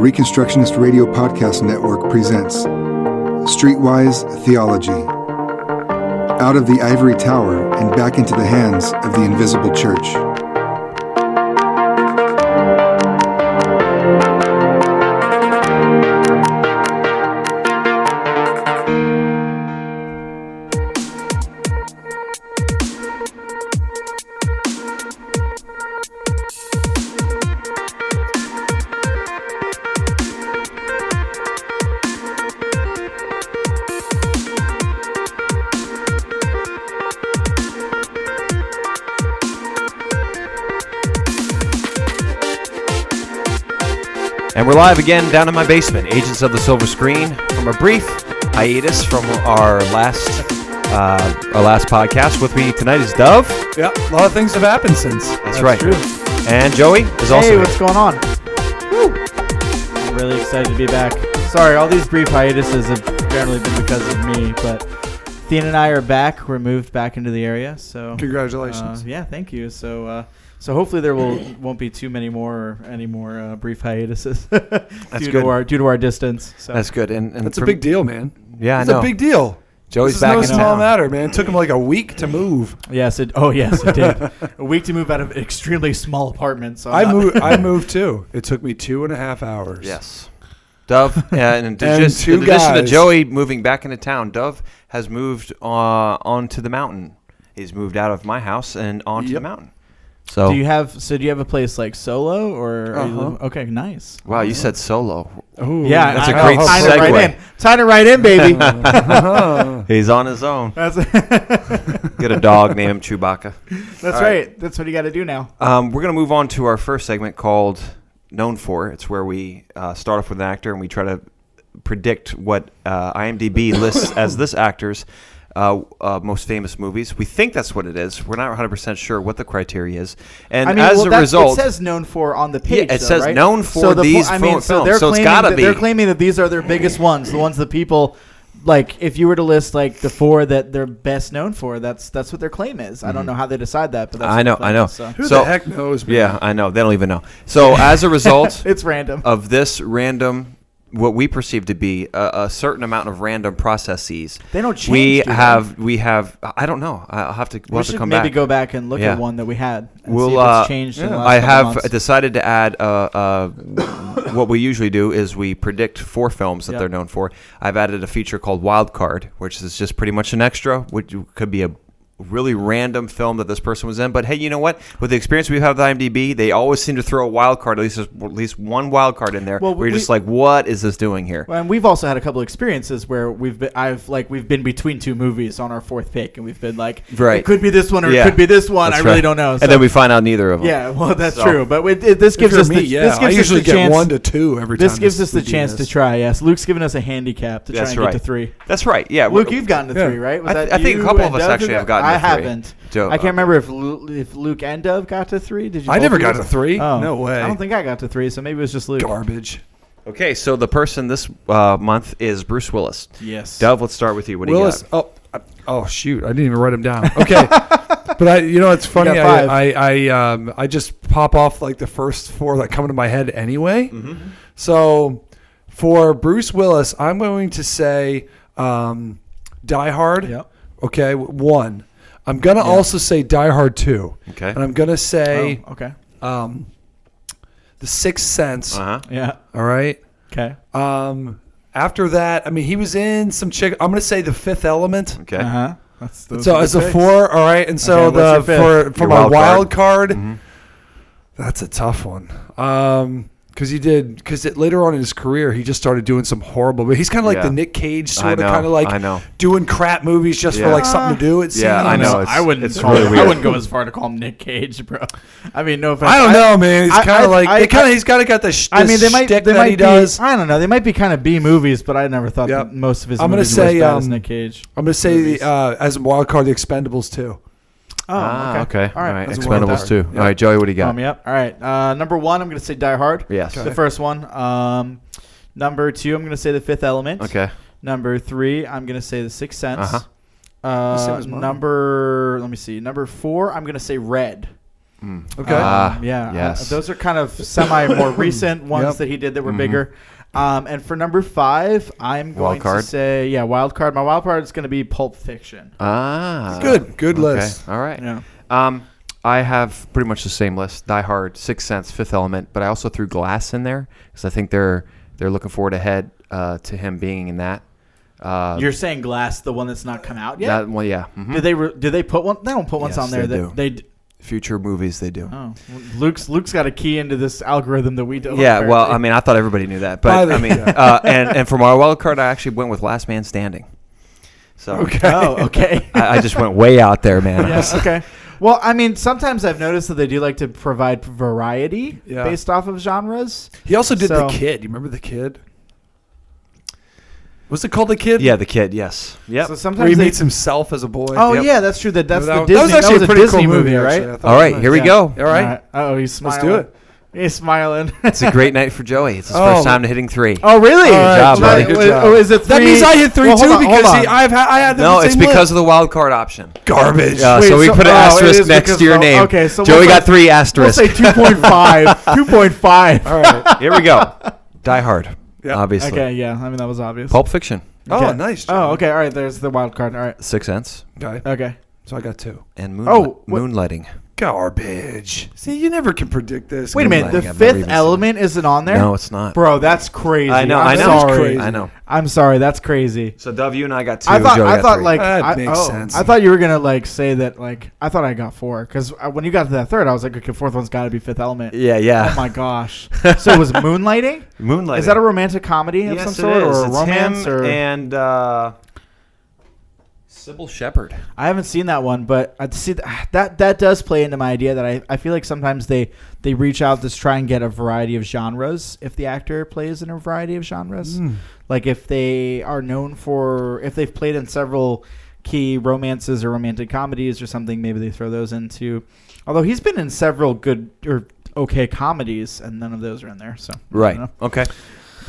Reconstructionist Radio Podcast Network presents Streetwise Theology. Out of the ivory tower and back into the hands of the invisible church. Live again down in my basement, Agents of the Silver Screen, from a brief hiatus from our last uh, our last podcast. With me tonight is Dove. Yeah, a lot of things have happened since. That's, right. True. And Joey is also Hey, here. what's going on? Woo. I'm really excited to be back. Sorry, all these brief hiatuses have generally been because of me, but Athena and I are back. We're moved back into the area, so Congratulations. uh, yeah, thank you. So, uh, so hopefully there will won't be too many more or any more uh, brief hiatuses due good. to our due to our distance. So. That's good. And, and That's a big deal, man. Yeah, I It's know. a big deal. Joey's this is back no in small town. matter, man. It took him like a week to move. yes, it. Oh, yes, it did. a week to move out of an extremely small apartment. So I I'm not- moved. I moved too. It took me two and a half hours. Yes. Dove, and in, And addition- two in addition to. Joey moving back into town, Dove has moved uh, onto the mountain. He's moved out of my house and onto the mountain. So, Do you have so do you have a place like solo or Uh-huh. li- okay nice wow, you said solo. Ooh. yeah That's a I- great I- tying it segue. right in tying it right in baby Uh-huh. He's on his own. that's Get a dog name him Chewbacca. that's All right. right. that's what you got to do now Um, we're going to move on to our first segment called Known For. It's where we uh, start off with an actor and we try to predict what uh, IMDb lists as this actor's uh, uh, most famous movies. We think that's what it is. We're not 100% sure what the criteria is. And I mean as well, a that- result, it says known for on the page Yeah, it though, says right? known for so the po- these I mean fil- so they're so it's claiming gotta that they're claiming that these are their biggest ones the ones that people like if you were to list like the four that they're best known for that's that's what their claim is I don't know how they decide that but that's I know, the I know. is, so. Who So- the heck knows? Man? yeah, I know. They don't even know. So as a result it's random of this random, what we perceive to be a, a certain amount of random processes, they don't change we do have we have I don't know. I'll have to we'll we have to should come maybe back. go back and look Yeah. at one that we had and We'll, see if uh, it's changed in the yeah. last I have months. decided to add uh, uh, what we usually do is we predict four films that Yep. they're known for. I've added a feature called Wild Card, which is just pretty much an extra, which could be a really random film that this person was in. But hey, you know what? With the experience we have with IMDb, they always seem to throw a wild card, at least at least one wild card in there. Well, where you're we- just like, what is this doing here? Well, and we've also had a couple experiences where we've been, I've like we've been between two movies on our fourth pick, and we've been like, Right. it could be this one or Yeah. it could be this one. That's I really right. don't know. And then we find out neither of them. yeah, well, that's So- true. But it, it, this gives us me, the yeah. this gives I usually us the get chance, one to two every time. This gives us the chance is. to try. Yes, Luke's given us a handicap to That's try and right. get to three. That's right. Yeah, Luke, you've gotten to Yeah. three, right? Was I th- that I think a couple of us actually have gotten to I three. haven't. Joe- I can't remember if Lu- if Luke and Dove got to three. Did you? I never got to three. Oh, No way. I don't think I got to three, so maybe it was just Luke. Garbage. Okay, so the person this uh, month is Bruce Willis. Yes. Dove, let's start with you. What do Willis. you got? Oh, oh shoot! I didn't even write him down. Okay, but I, you know, it's funny. I. I, I, um, I just pop off like the first four that come into my head anyway. So, for Bruce Willis, I'm going to say um, Die Hard. Yep. Okay, one. I'm gonna also say Die Hard two. Okay. And I'm gonna say Oh, okay. um, The Sixth Sense. Uh huh. Yeah. All right. Okay. Um, after that, I mean, he was in some chick. I'm gonna say The Fifth Element. Okay. Uh huh. That's those So are the as a picks. four, all right, and so Okay, what's the your for fifth? for Your my wild wild, card. card, that's a tough one. Um, because he did because later on in his career he just started doing some horrible. But he's kind of like Yeah. the Nick Cage I sort of kind of like I know. doing crap movies just Yeah. for like something to do. It seems. Yeah, I know. It's- I wouldn't. it's really him- weird. I wouldn't go as far to call him Nick Cage, bro. I mean, no offense. I don't know, man. He's kind of like I- they kind I- of he's kind of got the. Sh- I mean, they might. They that might he be. does. I don't know. They might be kind of B movies, but I never thought Yep. that most of his I'm gonna movies say, bad as um, Nick Cage. I'm gonna say movies. uh, as a wild card, the Expendables too. Oh, Ah, okay. All right. All right. That's a wild Expendables card. too. Yeah. All right, Joey, what do you got? Um, yep. All right. Uh, number one, I'm going to say Die Hard. Yes. Okay. The first one. Um, number two, I'm going to say The Fifth Element. Okay. Number three, I'm going to say The Sixth Sense. Uh-huh. Uh, same as mine. number, let me see. Number four, I'm going to say Red. Okay. Ah, Um, yeah, uh, yes. those are kind of semi more recent ones Yep. that he did that were Mhm. bigger. Um, and for number five, I'm going Wild card? to say yeah, wild card. My wild card is going to be Pulp Fiction. Ah, Good. Good okay. list. All right. Yeah. Um, I have pretty much the same list: Die Hard, Sixth Sense, Fifth Element. But I also threw Glass in there because I think they're they're looking forward ahead uh, to him being in that. Uh, You're saying Glass, the one that's not come out yet? that one, yeah. mhm. Did they re- did they put one? They don't put ones Yes, on there they that do. they. D- Future movies, they do. oh, Luke's Luke's got a key into this algorithm that we don't. Yeah, well. I mean, I thought everybody knew that, but the- I mean, uh, and and for my wild card, I actually went with Last Man Standing. So Okay. Oh, okay. I, I just went way out there, man. yeah, okay. Well, I mean, sometimes I've noticed that they do like to provide variety Yeah. based off of genres. He also did So- the kid. You remember the kid? Was it called the kid? Yeah, the kid. Yes. Yep. So Where sometimes he they, meets himself as a boy. Oh Yep. yeah, that's true. That that's that, the that Disney. was actually that a pretty Disney cool movie, actually. right? I thought All it was right, nice. here we Yeah. go. All right. Oh, he's smiling. Let's do it. He's smiling. It's a great night for Joey. It's his Oh. first time to hitting three. oh really? All right, job, Well, buddy. Good job. Oh, is it three? That means I hit three Well, hold too on, hold because on. he, I've had, I had them no, the it's same because list. of the wild card option. garbage. Uh, Wait, so we so- put an oh, it asterisk is next because to your of- name. okay, so Joey we'll got say- three We'll asterisks. say two point five. Two point five. All right. Here we go. Die Hard. Yeah. Obviously. Okay, yeah. I mean that was obvious. Pulp Fiction. Oh, Okay. nice. Oh, okay. All right. There's the wild card. All right. Six Sense. Okay. Okay. So I got two. And oh, moonli- Oh, what- Moonlighting. Garbage. See, you never can predict this. Wait a minute. The I've never fifth seen element isn't on there. No, it's not. Bro, that's crazy. I know. I'm I know. That's Sorry. crazy. I know. I'm sorry. That's crazy. So Dove, you and I got two. I thought. Joey I got thought three. like. That I, makes oh, sense. I thought you were gonna like say that. Like I thought I got four because when you got to that third, I was like, okay, fourth one's got to be Fifth Element. Yeah, yeah. Oh my gosh. so it was Moonlighting? Moonlighting. Is that a romantic comedy of yes, some sort, is. or a It's romance, him or and uh, Cybill Shepherd. I haven't seen that one, but I see th- that that does play into my idea that I, I feel like sometimes they they reach out to try and get a variety of genres if the actor plays in a variety of genres. Mm. Like if they are known for if they've played in several key romances or romantic comedies or something, maybe they throw those into. Although he's been in several good or okay comedies, and none of those are in there. So Right. Okay.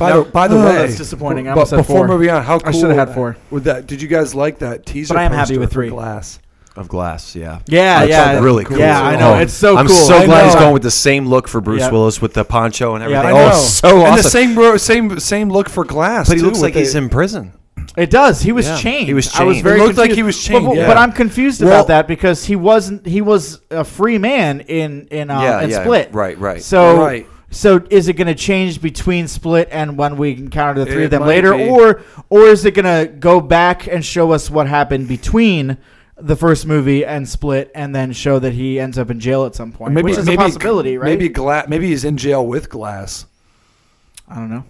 By No. the by the Oh, way, that's disappointing. I But said before four. moving on, how cool I should've had four. With that, did you guys like that teaser? But I am happy with three. Glass. Of Glass, yeah. Yeah, That's yeah, really cool. Yeah, I know. Oh, It's so cool. I'm cool. so I glad he's going with the same look for Bruce Yeah. Willis with the poncho and everything. I oh, know. so and the same same same look for Glass. but he too, looks like he's the- in prison. It does. He was Yeah. chained. He was I was chained. very It looked like he was But- chained, But, yeah. but I'm confused Well- about that because he wasn't. He was a free man in in, uh, yeah, in yeah. Split. Right, right. So Right. So is it going to change between Split and when we encounter the three It of them later, be. or or is it going to go back and show us what happened between? The first movie and Split, and then show that he ends up in jail at some point, maybe which is maybe, a possibility, right? Maybe Glass. Maybe he's in jail with Glass. I don't know.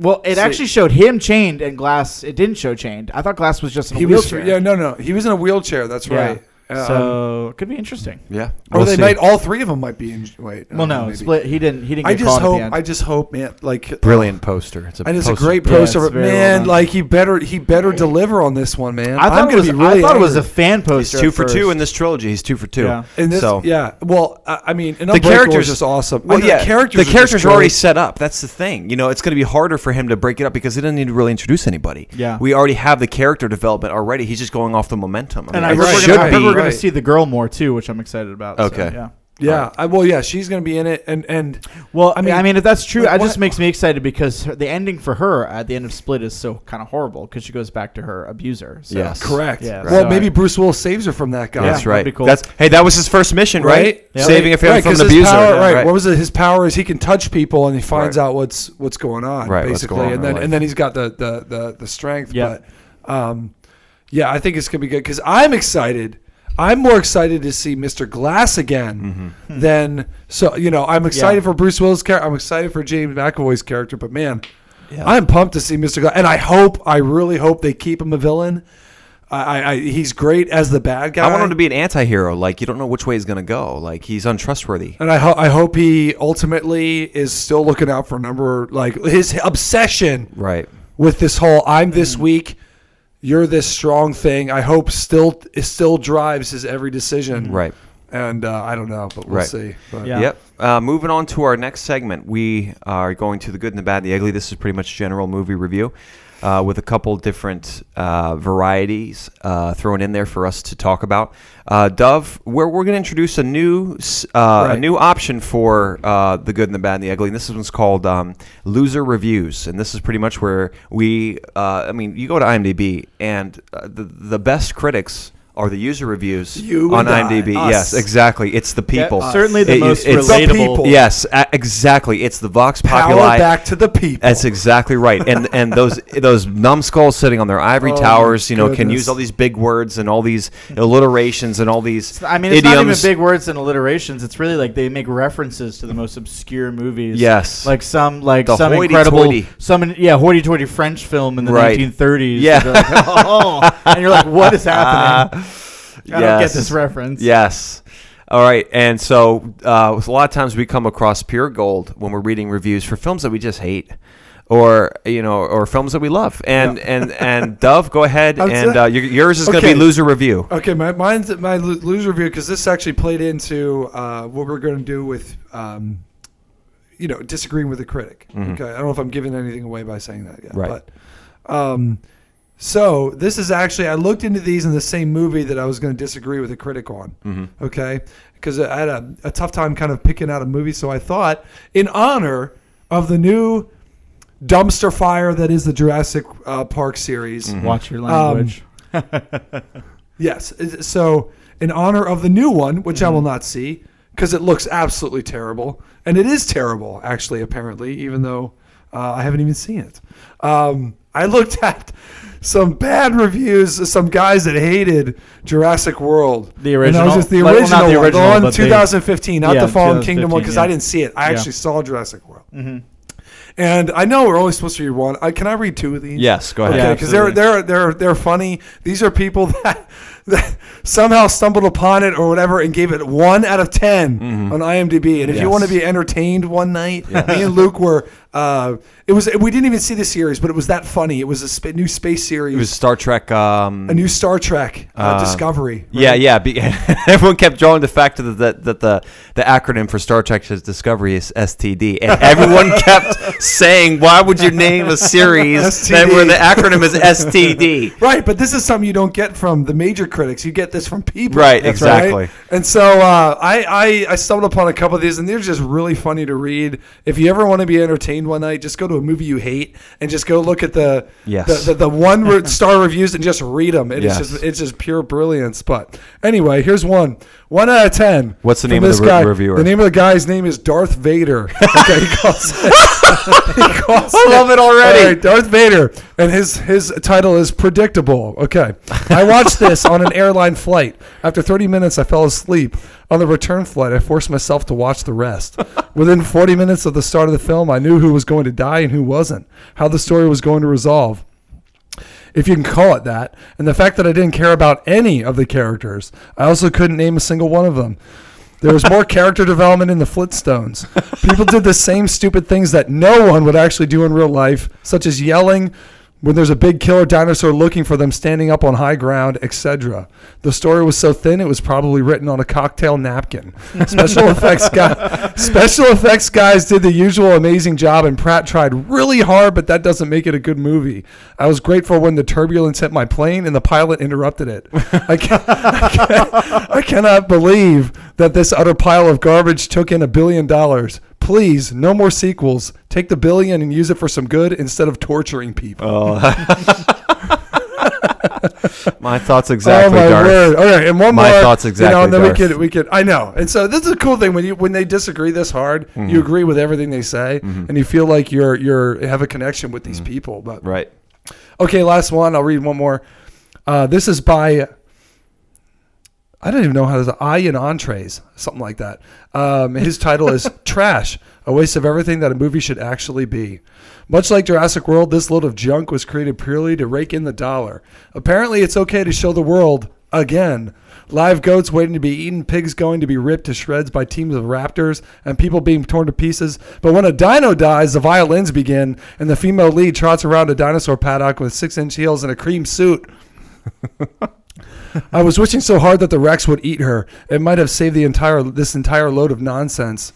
Well, it actually showed him chained and Glass. It didn't show chained. I thought Glass was just in a He was. wheelchair. Yeah, no, no. He was in a wheelchair. That's Yeah. right. Um, so it could be interesting. yeah. or We'll they see. might. All three of them might be in. Wait. Well, uh, no, maybe. Split. He didn't. He didn't get I just hope. at the end. I just hope, man. Like Brilliant poster. It's a And it's a great poster, it's but very well man, like he better he better deliver on this one, man. I thought am it gonna was. be really. I thought it was a angry. fan He's poster. two at for two in this trilogy. He's two for two. Yeah. In this, so yeah. Well, I I mean, and the characters is just awesome. Well, yeah, the characters, the characters just are already set up. That's the thing. You know, it's going to be harder for him to break it up because he doesn't need to really introduce anybody. Yeah. we already have the character development already. He's just going off the momentum. I And mean, I it heard, Right. we're should gonna, I heard be. We're going to see the girl more too, which I'm excited about. so, Okay. yeah. Yeah, I, well, yeah, she's going to be in it, and and Well, I I mean- mean, I mean, if that's true, like, it just makes me excited because her, the ending for her at the end of Split is so kind of horrible because she goes back to her abuser. So. Yes. correct. Yeah, well, so maybe I- Bruce Willis saves her from that guy. That's right. that'd be cool. That's hey, that was his first mission, right? Right, Yeah. Saving a family Right, from 'cause an his abuser. Power, Yeah, right. What was it? His power is he can touch people and he finds Right. out what's what's going on, Right, what's basically, going on in and their then life. and then he's got the the the, the strength. Yeah. But um, yeah, I think it's gonna be good because I'm excited. I'm more excited to see Mr. Glass again Mm-hmm. than so. You know, I'm excited Yeah. for Bruce Willis' character. I'm excited for James McAvoy's character. But man, Yeah. I'm pumped to see Mr. Glass, and I hope, I really hope they keep him a villain. I, I, he's great as the bad guy. I want him to be an anti-hero. Like you don't know which way he's going to go. Like he's untrustworthy. And I, ho- I hope he ultimately is still looking out for number like his obsession Right. with this whole "I'm this Mm. weak, you're this strong" thing. I hope still it still drives his every decision. Right. And uh, I don't know, but we'll Right. see. But Yeah. Yep. Uh, moving on to our next segment, we are going to the good and the bad, and the ugly. This is pretty much general movie review. Uh, with a couple different uh, varieties uh, thrown in there for us to talk about. Uh, Dove, we're, we're going to introduce a new uh, a new option for uh, the good and the bad and the ugly. And this one's called um, Loser Reviews, and this is pretty much where we. Uh, I mean, you go to IMDb, and uh, the the best critics. Are the user reviews You on and I, IMDb? us. Yes, exactly. It's the people. Yeah, certainly the It- most it's- The relatable. people. Yes, a- exactly. It's the Vox Power Populi. back to the people. That's exactly right. And and those those numbskulls sitting on their ivory Oh, towers, you know, can goodness. use all these big words and all these alliterations and all these I mean, it's idioms. not even big words and alliterations. It's really like they make references to the most obscure movies. Yes. like some like The some hoity-toity. incredible, some yeah, hoity-toity French film in the Right. 1930s. Yeah. They're like, oh, and you're like, what is happening? I don't get this reference. Yes. All right, and so uh, a lot of times we come across pure gold when we're reading reviews for films that we just hate, or you know, or films that we love. And and and Dove, go ahead, and uh, your, yours is going to be loser review. Okay, my mine's my loser review because this actually played into uh, what we're going to do with, um, you know, disagreeing with the critic. Okay, I don't know if I'm giving anything away by saying that yet. Right. But, um, so this is actually I looked into these in the same movie that I was going to disagree with a critic on. Mm-hmm. Okay, because I had a, a tough time kind of picking out a movie, so I thought in honor of the new dumpster fire that is the Jurassic uh, Park series. Mm-hmm. Watch your Um, language. Yes. So, in honor of the new one, which I will not see because it looks absolutely terrible, and it is terrible, actually, apparently, even though uh, I haven't even seen it. Um, I looked at some bad reviews, some guys that hated Jurassic World. The And that was original? just the Like, well, original, not the one, original, the one but 2015, not Yeah, the Fallen Kingdom one, because yeah. I didn't see it. I Yeah. actually saw Jurassic World. Mm-hmm. And I know we're only supposed to read one. I, can I read two of these? Yes, go ahead. Okay, Yeah, because they're they're they're they're funny. These are people that, that somehow stumbled upon it or whatever and gave it one out of 10 mm-hmm. on IMDb. And if you want to be entertained one night, me and Luke were. Uh, it was we didn't even see the series, but it was that funny. It was a sp- new space series, It was Star Trek. Um, a new Star Trek uh, Uh, Discovery. Yeah, yeah. Be, everyone kept drawing the fact that, that, that the the acronym for Star Trek is Discovery is STD, and everyone kept saying, "Why would you name a series that where the acronym is STD?" Right, but this is something you don't get from the major critics. You get this from people. Right, exactly. And so uh, I, I I stumbled upon a couple of these, and they're just really funny to read. If you ever want to be entertained one night, just go to a movie you hate and just go look at the Yes. the, the, the one star reviews and just read them. It's Yes. just it's just pure brilliance. But anyway, here's one one out of ten. What's the name of the re- guy. reviewer? The name of the guy's name is Darth Vader. Okay, he calls it. he calls I love it already. All right, Darth Vader, and his his title is predictable. Okay, I watched this on an airline flight. After 30 minutes, I fell asleep. On the return flight, I forced myself to watch the rest. Within 40 minutes of the start of the film, I knew who was going to die and who wasn't, how the story was going to resolve if you can call it that. And the fact that I didn't care about any of the characters, I also couldn't name a single one of them. There was more character development in the Flintstones. People did the same stupid things that no one would actually do in real life, such as yelling when there's a big killer dinosaur looking for them standing up on high ground, etc. The story was so thin it was probably written on a cocktail napkin. Special effects guy, special effects guys did the usual amazing job, and Pratt tried really hard, but that doesn't make it a good movie. I was grateful when the turbulence hit my plane and the pilot interrupted it. I, can, I, can, I cannot believe that this utter pile of garbage took in a billion dollars. Please, no more sequels. Take the billion and use it for some good instead of torturing people. Oh. My thoughts exactly, oh my Darth. word! All right, and one My more. My thoughts You know, exactly, and then we could we could. I know, and so this is a cool thing when you when they disagree this hard, Mm-hmm. you agree with everything they say, and you feel like you're you're have a connection with these Mm-hmm. people. But Right. okay, last one. I'll read one more. Uh, this is by. I don't even know how to. in Entrees, something like that. Um, his title is Trash, a waste of everything that a movie should actually be. Much like Jurassic World, this load of junk was created purely to rake in the dollar. Apparently, it's okay to show the world, again, live goats waiting to be eaten, pigs going to be ripped to shreds by teams of raptors, and people being torn to pieces. But when a dino dies, the violins begin, and the female lead trots around a dinosaur paddock with six inch heels and a cream suit. I was wishing so hard that the Rex would eat her. It might have saved the entire this entire load of nonsense.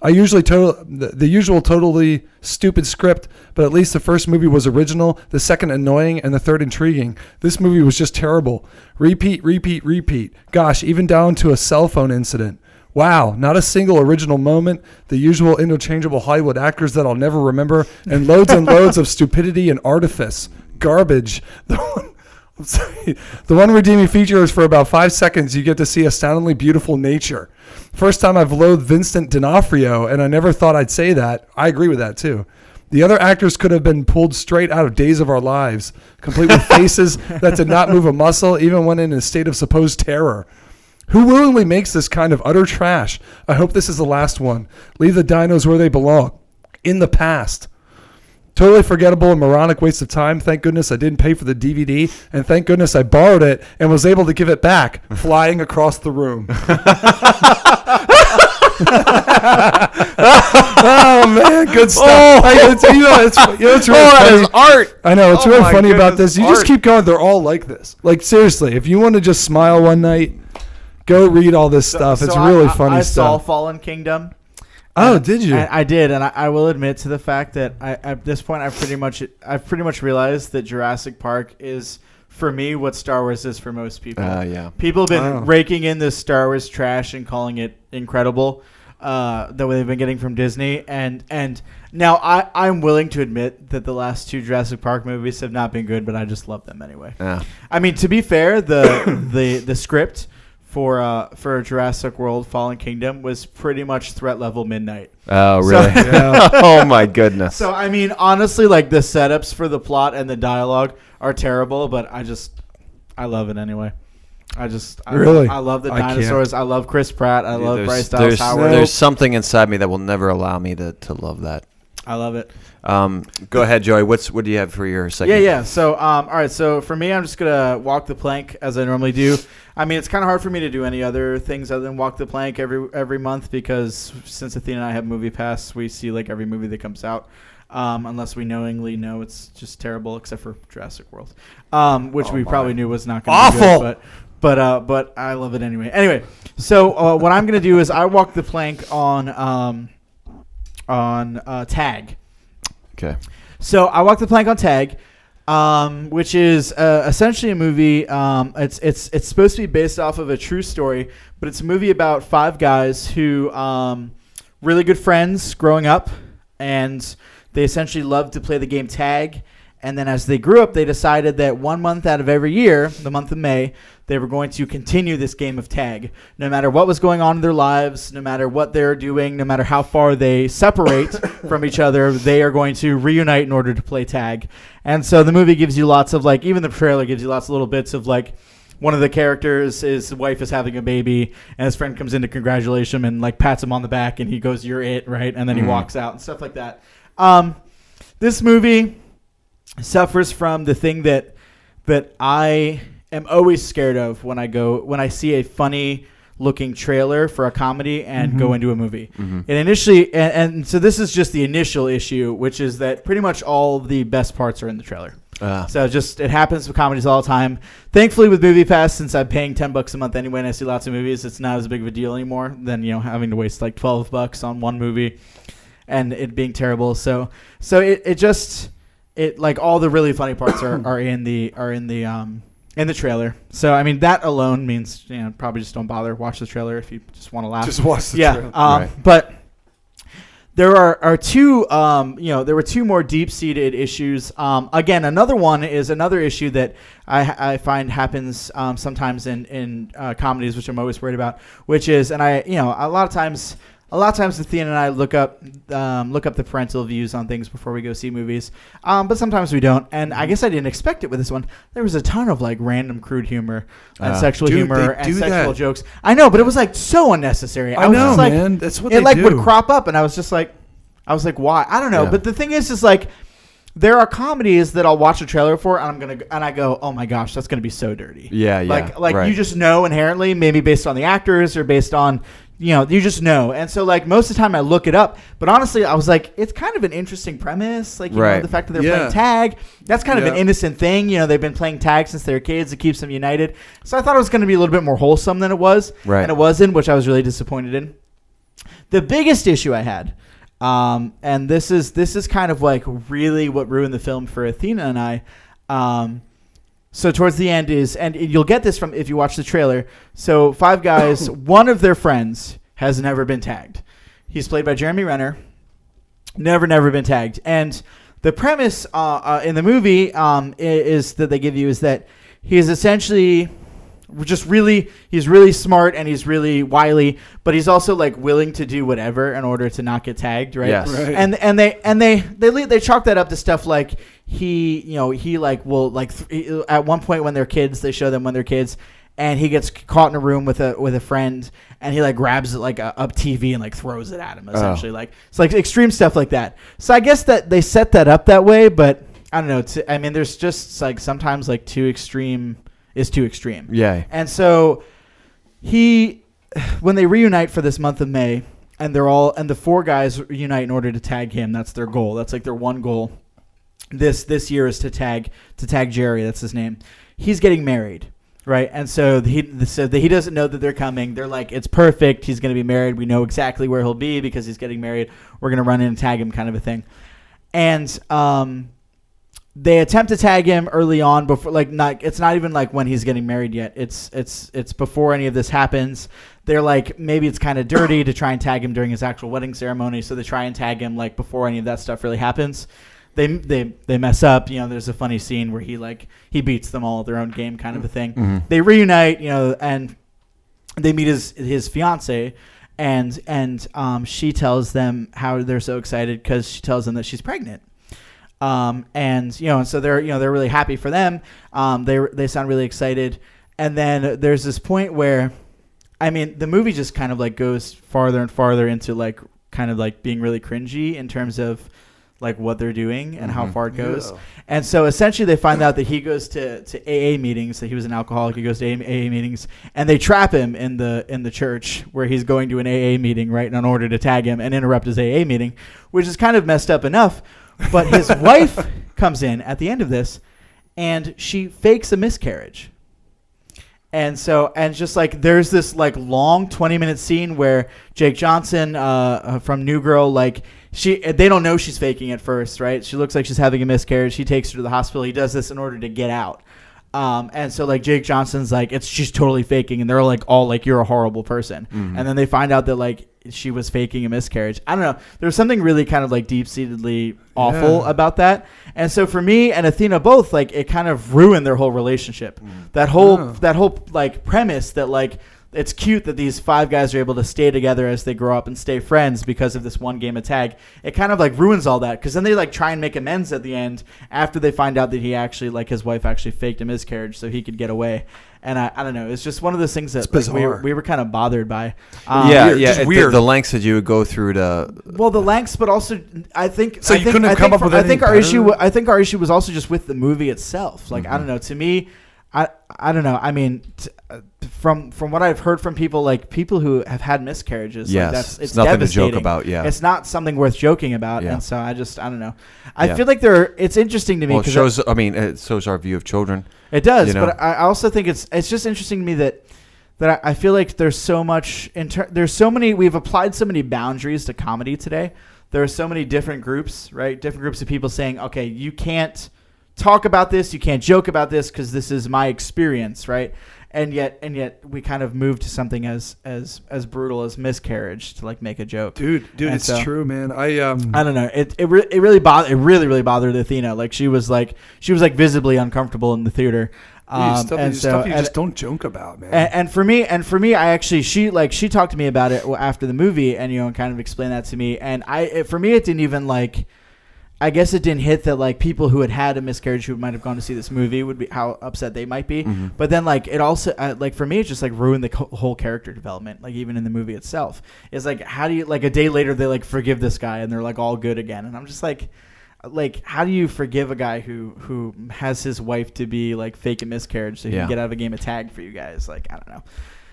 I usually total the, the usual totally stupid script, but at least the first movie was original, the second annoying, and the third intriguing. This movie was just terrible. Repeat, repeat, repeat. Gosh, even down to a cell phone incident. Wow, not a single original moment, the usual interchangeable Hollywood actors that I'll never remember, and loads and loads of stupidity and artifice. Garbage. The one, the one redeeming feature is for about five seconds you get to see astoundingly beautiful nature. First time I've loathed Vincent D'Onofrio, and I never thought I'd say that. I agree with that too. The other actors could have been pulled straight out of Days of Our Lives, complete with faces that did not move a muscle, even when in a state of supposed terror. Who willingly makes this kind of utter trash? I hope this is the last one. Leave the dinos where they belong. In the past. Totally forgettable and moronic waste of time. Thank goodness I didn't pay for the DVD, and thank goodness I borrowed it and was able to give it back, flying across the room. oh man, good stuff. Oh. I, it's, you know, it's, you know, it's really oh, that funny. is art. I know it's Oh really funny about this. You just keep going. They're all like this. Like seriously, if you want to just smile one night, go read all this stuff. It's So really I, I- funny I saw. Fallen Kingdom. Oh, And- did you? and I did, and I, I will admit to the fact that I, at this point, I've pretty much, I've pretty much realized that Jurassic Park is, for me, what Star Wars is for most people. Uh, yeah. People have been Wow. raking in this Star Wars trash and calling it incredible. Uh, that they've been getting from Disney, and and now I I'm willing to admit that the last two Jurassic Park movies have not been good, but I just love them anyway. Yeah. I mean, to be fair, the the the script for uh for Jurassic World: Fallen Kingdom was pretty much threat level midnight. Oh, So- really? Yeah. oh my goodness. So I mean, honestly, like the setups for the plot and the dialogue are terrible, but I just I love it anyway. I just I, Really? I love the dinosaurs. I, love Chris Pratt. I love Bryce Dallas there's, Howard. there's something inside me that will never allow me to, to love that. I love it. Um, go ahead, Joey. What's what do you have for your second? Yeah, yeah. So, um, all right. So for me, I'm just gonna walk the plank as I normally do. I mean, it's kind of hard for me to do any other things other than walk the plank every every month because since Athena and I have Movie Pass, we see like every movie that comes out. Um, unless we knowingly know it's just terrible, except for Jurassic World, um, which Oh we my. probably knew was not going to be Awful. good, but but uh, but I love it anyway. Anyway, so uh, what I'm gonna do is I walk the plank on um, on uh, Tag. Okay. So I walked the plank on Tag, um, which is uh, essentially a movie. Um, it's it's it's supposed to be based off of a true story, but it's a movie about five guys who um, really good friends growing up, and they essentially love to play the game tag. And then as they grew up, they decided that one month out of every year, the month of May, they were going to continue this game of tag. No matter what was going on in their lives, no matter what they're doing, no matter how far they separate from each other, they are going to reunite in order to play tag. And so the movie gives you lots of like, even the trailer gives you lots of little bits of like, one of the characters, his wife is having a baby, and his friend comes in to congratulate him and like pats him on the back, and he goes, "You're it," right? And then he Mhm. walks out and stuff like that. Um, this movie suffers from the thing that that I am always scared of when I go when I see a funny looking trailer for a comedy and go into a movie. Mhm. And initially, and, and so this is just the initial issue, which is that pretty much all the best parts are in the trailer. Uh, So just it happens with comedies all the time. Thankfully, with Movie Pass, since I'm paying ten bucks a month anyway, and I see lots of movies, it's not as big of a deal anymore than you know having to waste like twelve bucks on one movie, and it being terrible. So so it, it just it like all the really funny parts are, are in the are in the um in the trailer. So I mean that alone means you know probably just don't bother watch the trailer if you just want to laugh Just watch the yeah, trailer. um, Right. but there are, are two, um, you know, there were two more deep seated issues. Um, again, another one is another issue that I, I find happens um, sometimes in in uh, comedies, which I'm always worried about. Which is, and I, you know, a lot of times. A lot of times, Athena and I look up um, look up the parental views on things before we go see movies, um, but sometimes we don't. And I guess I didn't expect it with this one. There was a ton of like random crude humor and Uh, sexual dude, humor and sexual that. jokes. I know, but it was like so unnecessary. I was know, just like, man. That's what it like do. would crop up, and I was just like, I was like, why? I don't know. Yeah. But the thing is, is like, there are comedies that I'll watch a trailer for, and I'm gonna and I go, oh my gosh, that's gonna be so dirty. yeah, yeah. Like like right. you just know inherently, maybe based on the actors or based on. You know, you just know, and so like most of the time I look it up, but honestly, I was like, it's kind of an interesting premise, like you know, the fact that they're Yeah. playing tag. That's kind of an innocent thing, you know. They've been playing tag since they were kids. It keeps them united. So I thought it was going to be a little bit more wholesome than it was, Right. and it wasn't, which I was really disappointed in. The biggest issue I had, um, and this is this is kind of like really what ruined the film for Athena and I. Um, so towards the end is, and you'll get this from if you watch the trailer. So five guys, one of their friends has never been tagged. He's played by Jeremy Renner. Never, never been tagged. And the premise uh, uh, in the movie um, is that they give you is that he is essentially just really he's really smart and he's really wily but he's also like willing to do whatever in order to not get tagged right Yes. Right. and and they and they they le- they chalk that up to stuff like he you know he like will like th- at one point when they're kids they show them when they're kids and he gets caught in a room with a with a friend and he like grabs it like a up TV and like throws it at him oh. essentially like it's like extreme stuff like that so I guess that they set that up that way but I don't know to, I mean there's just like sometimes like too extreme is too extreme Yeah. and so he, when they reunite for this month of May, and they're all and the four guys unite in order to tag him. That's their goal. That's like their one goal. This this year is to tag to tag Jerry. That's his name. He's getting married, right? And so he so he doesn't know that they're coming. They're like, it's perfect. He's going to be married. We know exactly where he'll be because he's getting married. We're going to run in and tag him, kind of a thing. And um, they attempt to tag him early on before like not it's not even like when he's getting married yet. It's it's it's before any of this happens. They're like maybe it's kind of dirty to try and tag him during his actual wedding ceremony so they try and tag him like before any of that stuff really happens. They they they mess up you know there's a funny scene where he like he beats them all at their own game kind of a thing. They reunite you know and they meet his his fiance and and um, she tells them how they're so excited because she tells them that she's pregnant um, and you know, and so they're you know they're really happy for them. Um, they they sound really excited, and then there's this point where, I mean, the movie just kind of like goes farther and farther into like kind of like being really cringy in terms of like what they're doing and how far it goes. Yeah. And so essentially, they find out that he goes to, to AA meetings. That he was an alcoholic. He goes to AA meetings, and they trap him in the in the church where he's going to an AA meeting, right, in order to tag him and interrupt his AA meeting, which is kind of messed up enough. But his wife comes in at the end of this, and she fakes a miscarriage. And so, and just like there's this like long 20 minute scene where Jake Johnson uh, uh, from New Girl, like she, they don't know she's faking at first, right? She looks like she's having a miscarriage. He takes her to the hospital. He does this in order to get out. Um, and so like Jake Johnson's like, it's she's totally faking, and they're like all like, you're a horrible person. And then they find out that like she was faking a miscarriage. I don't know. There's something really kind of like deep seatedly awful Yeah. about that. And so for me and Athena both, like it kind of ruined their whole relationship. Mm. That whole Oh. that whole like premise that like it's cute that these five guys are able to stay together as they grow up and stay friends because of this one game of tag. It kind of like ruins all that because then they like try and make amends at the end after they find out that he actually like his wife actually faked a miscarriage so he could get away. And I, I don't know. It's just one of those things that like, we, were, we were kind of bothered by. Um, yeah, weird, yeah. just it- the- weird. The, lengths that you would go through to. Well, the lengths, but also I think So I you think, couldn't have I come up for- with I think our issue. I think our issue was also just with the movie itself. Like I Mm-hmm. don't know. To me, I I don't know. I mean, t- uh, from from what I've heard from people, like people who have had miscarriages, Yes, like that's it's it's, nothing to joke about, yeah. it's not something worth joking about. Yeah. And so I just I don't know. I Yeah. feel like there. Are, it's interesting to me Well, it shows. I mean, it shows our view of children. it does, you know. but I I also think it's it's just interesting to me that that I, I feel like there's so much in ter- there's so many we've applied so many boundaries to comedy today. There are so many different groups, right? Different groups of people saying, "Okay, you can't talk about this, you can't joke about this because this is my experience," right? And yet, and yet, we kind of moved to something as as as brutal as miscarriage to like make a joke. dude, dude, And it's so- true, man. I um, I don't know. It it, re- it really bothered. It really really bothered Athena. Like she was like she was like visibly uncomfortable in the theater. Um, stuff, and stuff you and- just don't joke about, man. and, and for me, and for me, I actually she like she talked to me about it after the movie, and you know, and kind of explained that to me. And I, it, for me, it didn't even like. I guess it didn't hit that like people who had had a miscarriage who might have gone to see this movie would be how upset they might be. Mm-hmm. But then like it also uh, like for me it just like ruined the co- whole character development. Like even in the movie itself, it's like how do you like a day later they like forgive this guy and they're like all good again, and I'm just like. Like, how do you forgive a guy who who has his wife to be like fake a miscarriage so he Yeah. can get out of a game of tag for you guys? Like, I don't know.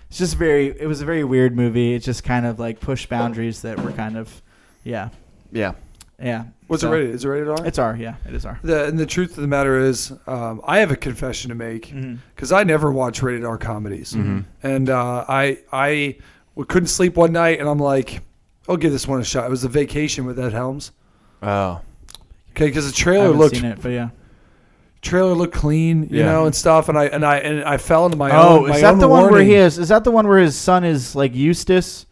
It's just very. It was a very weird movie. It just kind of like pushed boundaries that were kind of, yeah, Yeah. Yeah. What's So- it rated? Is it rated R? It's R. Yeah, it is R. The, and the truth of the matter is, um, I have a confession to make because I never watch rated R comedies, Mhm. and uh, I I w- couldn't sleep one night, and I'm like, I'll give this one a shot. It was a Vacation with Ed Helms. Oh, Okay, because the trailer haven't looked seen it, but yeah. trailer looked clean, you Yeah. know, and stuff. And I and I and I fell into my Oh, own. my is that own the one where he is? Is that the one where his son is like Eustace?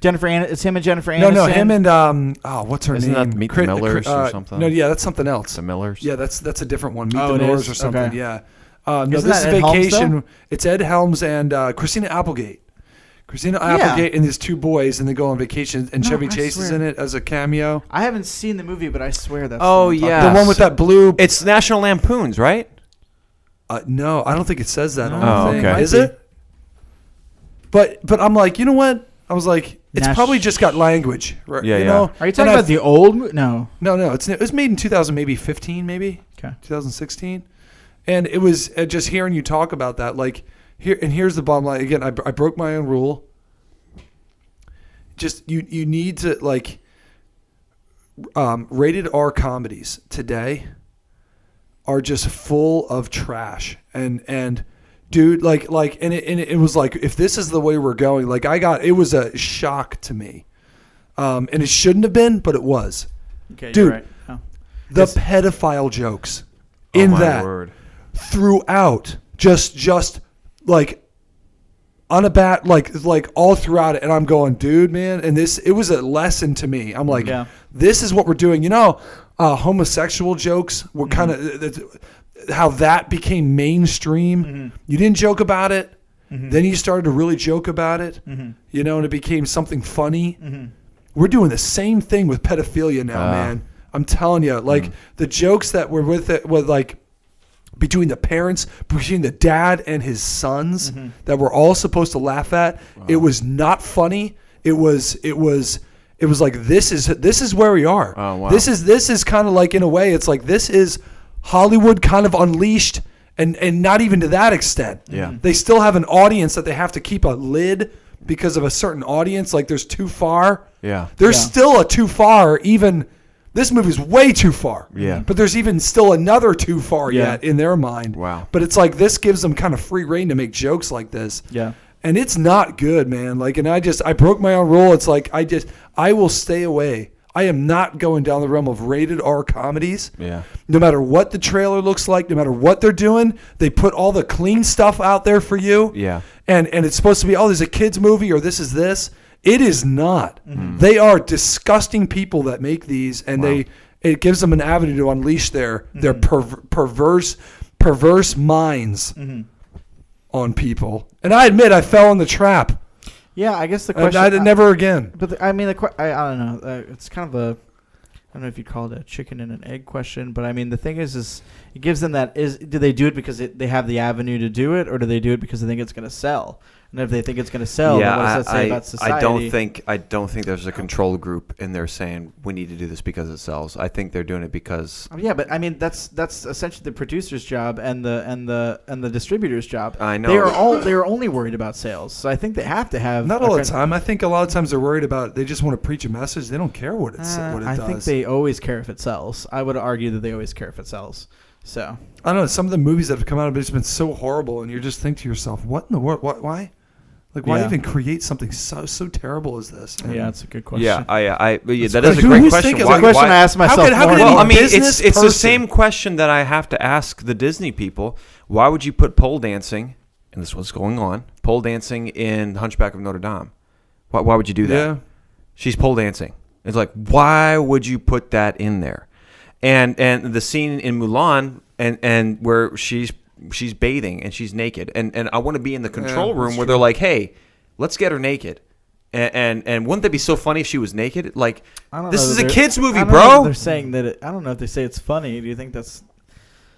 Jennifer, An- it's him and Jennifer Anderson. No, no, him and um, oh, what's her Isn't name? that Meet the Crit- Millers or uh, something? No, yeah, that's something else. the Millers. Yeah, that's that's a different one. Meet Oh, the it Millers is? or something. Okay. Yeah. Uh, no, Isn't this is that Ed Helms, Vacation. though? it's Ed Helms and uh, Christina Applegate. Christina Applegate and these two boys, and they go on vacation, and No, Chevy I Chase is swear. in it as a cameo. I haven't seen the movie, but I swear that's. Oh, the one I'm talking yeah. The one with that blue. It's National Lampoons, right? Uh, no, I don't think it says that on Oh, thing. okay. Is it? But but I'm like, you know what? I was like, it's Nash- probably just got language, right? Yeah, you yeah. Know? Are you talking And about the old? mo- No. No, no. It's it was made in 2000, maybe 15, maybe Okay. 2016, and it was uh, just hearing you talk about that. Like here, and here's the bottom line. Again, I, I broke my own rule. Just you you need to like um, rated R comedies today are just full of trash and and dude like like and it, and it was like if this is the way we're going like I got it was a shock to me um, and it shouldn't have been but it was Okay, Dude. right. Oh. the It's- pedophile jokes Oh, in that word. throughout just just like unabat like like all throughout it and i'm going dude man and this it was a lesson to me i'm like Yeah. this is what we're doing you know uh, homosexual jokes were kind Mm-hmm. Of how that became mainstream Mm-hmm. you didn't joke about it then you started to really joke about it Mm-hmm. you know and it became something funny we're doing the same thing with pedophilia now, Ah. man. I'm telling you, like Mm. the jokes that were with it, with like between the parents, between the dad and his sons, Mm-hmm. that we're all supposed to laugh at. It was not funny. It was. It was. It was like this is this is where we are. Oh, wow. This is this is kind of like in a way, it's like this is Hollywood kind of unleashed, and and not even to that extent. Yeah. Mm-hmm. they still have an audience that they have to keep a lid because of a certain audience. Like there's too far. Yeah. There's Yeah. still a too far. Even this movie's way too far. Yeah. But there's even still another too far Yeah. yet in their mind. Wow. But it's like this gives them kind of free reign to make jokes like this. Yeah. And it's not good, man. Like, and I just I broke my own rule. It's like I just I will stay away. I am not going down the realm of rated R comedies. Yeah. No matter what the trailer looks like, no matter what they're doing, they put all the clean stuff out there for you Yeah. and and it's supposed to be oh there's a kids movie or this is this it is not Mm-hmm. they are disgusting people that make these and they it gives them an avenue to unleash their their Mm-hmm. perver- perverse perverse minds Mm-hmm. on people and i admit i fell in the trap Yeah, I guess the question. i did never again But the, I mean, the que- I, I don't know. Uh, it's kind of a. I don't know if you call it a chicken and an egg question, but I mean, the thing is, is it gives them that is do they do it because it, they have the avenue to do it, or do they do it because they think it's going to sell? And if they think it's going to sell, yeah, then what does that I, say I, about society? I don't think I don't think there's a control group in there saying we need to do this because it sells. I think they're doing it because yeah, but I mean that's that's essentially the producer's job and the and the and the distributor's job. I know They are all they are only worried about sales, so I think they have to have not all the time i think a lot of times they're worried about they just want to preach a message they don't care what it's Uh, what it I does I think they always care if it sells. I would argue that they always care if it sells. So i don't know some of the movies that have come out have just been so horrible and you just think to yourself what in the world what why like why Yeah. even create something so so terrible as this And- yeah, that's a good question. yeah, I, I but yeah, It's that like, is a great question. thinking- Why- It's a question why- I asked myself. could- how more could any Well, I mean, business it's it's the same question that I have to ask the Disney people. Why would you put pole dancing? And this is what's going on. Pole dancing in Hunchback of Notre Dame. Why, why would you do that? yeah She's pole dancing. It's like, why would you put that in there? And and the scene in Mulan and and where she's she's bathing and she's naked and and I want to be in the control room that's where they're like, hey, let's get her naked. And, and and wouldn't that be so funny if she was naked? Like, I don't this know is a they're- kids I movie, don't know bro. They're saying that. It, I don't know if they say it's funny. Do you think that's?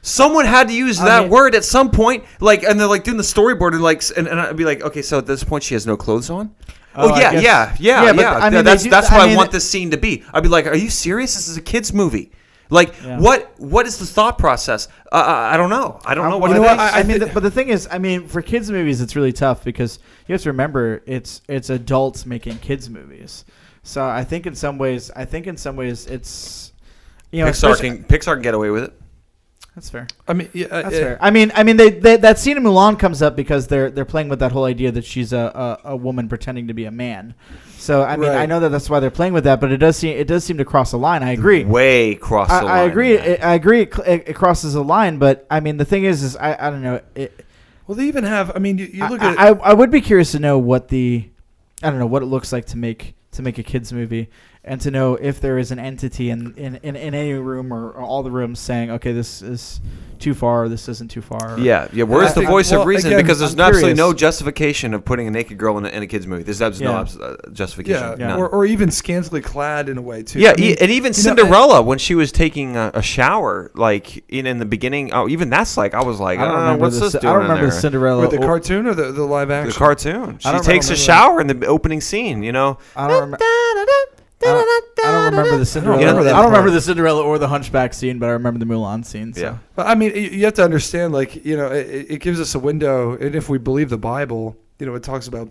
Someone had to use I that mean- word at some point, like, and they're like doing the storyboard, and like, and, and I'd be like, okay, so at this point she has no clothes on. Oh, Oh, yeah, guess- yeah, yeah, Yeah, yeah. but, I mean, that's do- that's I what I, mean, want this scene to be. I'd be like, are you serious? This is a kids movie. Like, Yeah. what what is the thought process? Uh, I I don't know. I don't know what you it know what? is. I, I mean, the, but the thing is, I mean, for kids movies, it's really tough because you have to remember it's it's adults making kids movies. So I think in some ways, I think in some ways, it's you know, Pixar can Pixar can get away with it. That's fair. I mean, yeah, uh, That's uh, fair. I mean, I mean, they, they, that scene in Mulan comes up because they're they're playing with that whole idea that she's a, a, a woman pretending to be a man. So I mean, I know that that's why they're playing with that, but it does seem it does seem to cross a line. I agree. Way cross the I, line. I agree. that. I, agree. It, it, it crosses a line, but I mean, the thing is, is I, I don't know. It, Well, they even have. I mean, you, you look I, at. I, I would be curious to know what the, I don't know what it looks like to make to make a kids movie, and to know if there is an entity in in, in, in any room or, or all the rooms saying, okay, this is too far, this isn't too far. Yeah, yeah. Where's I the think- voice well, of reason? again, because there's I'm absolutely no justification of putting a naked girl in a, in a kids movie. There's absolutely Yeah. no abs- uh, justification. yeah, None. or, or even scantily clad in a way too. yeah, I mean, e- and even you know, Cinderella when she was taking a, a shower, like in, in the beginning. Oh, even that's like I was like, I don't uh, remember what's the, this Ci- doing I don't in remember there? Cinderella. with the cartoon or the, the live action. The cartoon. She takes a remember shower in the opening scene. You know. I don't remember. I don't, I don't remember the Cinderella. I remember don't, remember part. the Cinderella or the Hunchback scene, but I remember the Mulan scene. So. Yeah. But I mean, you you have to understand, like you know, it, it gives us a window, and if we believe the Bible, you know, it talks about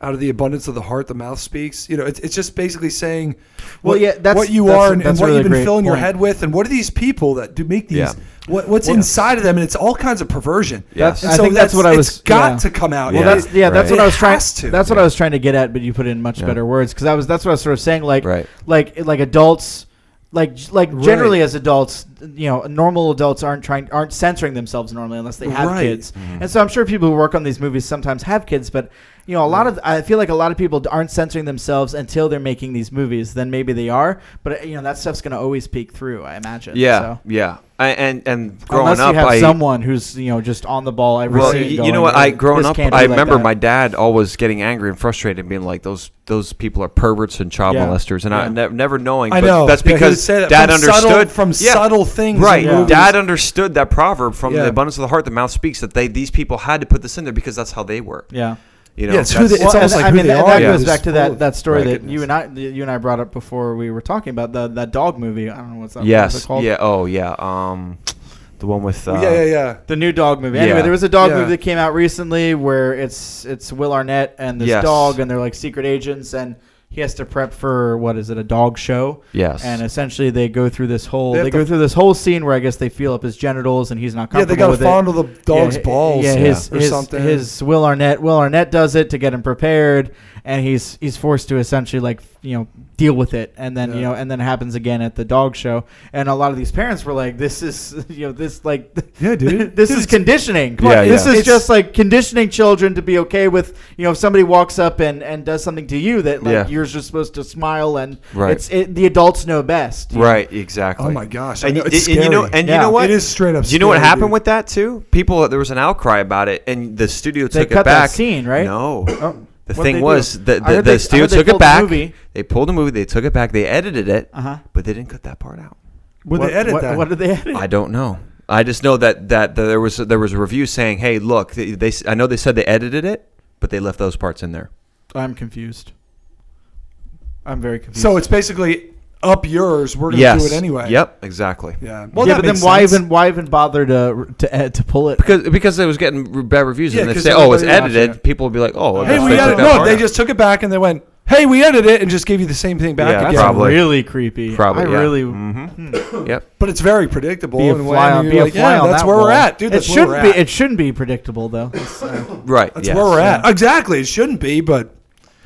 out of the abundance of the heart, the mouth speaks. You know, it's, it's just basically saying, Well, what, yeah, that's- what you that's- are and, and that's what really you've been filling your head with, and what are these people that do make these? Yeah. What, what's Yeah. inside of them, and it's all kinds of perversion. Yes. And I so think that's what I was- It's got yeah. to come out. Well, Yeah. that's yeah, that's Right. what I was trying. to. That's what I was trying to get at, but you put it in much Yeah. better words because I was. That's what I was sort of saying. Like, Right. like, like adults, like, like Right. generally as adults, you know, normal adults aren't trying, aren't censoring themselves normally unless they have Right. kids. Mm-hmm. And so I'm sure people who work on these movies sometimes have kids, but you know, a lot of I feel like a lot of people aren't censoring themselves until they're making these movies. Then maybe they are, but uh, you know, that stuff's gonna always peek through. I imagine. Yeah. So. Yeah. I, and and growing Unless up, you have I someone who's you know just on the ball every well, scene. you know what? I growing up, I like remember that." my dad always getting angry and frustrated, and being like, "Those those people are perverts and child Yeah. molesters," and I ne- never knowing. I know. that's Yeah, because say that dad from subtle- understood from Yeah. subtle things. in Right. Dad understood that proverb from Yeah. the abundance of the heart, the mouth speaks. That they these people had to put this in there because that's how they were. Yeah. You know, Yeah, it's who they- It's almost like I who mean, they and are, that yeah. goes back to that, that story that wickedness. you and I you and I brought up before we were talking about the that dog movie. I don't know what's that. what's yes, it called? yeah, oh yeah, um, the one with uh, yeah, yeah, yeah. The new dog movie. Anyway, Yeah. there was a dog Yeah. movie that came out recently where it's it's Will Arnett and this Yes. dog, and they're like secret agents, and he has to prep for what is it, a dog show? Yes, And essentially, they go through this whole They they, have to go through this whole scene where I guess they feel up his genitals, and he's not Yeah, they comfortable got to with it. fondle the dog's yeah, balls. Yeah, his or his, something. his Will Arnett Will Arnett does it to get him prepared, and he's he's forced to essentially like you know deal with it, and then you know and then it happens again at the dog show, and a lot of these parents were like, this is you know this like yeah, dude. this Dude, is it's- conditioning. Yeah, this yeah. is It's- just like conditioning children to be okay with you know if somebody walks up and and does something to you that like Yeah. you're just supposed to smile and Right. it's it, the adults know best. you know? right, exactly. Oh my gosh! And, know, y- it's and you know, and Yeah. you know what? It is straight up. Do you know what happened dude. with that too? People, there was an outcry about it, and the studio They took cut it back. that scene, right? No, Oh, the what'd thing they do? was the I the, heard the they- I studio heard they took it pulled the back. movie. They pulled the movie. They took it back. They edited it, Uh huh. but they didn't cut that part out. Would what, they edit what, that? What did they edit? I don't know. I just know that, that that there was there was a review saying, "Hey, look, they, they I know they said they edited it, but they left those parts in there." I'm confused. I'm very confused. so it's basically up yours. We're gonna yes. do it anyway. Yep. Exactly. Yeah. yeah, but then makes why even why even bother to to ed- to pull it? Because because it was getting bad reviews, Yeah, and they 'cause say, "Oh, it's edited." it. People would be like, "Oh, Hey, we they edited. No, they out." just took it back and they went, "Hey, we edited it," and just gave you the same thing back Yeah, again. That's probably. really creepy. probably I yeah. really. Mhm. Yep. But it's very predictable. Be a fly on, you're be a fly yeah, on that's that where we're at, dude. It shouldn't be. It shouldn't be predictable though. Right. That's where we're at. Exactly. It shouldn't be, but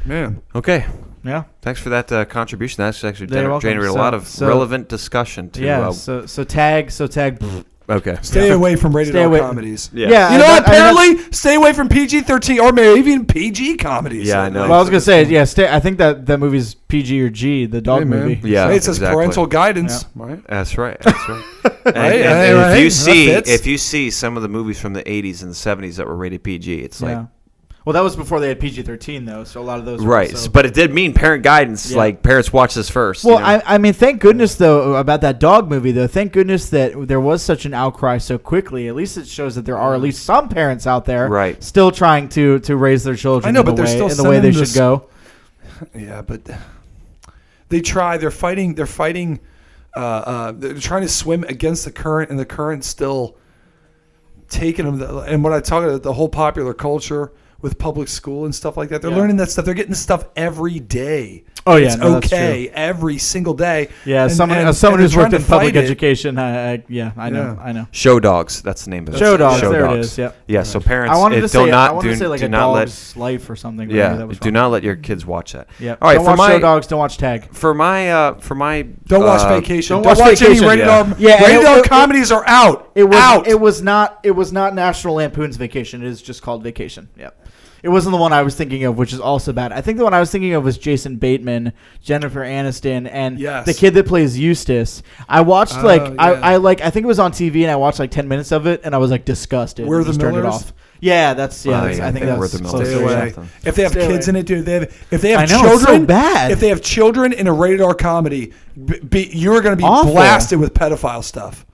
man, Okay. Yeah. Thanks for that uh, contribution. That's actually You're gener- welcome. generated a So- lot of so- relevant discussion. To yeah. uh, so so tag so tag. okay. stay away from rated Stay R away- comedies. Yeah. Yeah. You know I- what? I mean, that's- Apparently, stay away from PG thirteen or maybe even PG comedies. Yeah, I know. Well, I was gonna say yeah. Stay, I think that that movie's PG or G. The dog Hey, man. movie. Yeah, Hey, it says exactly. parental guidance, right? That's right. That's right. and, Right, and- right, and right. if you That see fits. if you see some of the movies from the 80s and the 70s that were rated PG, it's like yeah. Well, that was before they had PG thirteen though, so a lot of those. Were right. also- But it did mean parent guidance. Yeah. Like parents watch this first. Well, you know? I, I mean, thank goodness though about that dog movie though. Thank goodness that there was such an outcry so quickly. At least it shows that there are at least some parents out there, Right. still trying to to raise their children. I know, in but the they're way, still in the way they sending should this- go. Yeah, but they try. They're fighting. They're fighting. Uh, uh, they're trying to swim against the current, and the current's still taking them. The, and when I talk about the whole popular culture with public school and stuff like that, they're Yeah. learning that stuff. They're getting this stuff every day. Oh, yeah, it's no, that's okay every single day. Yeah, And- someone and- as someone and who's worked in public it. education, I, I yeah, I know, Yeah. I know. Show dogs. That's the name of it. Show dogs, Show there dogs. it is. Yeah. Yeah. So parents, I wanted it, to say not I wanted do, to say like do a not let dog's life or something. yeah that was do wrong. not let your kids watch that. Yeah. All right, don't for watch my- show dogs. Don't watch Tag. For my uh for my Don't watch uh, Vacation. don't Don't, watch watch, Vacation, any rated yeah. R. Yeah, rated R comedies are out. It was out. it was not it was not National Lampoon's Vacation. It is just called Vacation. Yep. It wasn't the one I was thinking of, which is also bad. I think the one I was thinking of was Jason Bateman, Jennifer Aniston, and Yes. the kid that plays Eustace. I watched Oh, like yeah. I, I like I think it was on TV, and I watched like ten minutes of it, and I was like disgusted. We're the just turned it Millers? off. Yeah, that's yeah. Oh, that's, yeah, I think I think that's We're the close Stay Millers to or it. away. If they have Stay kids away. in it, dude, they have, if they have I know, it's children, so bad. if they have children in a rated R comedy, b- be, you're going to be Awful. blasted with pedophile stuff.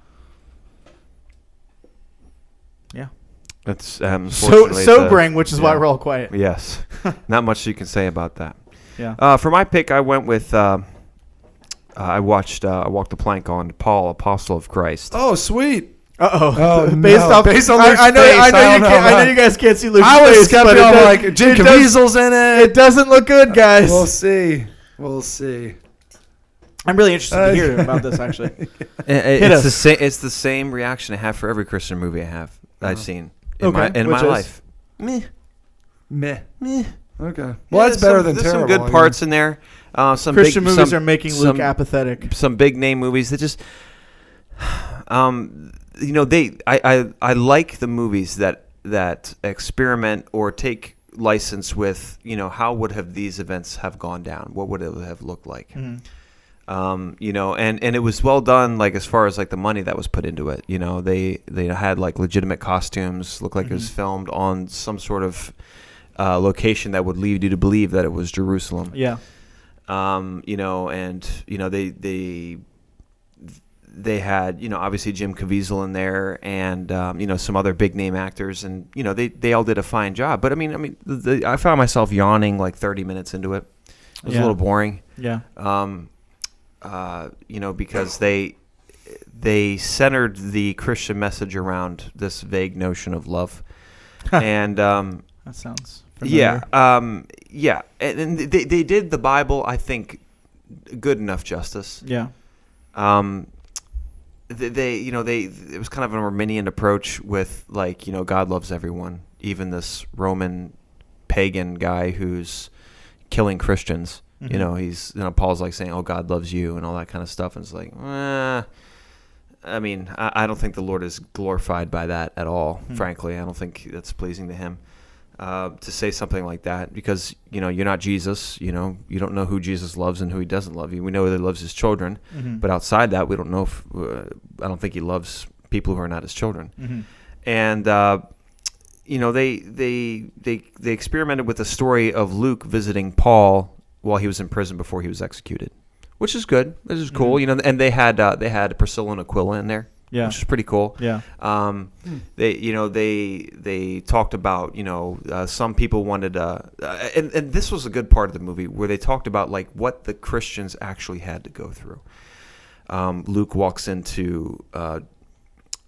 That's um, So unfortunately the- sobering, which is why we're all quiet. Yes, not much you can say about that. Yeah. Uh, for my pick, I went with. Uh, uh, I watched. Uh, I walked the plank on Paul, Apostle of Christ. Oh, sweet. Uh Oh, based no. off Based on I, Luke's I know. face, I know I you know can't. I know you guys can't see Luke's I was face, but skeptical. it I'm like, Jim it Caviezel's in it. It doesn't look good, guys. We'll see. We'll see. I'm really interested Uh, to hear about this. Actually, I- I- Hit it's us. the same. It's the same reaction I have for every Christian movie I have. I've Oh. seen in Okay, my in which my is? life. Meh, Meh. meh. Okay. Well, Yeah, that's better some, than there's terrible. Some good I mean. parts in there. Uh, some Christian big, movies some, are making some- apathetic. some big name movies that just um you know they I, I I like the movies that that experiment or take license with you know how would have these events have gone down what would it have looked like Mhm. Um you know and and it was well done like as far as like the money that was put into it you know they they had like legitimate costumes looked like it was Mhm. filmed on some sort of uh, location that would lead you to believe that it was Jerusalem Yeah. um, you know, and you know they they they had you know obviously Jim Caviezel in there and um, you know some other big name actors and you know they they all did a fine job. But I mean I mean the, the, I found myself yawning like 30 minutes into it. It was Yeah. a little boring. Yeah. Um, uh, you know because they they centered the Christian message around this vague notion of love. and um, That sounds. yeah, um, yeah, and, and they they did the Bible, I think, good enough justice. Yeah. Um, they, they, you know, they it was kind of an Arminian approach with like, you know, God loves everyone, even this Roman pagan guy who's killing Christians. Mhm. You know, he's you know Paul's like saying, "Oh, God loves you" and all that kind of stuff, and it's like, eh. I mean, I, I don't think the Lord is glorified by that at all. Hmm. Frankly, I don't think that's pleasing to Him uh, to say something like that because you know you're not Jesus. You know, you don't know who Jesus loves and who He doesn't love you. We know that He loves His children, Mhm. but outside that, we don't know. If, uh, I don't think He loves people who are not His children Mhm. and uh, you know they they they they experimented with the story of Luke visiting Paul while he was in prison before he was executed, which is good. This is cool, Mhm. you know. And they had uh, they had Priscilla and Aquila in there, Yeah. which is pretty cool. Yeah. Um, they you know they they talked about you know uh, some people wanted uh, uh, and and this was a good part of the movie where they talked about like what the Christians actually had to go through. Um, Luke walks into uh,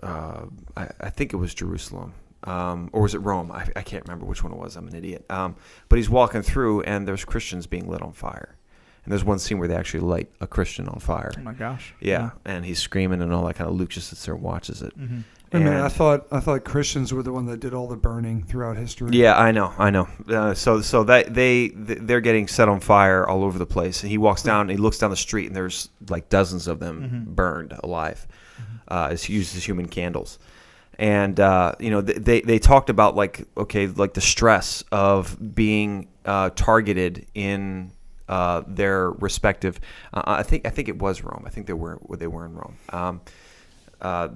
uh, I, I think it was Jerusalem. Um, or was it Rome? I, I can't remember which one it was. I'm an idiot. Um, but he's walking through, and there's Christians being lit on fire. And there's one scene where they actually light a Christian on fire. Oh my gosh. Yeah, and he's screaming and all that kind of. Luke just sits there and watches it. Mm-hmm. Hey, man, And- I thought I thought Christians were the one that did all the burning throughout history. Yeah, I know, I know. Uh, so, so that they they're getting set on fire all over the place, and he walks down, and he looks down the street, and there's like dozens of them Mhm. burned alive, uh, as used as human candles, and uh, you know they they talked about like okay, like the stress of being uh, targeted in uh, their respective. Uh, I think I think it was Rome. I think they were they were in Rome. Um, uh,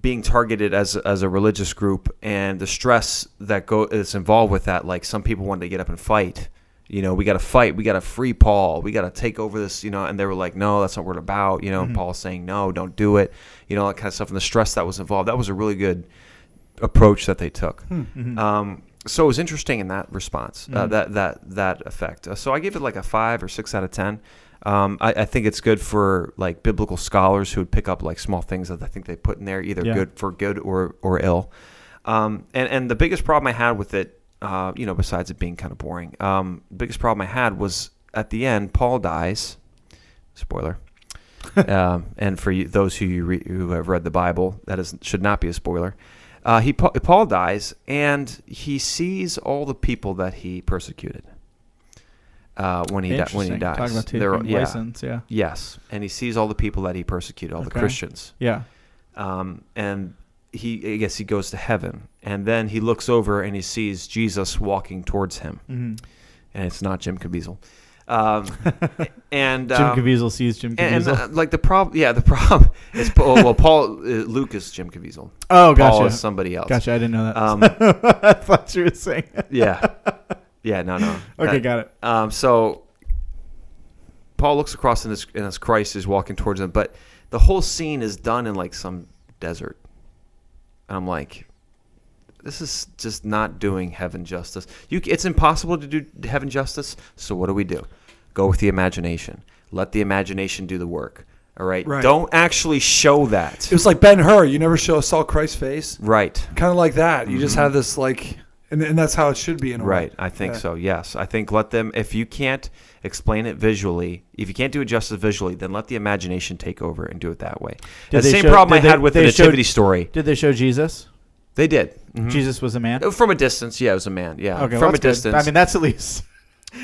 being targeted as as a religious group and the stress that go is involved with that. Like some people wanted to get up and fight. You know, we got to fight. We got to free Paul. We got to take over this. You know, and they were like, "No, that's not what we're about." You know, and Mhm. Paul's saying, "No, don't do it." You know, that kind of stuff. And the stress that was involved. That was a really good approach that they took. Hmm. Mm-hmm. Um, so it was interesting in that response, uh, Mhm. that that that effect. Uh, so I give it like a five or six out of ten. Um, I, I think it's good for like biblical scholars who would pick up like small things that I think they put in there, either Yeah. good for good or or ill. Um, and and the biggest problem I had with it, uh, you know, besides it being kind of boring, um, the biggest problem I had was at the end, Paul dies. Spoiler. um, and for you, those who you re, who have read the Bible, that is should not be a spoiler. Uh, he Paul dies, and he sees all the people that he persecuted. Uh, when he di- when he dies, Talking about There taking are- yeah, license, yeah. yes, and he sees all the people that he persecuted, all the Christians Yeah. um, and he I guess he goes to heaven, and then he looks over and he sees Jesus walking towards him, hmm and it's not Jim Caviezel. Um, and Jim um, Caviezel sees Jim Caviezel. and uh, like the problem, yeah, the problem is Paul, well, Paul uh, Luke is Jim Caviezel. oh, Paul gotcha. is somebody else. Gotcha. I didn't know that. Um, I thought you were saying. yeah, yeah, no, no. okay, That- got it. Um, so Paul looks across and as, and as Christ is walking towards him, but the whole scene is done in like some desert. And I'm like, this is just not doing heaven justice. You, it's impossible to do heaven justice. So what do we do? Go with the imagination. Let the imagination do the work. All right. Right. Don't actually show that. It was like Ben Hur. You never show saw Christ's face. Right. Kind of like that. You just mm-hmm. have this like, and, and that's how it should be in a way. Right. I think Yeah. so. Yes. I think let them. If you can't explain it visually, if you can't do it justice visually, then let the imagination take over and do it that way. Did the same show- problem I they- had with the they showed- nativity story. Did they show Jesus? They did. Mhm. Jesus was a man. from a distance. Yeah, it was a man. Yeah, Okay, from well, a that's good. distance. I mean, that's at least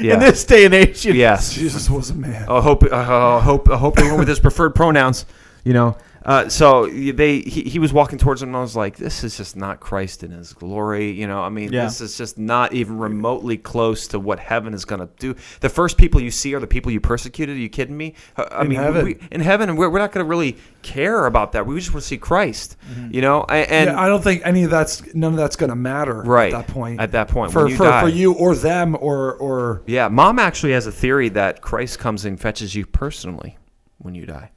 yeah. in this day and age. yes. Jesus was a man. I hope. I hope. I hope they went with his preferred pronouns. You know. Uh, so they he, he was walking towards him and I was like, this is just not Christ in his glory. You know, I mean, Yeah. this is just not even remotely close to what heaven is going to do. The first people you see are the people you persecuted. Are you kidding me? I In mean, heaven. We, in heaven, we're, we're not going to really care about that. We just want to see Christ. Mm-hmm. You know, I- and yeah, I don't think any of that's none of that's going to matter right at that point. At that point, for you for, for you or them or or Yeah, mom actually has a theory that Christ comes and fetches you personally when you die.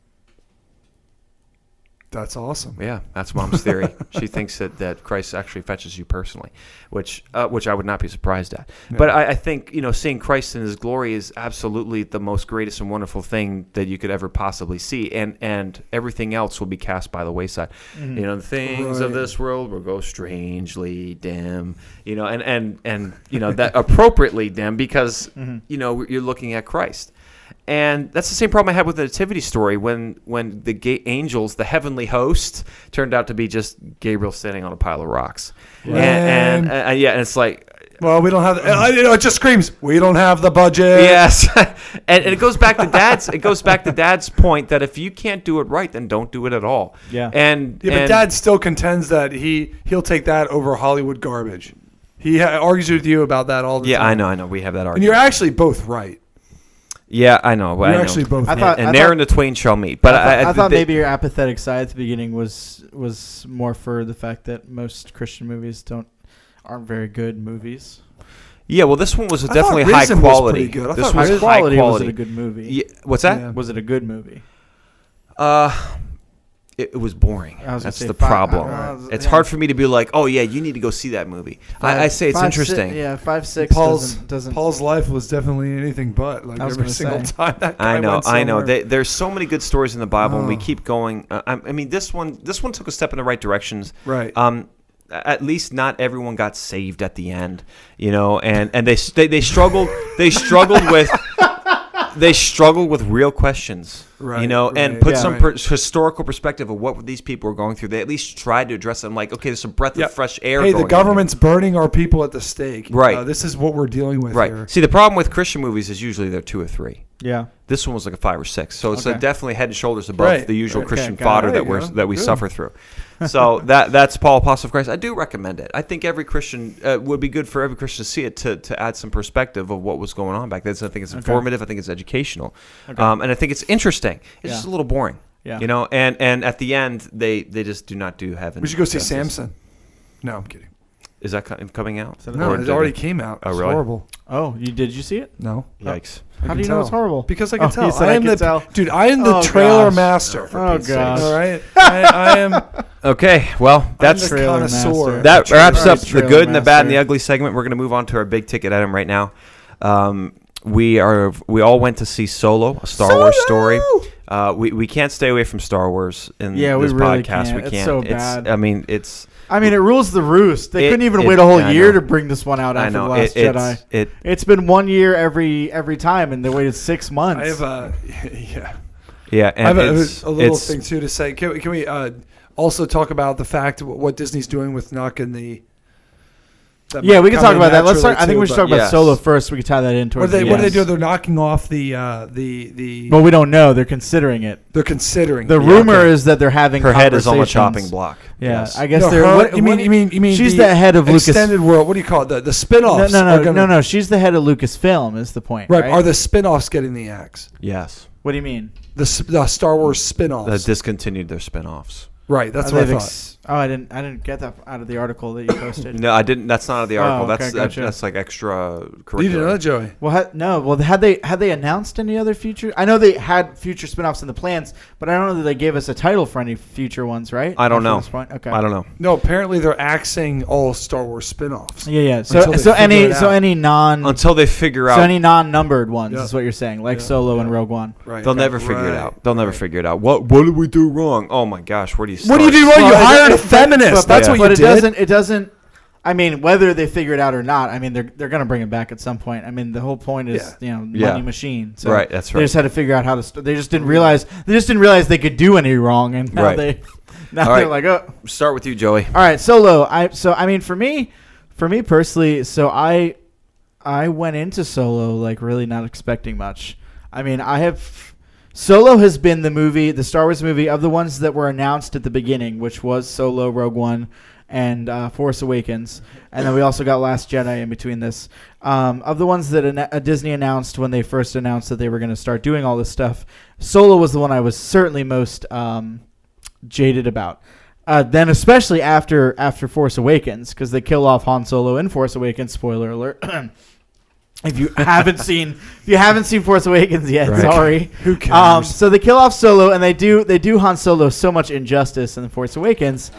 That's awesome. Yeah, that's mom's theory. she thinks that, that Christ actually fetches you personally, which uh, which I would not be surprised at. But I, I think you know seeing Christ in His glory is absolutely the most greatest and wonderful thing that you could ever possibly see, and and everything else will be cast by the wayside. You know, the things of this world will go strangely dim. You know, and and and you know that appropriately dim because you know you're looking at Christ. And that's the same problem I had with the nativity story when when the ga- angels, the heavenly host, turned out to be just Gabriel standing on a pile of rocks. And, and, Man. uh, yeah, and it's like Well, we don't have. Uh, you know, it just screams. We don't have the budget. yes, and, and it goes back to dad's. It goes back to dad's point that if you can't do it right, then don't do it at all. Yeah. And Yeah, but and- Dad still contends that he he'll take that over Hollywood garbage. He ha- argues with you about that all the Yeah, time. Yeah, I know, I know. We have that argument. And argument. you're actually both right. Yeah, I know. I You're know. actually both. I right. thought- and there thought- in the twain shall meet. But I thought, I, I thought they- maybe your apathetic side at the beginning was was more for the fact that most Christian movies don't aren't very good movies. Yeah, well, this one was I definitely thought high Risen was quality. pretty good. I this thought was Risen- high quality, quality. was it a good movie? Yeah, what's that? Yeah. Was it a good movie? Uh, it, it was boring. Was That's say the five- problem. uh, it's yeah. hard for me to be like, oh yeah, you need to go see that movie. I, I say it's Five, si- interesting. yeah, five six Paul's doesn't, doesn't Paul's life was definitely anything but like I was every single say. time that guy I know, went I know. They, there's so many good stories in the Bible, and we Oh. keep going. Uh, I, I mean, this one, this one took a step in the right directions. right. Um, at least not everyone got saved at the end, you know, and and they they, they struggled. They struggled with. They struggled with real questions, you Right, know, and put yeah. some right. per- historical perspective of what these people were going through. They at least tried to address them, like, okay, there's some breath Yeah. of fresh air. hey, the government's burning our people at the stake. Right. Uh, this is what we're dealing with Right. here. See, the problem with Christian movies is usually they're two or three. yeah. This one was like a five or six, so it's Okay. definitely head and shoulders above Right. the usual Okay, Christian it. fodder that we that we Good. suffer through. So that that's Paul Apostle of Christ. I do recommend it. I think every Christian uh, would be good for every Christian to see it to, to add some perspective of what was going on back then. So I think it's informative. I think it's educational, Okay. um, and I think it's interesting. It's Yeah. just a little boring, Yeah. you know. And and at the end, they they just do not do heaven. We should go see justice. Samson. No, I'm kidding. Is that coming out? So No, Or it did already came out. Oh, It's really? horrible. Oh, you did you see it? No. Yikes! I How do you know it's horrible? Because I can Oh, tell. I I am can the tell. dude. I am the Oh, trailer gosh. master. Oh gosh. All right. I, I am. Okay, well that's the Trailer connoisseur. master. that wraps up the good and the bad and the ugly segment. We're going to move on to our big ticket item right now. Um, we are we all went to see Solo, a Star Wars story. Uh, we we can't stay away from Star Wars in Yeah, we this really podcast. can't. We It's can't. so bad. I mean, it's I mean, it rules the roost. They It- couldn't even it- wait a whole yeah, I year know. to bring this one out I after know the Last it, Jedi. it's, it. It's been one year every every time, and they waited six months. I have a yeah. Yeah, I have and a, it's, a little thing too to say. Can we, can we uh, also talk about the fact of what Disney's doing with knocking the? That yeah, we can talk about that. Let's naturally talk. I think too, we should but- talk about Yes. Solo first. We can tie that in What towards are they, the what are they end. doing? They're knocking off the uh, the the. Well, we don't know. They're considering it. they're considering. The it. rumor Okay. is that they're having her head is on the chopping block. Yeah, Yes. I guess No, they're. her- what, you mean what- you mean you mean she's the head of Lucas- extended world? What do you call it? The the spinoffs. No, spin-offs. no, are no, gonna- no, no. She's the head of Lucasfilm. Is the point? Right, Right. are the spin-offs getting the axe? yes, what do you mean? The, the Star Wars spin-offs. they discontinued their spin-offs. right, that's Are what I thought. Ex- oh, I didn't. I didn't get that out of the article that you posted. No, I didn't. That's not out of the Oh, article. okay, that's gotcha. that's like extra. you didn't know that, Joey? Well, ha- no. Well, had they had they announced any other future? I know they had future spin-offs in the plans, but I don't know that they gave us a title for any future ones, right? I don't Up know. point? Okay. I don't know. No, apparently they're axing all Star Wars spin-offs. Yeah, yeah. So, so any, so any non, Until they figure out so any non-numbered ones Yeah. is what you're saying, like Yeah, Solo and. Rogue One. Right. they'll never figure it out. They'll never Right. figure it out. What What did we do wrong? Oh my gosh, where do you start? What do you do wrong? you hired a feminist. but- That's Yeah. what you but it did. doesn't. It doesn't. I mean, whether they figure it out or not, I mean, they're they're gonna bring it back at some point. I mean, the whole point is you know money Yeah. machine. So Right, that's right. They right. just had to figure out how to. St- they just didn't realize. They just didn't realize they could do any wrong, and now Right. they now All they're right. like, oh. Start with you, Joey. All right, Solo. I so I mean for me, for me personally, so I I went into Solo like really not expecting much. I mean, I have Solo has been the movie, the Star Wars movie of the ones that were announced at the beginning, which was Solo, Rogue One, and uh, Force Awakens, and then we also got Last Jedi in between this. Um, of the ones that ana- uh, Disney announced when they first announced that they were going to start doing all this stuff, Solo was the one I was certainly most um, jaded about. Uh, then especially after after Force Awakens, because they kill off Han Solo in Force Awakens. Spoiler alert. if you haven't seen if you haven't seen Force Awakens yet, Right. sorry. Who cares? Um, so they kill off Solo, and they do they do Han Solo so much injustice in the Force Awakens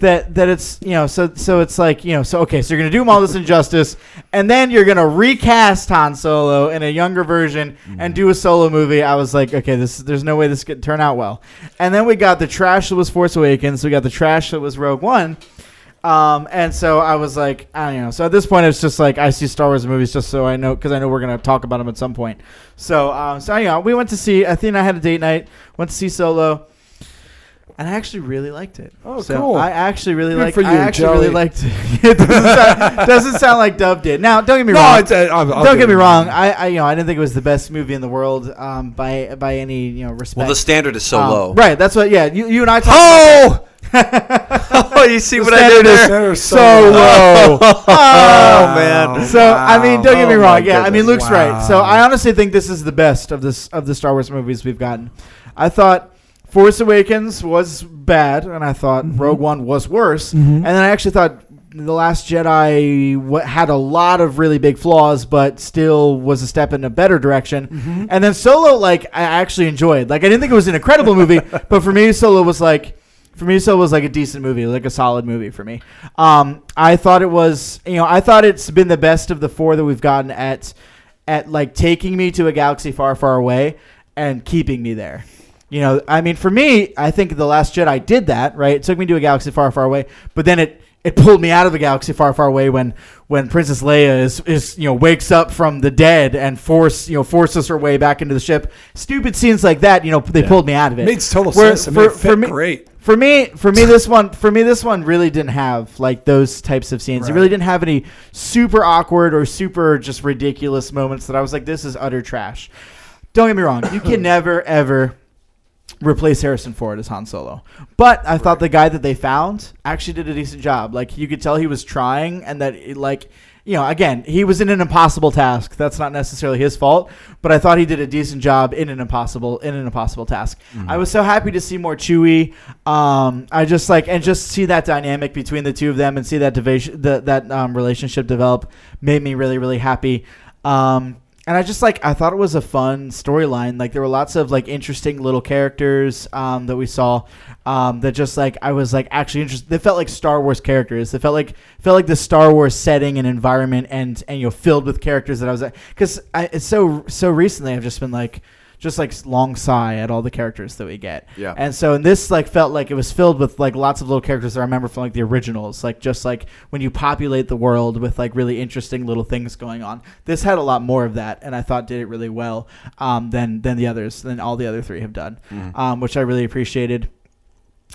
that that it's you know so so it's like you know so okay so you're gonna do him all this injustice, and then you're gonna recast Han Solo in a younger version and do a solo movie. I was like, okay, this there's no way this could turn out well. And then we got the trash that was Force Awakens. We got the trash that was Rogue One. Um, and so I was like, I don't know. So at this point, it's just like I see Star Wars movies just so I know because I know we're gonna talk about them at some point. So, um, so you know, we went to see. I think I had a date night. Went to see Solo, and I actually really liked it. Oh, So cool. I actually really Good liked. for you, I actually really liked it. it doesn't sound, doesn't sound like Dub did. Now, don't get me no, wrong. it's, uh, I'll, I'll don't give get me wrong. I, I, you know, I didn't think it was the best movie in the world um, by by any you know respect. Well, the standard is so Um, low. Right. That's what. Yeah. You, you and I talked. Oh! oh, you see The what I did there? So low. Oh man. So I mean, don't get me Oh, wrong. Yeah, I mean. Luke's right. So I honestly think this is the best of this of the Star Wars movies we've gotten. I thought Force Awakens was bad, and I thought Mm-hmm. Rogue One was worse, and then I actually thought the Last Jedi wa- had a lot of really big flaws, but still was a step in a better direction. Mm-hmm. And then Solo, like I actually enjoyed. Like I didn't think it was an incredible movie, but for me, Solo was like. For me, Solo was like a decent movie, like a solid movie for me. Um, I thought it was, you know, I thought it's been the best of the four that we've gotten at, at like taking me to a galaxy far, far away and keeping me there. You know, I mean, for me, I think the Last Jedi did that, right? It took me to a galaxy far, far away, but then it it pulled me out of the galaxy far, far away when when Princess Leia is is you know wakes up from the dead and force you know forces her way back into the ship. Stupid scenes like that, you know, they pulled me out of it. Makes total Where- sense. It fit me, great. for me, for me, this one, for me, this one really didn't have like those types of scenes. It really didn't have any super awkward or super just ridiculous moments that I was like, this is utter trash. Don't get me wrong, you can never ever replace Harrison Ford as Han Solo. But I thought the guy that they found actually did a decent job. Like you could tell he was trying, and that it, like you know, again, he was in an impossible task. That's not necessarily his fault, but I thought he did a decent job in an impossible in an impossible task. I was so happy to see more Chewie. Um, I just like and just see that dynamic between the two of them and see that division, the, that um, relationship develop made me really really happy. Um, and I just like I thought it was a fun storyline. Like there were lots of like interesting little characters um, that we saw um, that just like I was like actually interested. They felt like Star Wars characters. They felt like felt like the Star Wars setting and environment and and you know filled with characters that I was because it's so so recently I've just been like just like long sigh at all the characters that we get. Yeah. And so, and this like felt like it was filled with like lots of little characters that I remember from like the originals, like just like when you populate the world with like really interesting little things going on. This had a lot more of that, and I thought did it really well um, than than the others, than all the other three have done, um, which I really appreciated.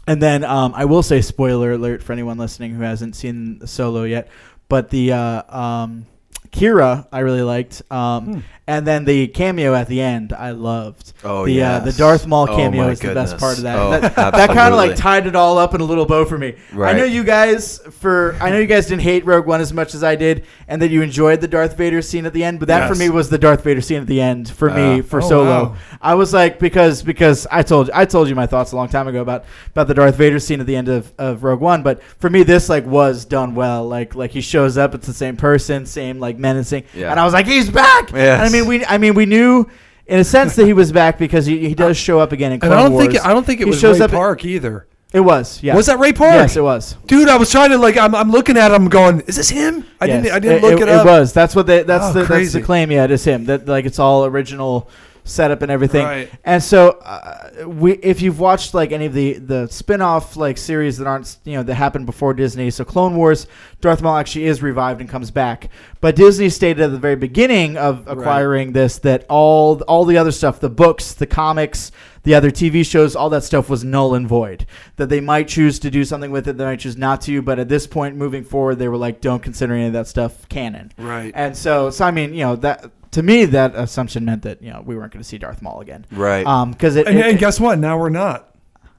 And then um, I will say, spoiler alert for anyone listening who hasn't seen Solo yet, but the uh, um, Qi'ra I really liked, um, and then the cameo at the end I loved. Oh, the uh, the. Darth Maul Oh, cameo my is the best part of that. Oh, that that kind of like tied it all up in a little bow for me. I know you guys for I know you guys didn't hate Rogue One as much as I did, and that you enjoyed the Darth Vader scene at the end. But that for me was the Darth Vader scene at the end for me Uh, for oh, Solo. wow. I was like because because I told I told you my thoughts a long time ago about about the Darth Vader scene at the end of, of Rogue One, but for me this like was done well. Like like he shows up, it's the same person, same like menacing, Yeah. and I was like he's back. Yes. And I mean we I mean we knew. In a sense, that he was back because he, he does show up again in And I don't Wars. think I don't think it He was shows Ray up- Park either. It was. Yeah. Was that Ray Park? Yes, it was. Dude, I was trying to like I'm, I'm looking at him going, is this him? I Yes. didn't I didn't look it, It up. It was. That's what they. That's Oh, the that's crazy. the claim. Yeah, it is him. That like it's all original setup and everything. Right. And so uh, we, if you've watched like any of the the spin-off like series that aren't you know that happened before Disney, so Clone Wars, Darth Maul actually is revived and comes back. But Disney stated at the very beginning of acquiring this that all all the other stuff, the books, the comics, the other TV shows, all that stuff was null and void. That they might choose to do something with it, they might choose not to. But at this point, moving forward, they were like, don't consider any of that stuff canon. Right. And so, so I mean, you know, that to me, that assumption meant that you know we weren't going to see Darth Maul again. Right. Um, because it, And, it- and guess what? Now we're not.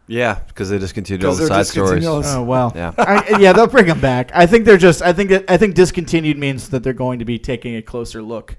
yeah, because they discontinued all the side stories. Oh well. Yeah. I, yeah, they'll bring them back. I think they're just. I think that. I think discontinued means that they're going to be taking a closer look.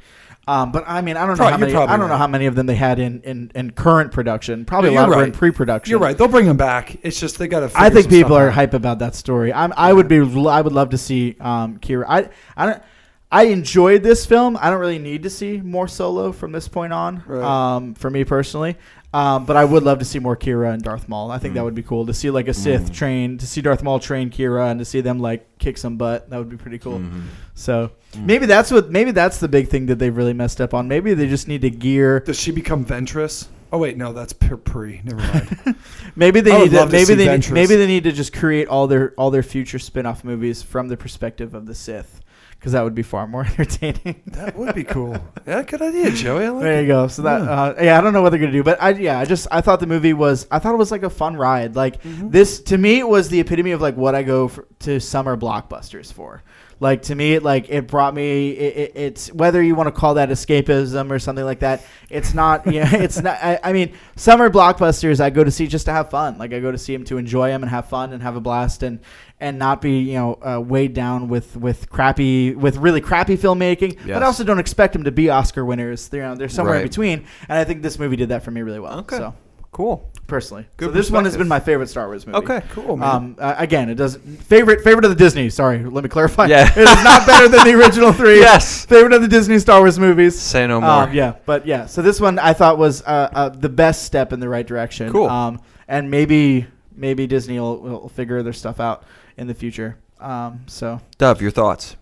Um, but I mean, I don't know Probably- how many. I don't know how many of them they had in in, in current production. Probably Yeah, a lot you're were in pre-production. You're right. They'll bring them back. It's just they got to. I think people are hype about that story. I'm. I would be. I would love to see um, Qi'ra. I. I don't. I enjoyed this film. I don't really need to see more Solo from this point on. Right. Um, for me personally. Um, but I would love to see more Qi'ra and Darth Maul. I think Mm. that would be cool to see like a Sith train, to see Darth Maul train Qi'ra, and to see them like kick some butt. That would be pretty cool. Mhm. So maybe that's what. Maybe that's the big thing that they've really messed up on. Maybe they just need to gear. Does she become Ventress? Oh wait, no, that's Pre. pre. Never mind. Maybe they need to, love to maybe they Ventress. maybe they need to just create all their all their future spin-off movies from the perspective of the Sith because that would be far more entertaining. that would be cool. Yeah, good idea, Joey. Like there it. you go. So that Yeah. uh, yeah, I don't know what they're gonna do, but I yeah, I just I thought the movie was I thought it was like a fun ride. Like Mm-hmm. this to me it was the epitome of like what I go for, to summer blockbusters for. Like to me, it like it brought me. It, it, it's whether you want to call that escapism or something like that. It's not. Yeah, it's not. I, I mean, summer blockbusters I go to see just to have fun. Like I go to see them to enjoy them and have fun and have a blast and and not be you know uh, weighed down with with crappy with really crappy filmmaking. But I also don't expect them to be Oscar winners. They're you know, they're somewhere in between, and I think this movie did that for me really well. Okay. So Cool. personally, Good so this one has been my favorite Star Wars movie. Okay. Cool, man. Um, uh, again, it does favorite favorite of the Disney. Sorry, let me clarify. Yeah. it is not better than the original three. Yes. favorite of the Disney Star Wars movies. Say no more. Um, yeah, but yeah. So this one I thought was uh, uh, the best step in the right direction. Cool. Um, and maybe maybe Disney will, will figure their stuff out in the future. Um, so Dove, your thoughts?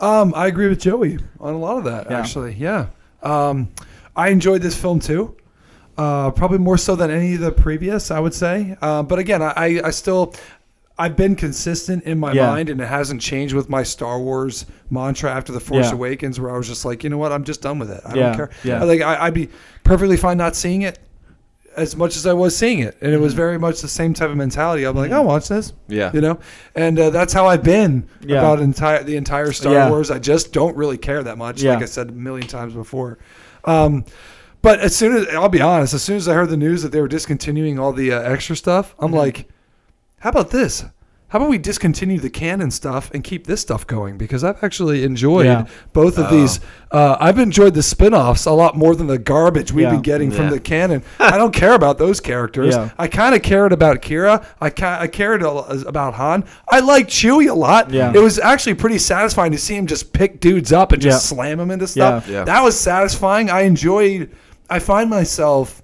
Um, I agree with Joey on a lot of that. Yeah. Actually, yeah. Um, I enjoyed this film too. Uh, probably more so than any of the previous, I would say. Uh, but again, I, I, I still, I've been consistent in my Yeah. mind, and it hasn't changed with my Star Wars mantra after the Force Yeah. Awakens, where I was just like, you know what, I'm just done with it. I Yeah, don't care. yeah. Like I, I'd be perfectly fine not seeing it as much as I was seeing it, and it Mm-hmm. was very much the same type of mentality. I'm like, I'll watch this. Yeah. You know, and uh, that's how I've been Yeah. about entire the entire Star Yeah. Wars. I just don't really care that much, Yeah. like I said a million times before. Um, but as soon as I'll be honest, as soon as I heard the news that they were discontinuing all the uh, extra stuff, I'm Mhm. like, how about this? How about we discontinue the canon stuff and keep this stuff going? Because I've actually enjoyed Yeah. both of Oh. these. Uh, I've enjoyed the spin-offs a lot more than the garbage we've Yeah. been getting from the canon. I don't care about those characters. Yeah. I kind of cared about Qi'ra. I ca- I cared a- about Han. I liked Chewie a lot. Yeah. It was actually pretty satisfying to see him just pick dudes up and just Yeah. slam them into stuff. Yeah. Yeah. That was satisfying. I enjoyed. I find myself,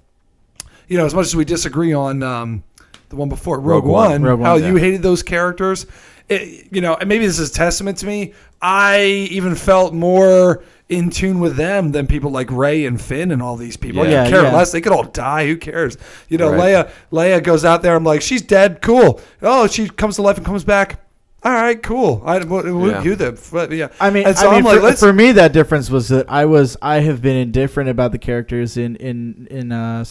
you know, as much as we disagree on um, the one before Rogue, Rogue One. One, Rogue One, how yeah. you hated those characters. It, you know, and maybe this is testament to me. I even felt more in tune with them than people like Rey and Finn and all these people. Yeah. I care yeah. less. They could all die. Who cares? You know, Right. Leia Leia goes out there. I'm like, she's dead. Cool. Oh, she comes to life and comes back. All right, cool. I what Yeah. you then? But yeah, I mean, so I mean like, for, for me, that difference was that I was I have been indifferent about the characters in in in uh,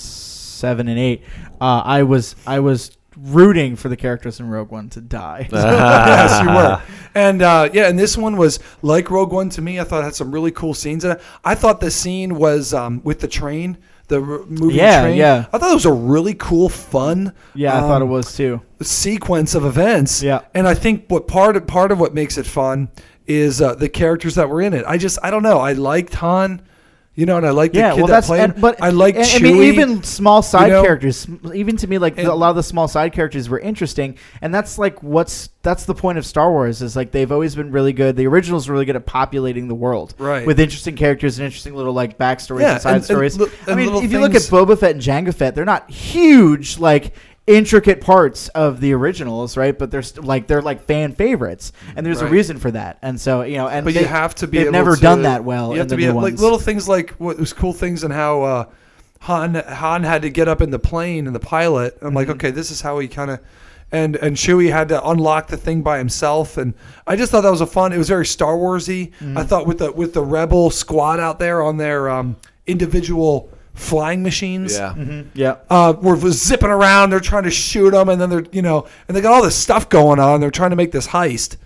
seven and eight. Uh, I was I was rooting for the characters in Rogue One to die. yes, you were. And uh, yeah, and this one was like Rogue One to me. I thought it had some really cool scenes in it. I thought the scene was um, with the train, the r- moving Yeah, train. yeah. I thought it was a really cool, fun. yeah, I thought it um, was too. sequence of events. Yeah. And I think what part of part of what makes it fun is uh, the characters that were in it. I just I don't know. I liked Han, you know, and I Yeah, the kid well, that that's played. and, but I like. and, Chewie. I mean, even small side know? characters, even to me, like And- a lot of the small side characters were interesting, and that's like what's that's the point of Star Wars is like they've always been really good. The originals were really good at populating the world, Right. with interesting characters and interesting little like backstories Yeah, and side and- stories. li- I mean, if you look at Boba Fett and Jango Fett, they're not huge like intricate parts of the originals, right? But they're st- like they're like fan favorites, and there's a reason for that. And so you know, and but they, you have to be. they've able never to- done that well. You have to be new like little things like what was cool things and how uh, Han Han had to get up in the plane and the pilot. I'm Mm-hmm. like, okay, this is how he kind of. And and Chewie had to unlock the thing by himself, and I just thought that was a fun. It was very Star Warsy. Mm-hmm. I thought with the with the Rebel squad out there on their um, individual flying machines Yeah. Mhm, yeah. uh, were was zipping around. They're trying to shoot them, and then they're you know, and they got all this stuff going on. They're trying to make this heist.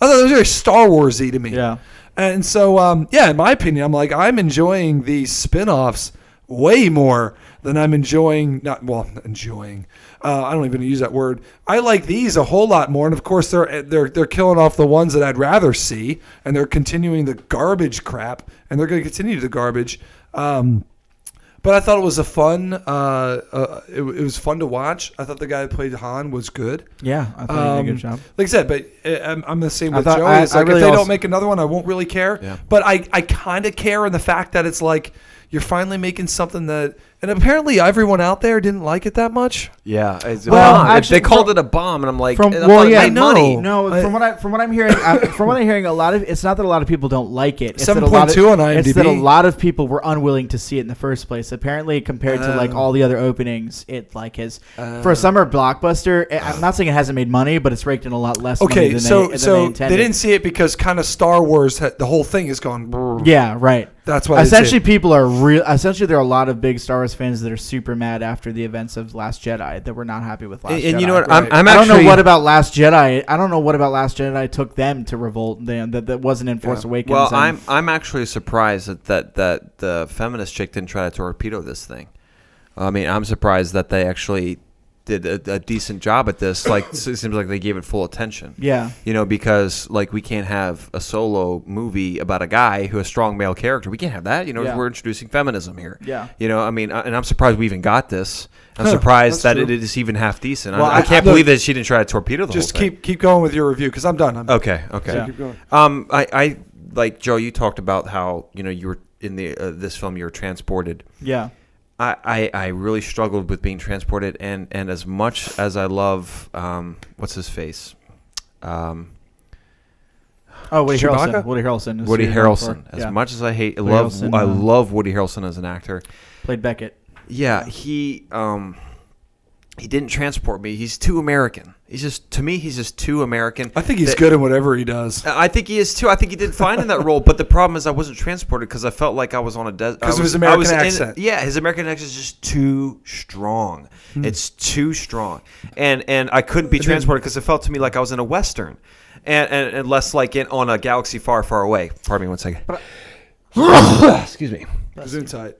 I thought it was very Star Warsy to me. Yeah. And so, um, yeah, in my opinion, I'm like I'm enjoying these spin-offs way more than I'm enjoying. Not well, enjoying. Uh, I don't even use that word. I like these a whole lot more, and of course they're they're they're killing off the ones that I'd rather see, and they're continuing the garbage crap, and they're going to continue the garbage. Um, but I thought it was a fun. Uh, uh, it, it was fun to watch. I thought the guy who played Han was good. Yeah, I thought he did a Um, good job. Like I said, but uh, I'm, I'm the same I with thought- Joey. I- It's I really if they also- don't make another one, I won't really care. Yeah. But I, I kind of care in the fact that it's like you're finally making something that, and apparently everyone out there didn't like it that much. Yeah, it's a Well, bomb. actually, they called from- it a bomb, and I'm like, From I well, thought it yeah, made money. No, I- from what I from what I'm hearing, I, from what I'm hearing, a lot of it's not that a lot of people don't like it. It's that a 7.2 lot of, on It's that a IMDb. lot of people were unwilling to see it in the first place. Apparently, compared to like Oh. all the other openings, it like has Uh. for a summer blockbuster. I- I'm not saying it hasn't made money, but it's raked in a lot less. money Okay, than so they, than so they, they, intended. didn't see it because kind of Star Wars, had, the whole thing is gone. brrr. Yeah, right. That's why. they didn't Essentially, people are real. Essentially, there are a lot of big Star Wars fans that are super mad after the events of Last Jedi that were not happy with Last And, Jedi. and you know what? Right. I'm, I'm I don't know what about Last Jedi. I don't know what about Last Jedi took them to revolt. Then that that wasn't in Force Yeah. Awakens. Well, I'm I'm actually surprised that, that that the feminist chick didn't try to torpedo this thing. I mean, I'm surprised that they actually did a, a decent job at this. Like, it seems like they gave it full attention. yeah. You know, because like we can't have a solo movie about a guy who has a strong male character. We can't have that. You know, Yeah. we're introducing feminism here. Yeah. You know, I mean, and I'm surprised we even got this. I'm Huh, surprised that that's it true. is even half decent. Well, I, I I- can't look, believe that she didn't try to torpedo the Just whole thing. keep keep going with your review because I'm done. I'm, Okay. Okay. Keep going. Um, I, I like Joe. You talked about how you know you were in the uh, this film. You were transported. Yeah. I, I, I really struggled with being transported, and, and as much as I love um, what's his face, um, Oh, Woody Chewbacca? Harrelson. Woody Harrelson. is Woody who you're going Harrelson. As Yeah. much as I hate, Woody love, Harrelson, I uh, love Woody Harrelson as an actor. played Beckett. Yeah, he um, he didn't transport me. He's too American. He's just to me, he's just too American. I think he's That- good in whatever he does. I think he is too. I think he did fine in that role, but the problem is I wasn't transported because I felt like I was on a desert. 'Cause of his American accent. yeah, his American accent is just too strong. Hmm. It's too strong, and and I couldn't be transported because it felt to me like I was in a western, and and, and less like in on a galaxy far, far away. Pardon me one second. Excuse me. He's in tight.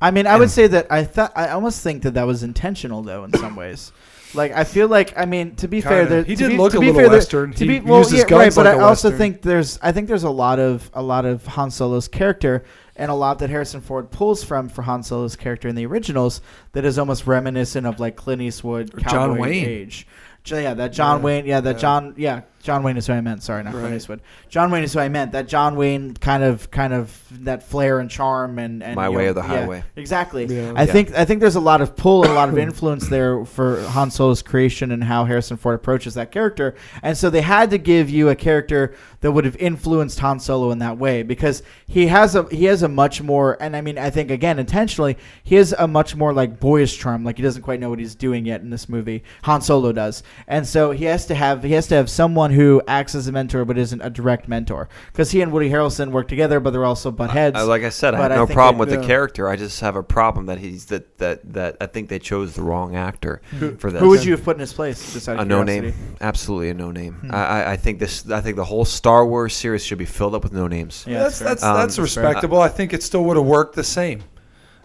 I mean, I would say that I thought I almost think that that was intentional though in some ways. Like I feel like I mean to be fair, Kinda. there He to did be, look to a be little fair, Western. To He be well, used yeah, right. But like I also Western. think there's I think there's a lot of a lot of Han Solo's character and a lot that Harrison Ford pulls from for Han Solo's character in the originals that is almost reminiscent of like Clint Eastwood, Or John Wayne. age. Yeah, that John Yeah, Wayne. Yeah, that yeah. John. Yeah, John Wayne is who I meant. Sorry, not Clint Right. Eastwood. John Wayne is who I meant. That John Wayne kind of, kind of that flair and charm and, and My way know, or the yeah, highway. exactly. Yeah. I Yeah. think I think there's a lot of pull and a lot of influence there for Han Solo's creation and how Harrison Ford approaches that character. And so they had to give you a character that would have influenced Han Solo in that way because he has a he has a much more and I mean I think again intentionally he has a much more like boyish charm like he doesn't quite know what he's doing yet in this movie Han Solo does and so he has to have he has to have someone who acts as a mentor but isn't a direct mentor because he and Woody Harrelson work together but they're also butt heads I, like I said, I have But I no problem it- with the yeah. character. I just have a problem that he's that that that I think they chose the wrong actor for this. who would you have put in his place just a no name? Absolutely a no name. Hmm. I, I- I think this. I think the whole Star Wars series should be filled up with no names. Yeah, that's fair. that's Um, that's that's fair. respectable. I think it still would have worked the same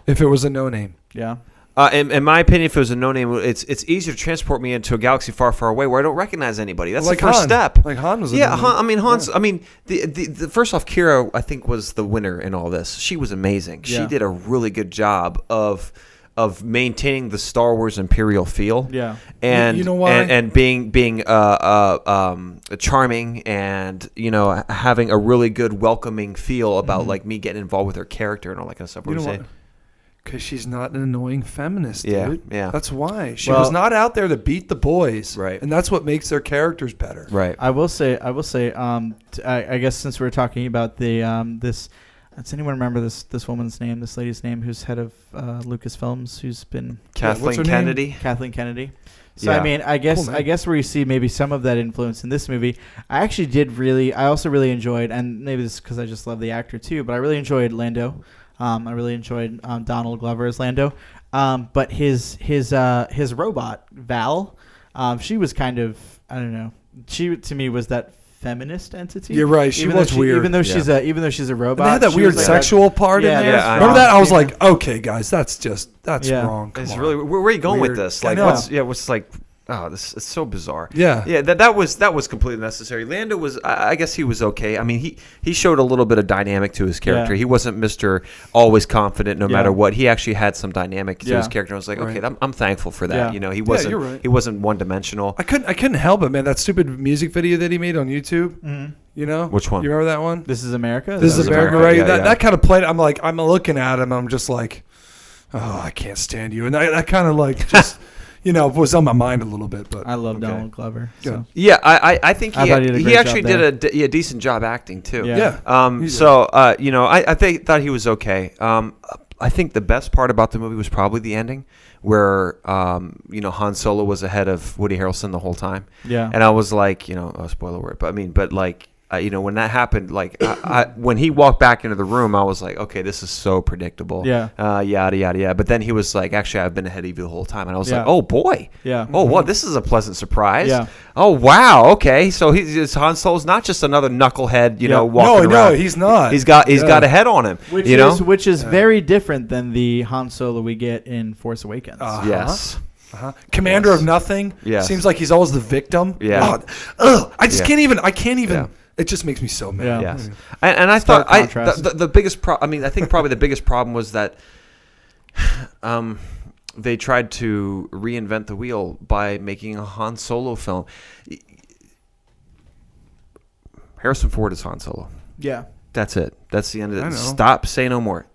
if it was a no name. yeah Uh, in, in my opinion, if it was a no name, it's it's easier to transport me into a galaxy far, far away where I don't recognize anybody. That's like the first Han. step. Like Han was. A yeah. Han, I mean Hans. Yeah. I mean, the, the the first off, Qi'ra, I think was the winner in all this. She was amazing. She did a really good job of of maintaining the Star Wars Imperial feel. yeah and you know why? and, and being being uh, uh, um, charming and you know having a really good welcoming feel about like me getting involved with her character and all that kind of stuff. What Mm-hmm. You know what? Say? Because she's not an annoying feminist, Yeah, dude. yeah. That's why she Well- was not out there to beat the boys, Right. And that's what makes their characters better. Right. I will say, I will say, um, t- I, I guess since we are talking about the um, this, does anyone remember this this woman's name, this lady's name, who's head of uh, Lucasfilms, who's been Yeah, what's Kathleen name? Kennedy. Kathleen Kennedy. So Yeah. I mean, I guess Cool. I guess where you see maybe some of that influence in this movie, I actually did really, I also really enjoyed, and maybe this because I just love the actor too, but I really enjoyed Lando. Um, I really enjoyed um, Donald Glover as Lando. Um, but his his uh, his robot Val, um, she was kind of I don't know. She to me was that feminist entity. You're right, she Even though was weird. Even though Yeah. she's a even though she's a And robot, they had that weird was like sexual part Yeah, in there. that's Remember wrong. that? I was Yeah. like, okay, guys, that's just that's Yeah. wrong. Come It's on. really where, where are you going Weird. with this? Like know. what's yeah, what's like oh this it's so bizarre. yeah. Yeah, that that was that was completely necessary. Lando was I I guess he was okay. I mean, he he showed a little bit of dynamic to his character. Yeah. He wasn't Mr. always confident no Yeah. matter what. He actually had some dynamic to Yeah. his character. I was like, Right. okay, I'm, I'm thankful for that. Yeah. You know, he wasn't you're right. he wasn't one dimensional. I couldn't I couldn't help it, man. That stupid music video that he made on YouTube. Mhm. You know Which one? You remember that one? This is America. This That is was America, America, right? yeah, that yeah. that kind of played. I'm like, I'm looking at him. I'm just like, oh, I can't stand you, and that, that kind of like just, you know, it was on my mind a little bit. But I love Okay. Donald Glover. So. Yeah, I I, I think he I thought he he actually did there. a, decent job acting too. Yeah. yeah, Um, He did. so uh, you know, I, I think thought he was okay. Um, I think the best part about the movie was probably the ending, where um, you know Han Solo was ahead of Woody Harrelson the whole time, Yeah. and I was like, you know, oh, spoiler word, but I mean, but like. Uh, you know when that happened, like I, I, when he walked back into the room, I was like, "Okay, this is so predictable." Yeah. Uh, yada yada yada. But then he was like, "Actually, I've been ahead of you the whole time," and I was Yeah. like, "Oh boy, yeah. oh what? This is a pleasant surprise." Yeah. Oh wow. Okay. So he's, he's Han Solo's not just another knucklehead, you Yeah. know, no, walking no, around. he's not. He's got he's Yeah. got a head on him. Which you know. is which is Yeah. very different than the Han Solo we get in Force Awakens. Uh, yes. Uh-huh. Commander Yes. of nothing. Yeah. Seems like he's always the victim. Yeah. Oh, ugh, I just Yeah. can't even. I can't even. Yeah. It just makes me so mad. Yeah. Yes. And, and I Stark thought I contrast. the, the, the biggest pro- I mean I think probably the biggest problem was that um they tried to reinvent the wheel by making a Han Solo film. Harrison Ford is Han Solo. yeah. That's it. That's the end of I it. know. Stop. Say no more.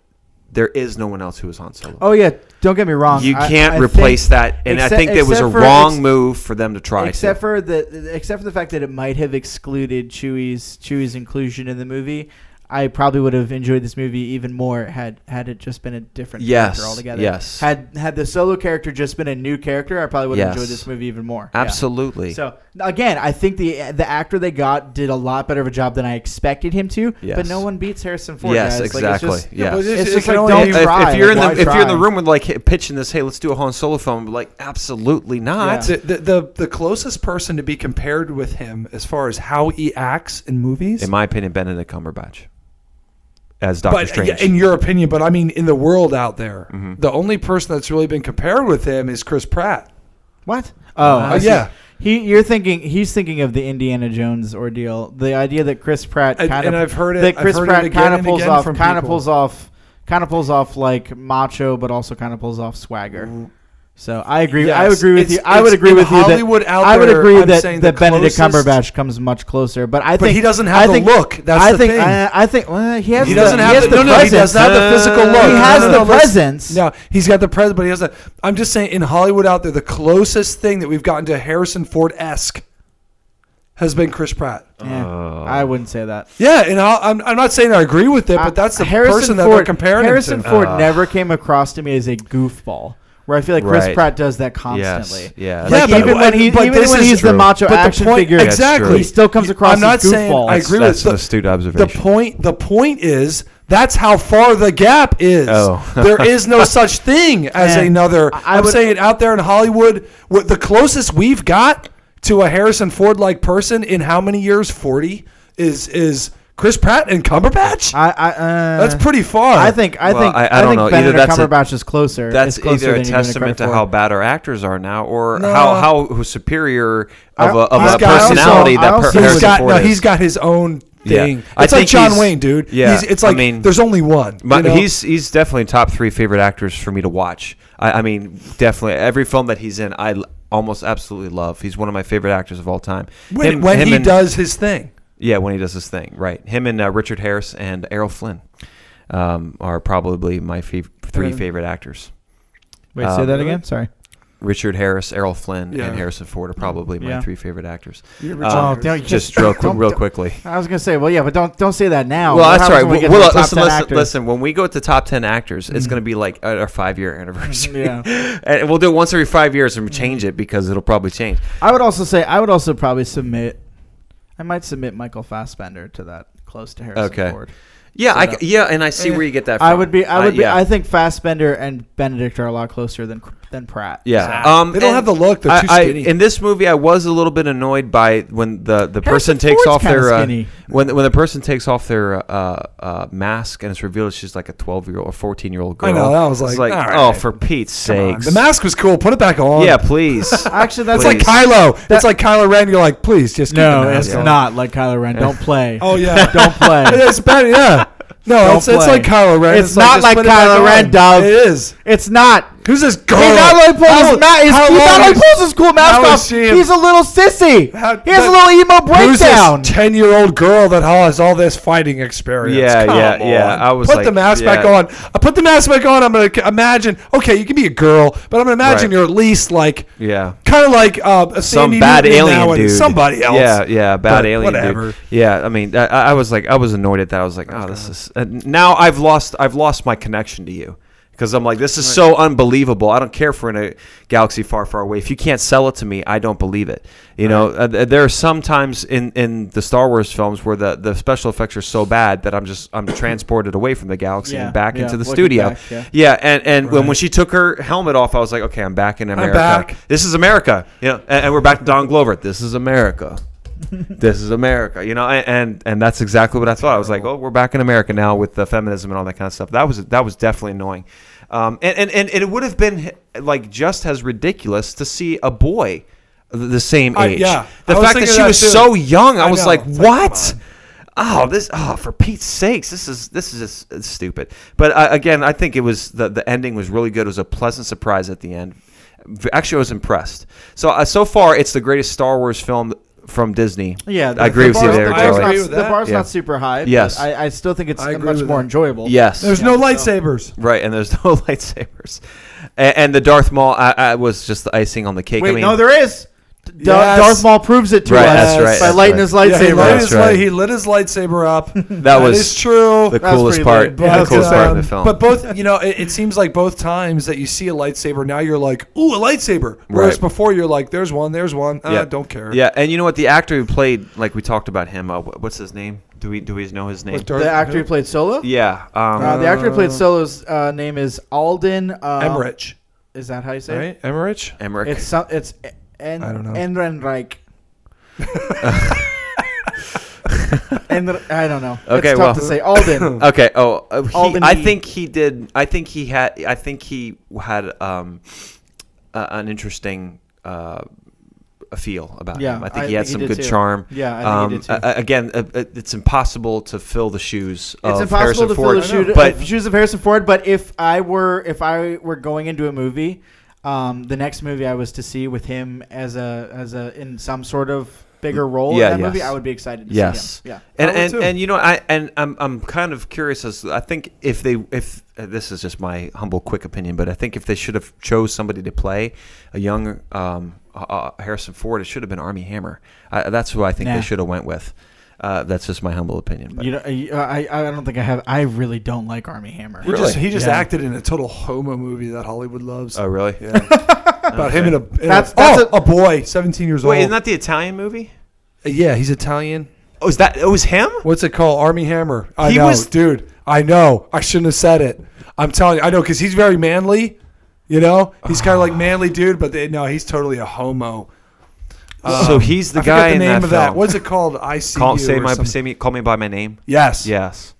There is no one else who is Han Solo. Oh yeah. Don't get me wrong. you can't I replace think- that, and except- I think it was a for wrong ex- move for them to try. Except to. for the except for the fact that it might have excluded Chewie's Chewie's inclusion in the movie. I probably would have enjoyed this movie even more had had it just been a different Yes, character altogether. yes. Had had the solo character just been a new character, I probably would have Yes. enjoyed this movie even more. Yeah. Absolutely. So again, I think the the actor they got did a lot better of a job than I expected him to. Yes. But no one beats Harrison Ford. yes, guys. Like, it's exactly. just- yes. but It's It just can like only don't if, try. if you're in the if why you're in the room with like pitching this, hey, let's do a Han Solo film. Like, absolutely not. Yeah. The, the, the the closest person to be compared with him as far as how he acts in movies. In my opinion, Benedict Cumberbatch as Doctor but Strange. in your opinion, but I mean, in the world out there, Mhm. the only person that's really been compared with him is Chris Pratt. What? Oh, Uh, yeah. He, you're thinking he's thinking of the Indiana Jones ordeal. The idea that Chris Pratt And- kind and of I've heard it- that I've Chris heard Pratt kind of pulls off kind of pulls off kind of pulls off like macho, but also kind of pulls off swagger. So I agree. Yes, I would agree with you. I would agree with you. Hollywood that, out I would agree I'm that, that the Benedict closest- Cumberbatch comes much closer. But I But think he doesn't have I the look. That's I the think. thing. I, I think. Well, he has. He the, doesn't he have has the, the no, no, he doesn't have the physical Uh, look. He No, has no, the no, listen. presence. No, he's got the presence, but he doesn't. I'm just saying, in Hollywood out there, the closest thing that we've gotten to Harrison Ford esque has been Chris Pratt. Yeah, I wouldn't say that. Yeah, and I'll, I'm, I'm not saying I agree with it, but that's the Uh, Harrison person Ford, that they're comparing Harrison him to. Ford Uh. never came across to me as a goofball. Where I feel like Chris Right. Pratt does that constantly. Yes. Yeah. Yeah, Like but- even when he, but even this when is he's the true. macho But the action point- figure, exactly. he still comes across I'm not as saying goofball. I agree with That's the- an astute The observation. point the point is that's how far the gap is. Oh. there is no such thing as And another. I- I I'm would- saying out there in Hollywood, what the closest we've got to a Harrison Ford like person in how many years? Forty is is Chris Pratt and Cumberbatch. I, I, uh, That's pretty far. I think. I Well, think. I- I I, don't think know. Either Benedict that's a- Cumberbatch is closer. That's is closer either a than you're giving it testament to how bad our actors are now, or No. how how superior of a, of a got- personality I that also- per- he's Harrison got Ford no. is. He's got his own Yeah. thing. I It's like John Wayne, dude. yeah, He's, it's I like mean- there's only one. But you know? he's he's definitely top three favorite actors for me to watch. I, I mean, definitely every film that he's in, I l- almost absolutely love. He's one of my favorite actors of all time. when, Him- when him he and- does his thing. Yeah, when he does his thing, right? Him and uh, Richard Harris and Errol Flynn um, are probably my fav- three Uh, favorite actors. Wait, Um, say that again. Sorry. Richard Harris, Errol Flynn, Yeah. and Harrison Ford are probably my Yeah. three favorite actors. You're Um, Richard Oh, Harris. don't- Just real, quick, Don't- real quickly. I was gonna say, well, yeah, but don't don't say that now. Well, What that's happens right. when we get Well, to the top listen, 10 listen, actors? listen. When we go to top ten actors, it's going to be like our five year anniversary. Yeah. and we'll do it once every five years and change it because it'll probably change. I would also say I would also probably submit. I might submit Michael Fassbender to that close to Harrison Okay. Ford. Yeah, So I, that- yeah, and I see eh, where you get that. From. I would be. I would be. yeah. I think Fassbender and Benedict are a lot closer than than Pratt. Yeah, So- um, They don't have the look, they're too I- skinny. in this movie, I was a little bit annoyed by when the, the person Harrison takes Ford's off their uh, when when the person takes off their uh, uh, mask and it's revealed she's like a twelve year old or fourteen year old girl. I know, that was It's like, all oh, for Pete's Come on. sakes! The mask was cool. Put it back on. yeah, please. Actually, that's It's like Please. Kylo. That- it's like Kylo Ren. You're like, please just keep no, the mask it's on. not like Kylo Ren. Don't play. Oh yeah, don't play. it's better. Yeah. No, it's, it's like Kylo Ren. It's not just like put it Kylo Ren. Dove. It is. It's not. Who's this girl? He not only pulls How- his, ma- his, how not long only is- cool mask how is off. she- He's a little sissy. How- he has a little emo Who's breakdown. this ten-year-old girl that has all this fighting experience? Yeah, Come yeah, yeah. I was put like, the mask back on. I put the mask back on. I'm gonna imagine. Okay, you can be a girl, but I'm gonna imagine Right. you're at least like yeah. kind of like uh, a Some Thandie bad Newton alien dude. Somebody else. Yeah, yeah, bad But alien whatever. dude. Yeah, I mean, I, I was like, I was annoyed at that. I was like, oh, this is. Uh, now I've lost, I've lost my connection to you because I'm like, this is so unbelievable. I don't care if we're in a galaxy far, far away. If you can't sell it to me, I don't believe it. You know, uh, th- there are some times in in the Star Wars films where the the special effects are so bad that I'm just I'm transported away from the galaxy Yeah, and back yeah, into the looking studio. back, yeah. and and when, when she took her helmet off, I was like, okay, I'm back in America. back. This is America. You know, and, and we're back to Don Glover. This is America. This is America. You know, and, and and that's exactly what I thought. I was like, oh, we're back in America now with the feminism and all that kind of stuff. That was that was definitely annoying. Um, and, and, and it would have been like just as ridiculous to see a boy the same age. yeah. The fact that she that was too. so young, I, I was know. like, It's what? come Oh, this! Oh, for Pete's sakes, this is this is just uh, stupid. But uh, again, I think it was the the ending was really good. It was a pleasant surprise at the end. Actually, I was impressed. So uh, so far, it's the greatest Star Wars film from Disney. Yeah, the- I agree with you bar's- there, the bar's Joey. not- agree with The that. bar's Yeah. not super high. but Yes. I, I still think it's I agree much with more that. enjoyable. Yes, There's Yeah, no so- lightsabers. right, and there's no lightsabers, and, and the Darth Maul I, I was just the icing on the cake. Wait, I mean, no, there is. D- Yes. Darth Maul proves it to Right, us that's right, by that's lighting right. his Yeah, he, lightsaber. lit his, right. light, he lit his lightsaber up. that was is true. the That coolest pretty part. lit. the Yeah, coolest part of um, the film. But both, you know, it, it seems like both times that you see a lightsaber, now you're like, ooh, a lightsaber. Whereas Right. before you're like, there's one, there's one. Uh, Yeah. don't care. Yeah, and you know what? The actor who played, like we talked about him. Uh, what's his name? Do we do we know his name? What, The actor who played Solo. yeah. Um, Uh, the actor who played Solo's uh, name is Alden. Uh, Emmerich, Is that how you say it? Emmerich? Emmerich. It's it's en, I don't know. Enrenreich. and I don't know. Okay, it's tough well. to say Alden. Okay. Oh, uh, he. I think he did. I think he had. I think he had um, uh, an interesting uh, feel about Yeah, him. I think I he had think some good too. charm. Yeah, I think um, he did too. a- again, uh, uh, it's impossible to fill the shoes. It's of impossible Harrison to Ford, fill the shoe, but uh, shoes of Harrison Ford. But if I were if I were going into a movie, um, the next movie I was to see with him as a as a in some sort of bigger role Yeah, in that movie. I would be excited to Yes. see him. And I and, too. and you know I and I'm I'm kind of curious as I think if they if uh, this is just my humble quick opinion, but I think if they should have chose somebody to play a young um, uh, uh, Harrison Ford, it should have been Armie Hammer. Uh, that's who I think Nah. they should have went with. Uh, that's just my humble opinion. But You know, I I don't think I have. I really don't like Armie Hammer. He just he just Yeah. acted in a total homo movie that Hollywood loves. oh really? Yeah. About him and a, and That's- a, that's oh, a, boy, 17 years Wait, old. Wait, isn't that the Italian movie? yeah, he's Italian. Oh, is that? It was him. What's it called? Armie Hammer. I He know, was- dude. I know. I shouldn't have said it. I'm telling you, I know because he's very manly. You know, he's kind of like manly dude, but they, no, he's totally a homo. So he's the I guy the in name that of that. film. What's it called? I see Call, you. say or my some- say me, call me by my name. yes. Yes.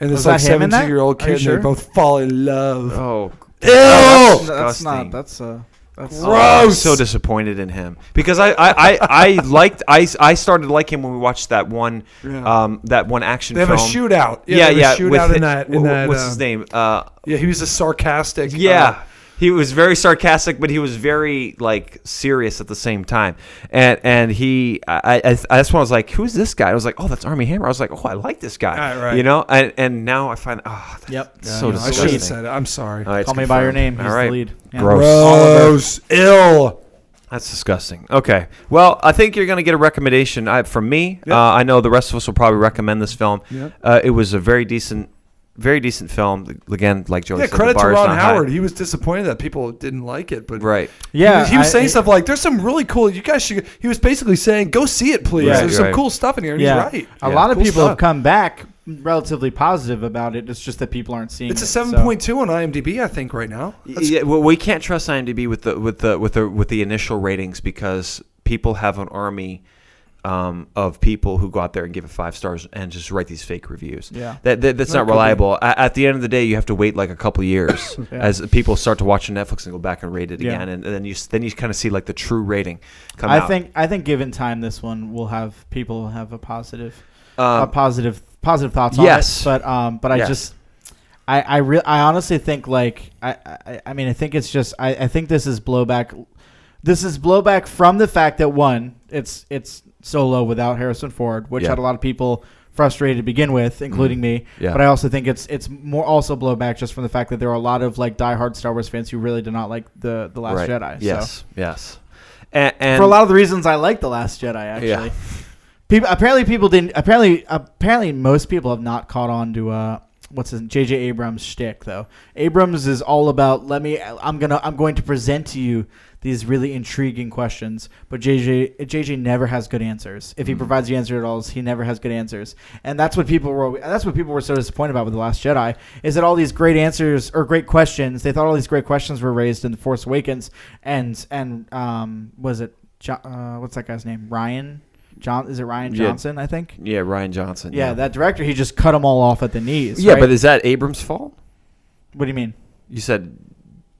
And this Was like that him in that? 17 year old Are you kid, and sure? they both fall in love. Oh, Ew! that's, that's disgusting. not. That's uh. That's Gross. I'm so disappointed in him because I I, I, I liked I, I started to like him when we watched that one Yeah. um that one action they have film. a shootout. Yeah, they yeah. have a with shootout hi- in that. In wh- that what's uh, his name? Uh, Yeah, he was a sarcastic. yeah. Uh, he was very sarcastic, but he was very like serious at the same time. And and he, I, I, I that's when I was like, "Who's this guy?" I was like, "Oh, that's Armie Hammer." I was like, "Oh, I like this guy." Right, right. You know, and and now I find, oh, that's Yep. yeah, so no, I should disgusting. have said it. I'm sorry. All right, it's Call me by your name. He's All right. the lead. Yeah. Gross. Gross. Ill. That's disgusting. Okay. Well, I think you're going to get a recommendation from me. Yep. Uh, I know the rest of us will probably recommend this film. Yep. Uh, it was a very decent, very decent film. Again, like Joey Yeah, said, credit to bar is Ron not high. Howard. He was disappointed that people didn't like it, but Right. Yeah. he was, he was I- saying it- stuff like, "There's some really cool. You guys should." He was basically saying, "Go see it, please. Right, There's some cool stuff in here." And Yeah. he's right. A Yeah. lot of Cool people stuff. have come back relatively positive about it. It's just that people aren't seeing It's a it. so- 7.2 on IMDb, I think, right now. That's- Yeah, well, we can't trust IMDb with the with the with the with the initial ratings because people have an army um, of people who go out there and give it five stars and just write these fake reviews. Yeah. that, that that's That not be. reliable. A- At the end of the day, you have to wait like a couple years Yeah. as people start to watch Netflix and go back and rate it Yeah. again, and, and then you then you kind of see like the true rating come I out. think I think given time, this one will have people have a positive, a Um, positive, positive thoughts yes. on it. But um, but I Yes. just, I I re- I honestly think like I, I I mean I think it's just I, I think this is blowback. This is blowback from the fact that one, it's it's solo without Harrison Ford, which Yeah. had a lot of people frustrated to begin with, including me. Yeah. But I also think it's it's more also blowback just from the fact that there are a lot of like diehard Star Wars fans who really did not like the the Last right. Jedi. So Yes, yes, and, and for a lot of the reasons I like the Last Jedi. Actually, Yeah. people apparently people didn't. Apparently, apparently most people have not caught on to uh, what's his J.J. Abrams shtick though. Abrams is all about let me. I'm gonna. I'm going to present to you these really intriguing questions, but JJ JJ never has good answers. If he Mm. provides the answer at all, he never has good answers, and that's what people were. That's what people were so disappointed about with the Last Jedi is that all these great answers or great questions. They thought all these great questions were raised in the Force Awakens, and and um, was it uh, what's that guy's name? Rian. John is it Rian Yeah. Johnson? I think. yeah, Rian Johnson. Yeah, that director. He just cut them all off at the knees. yeah, right? but is that Abrams' fault? what do you mean? You said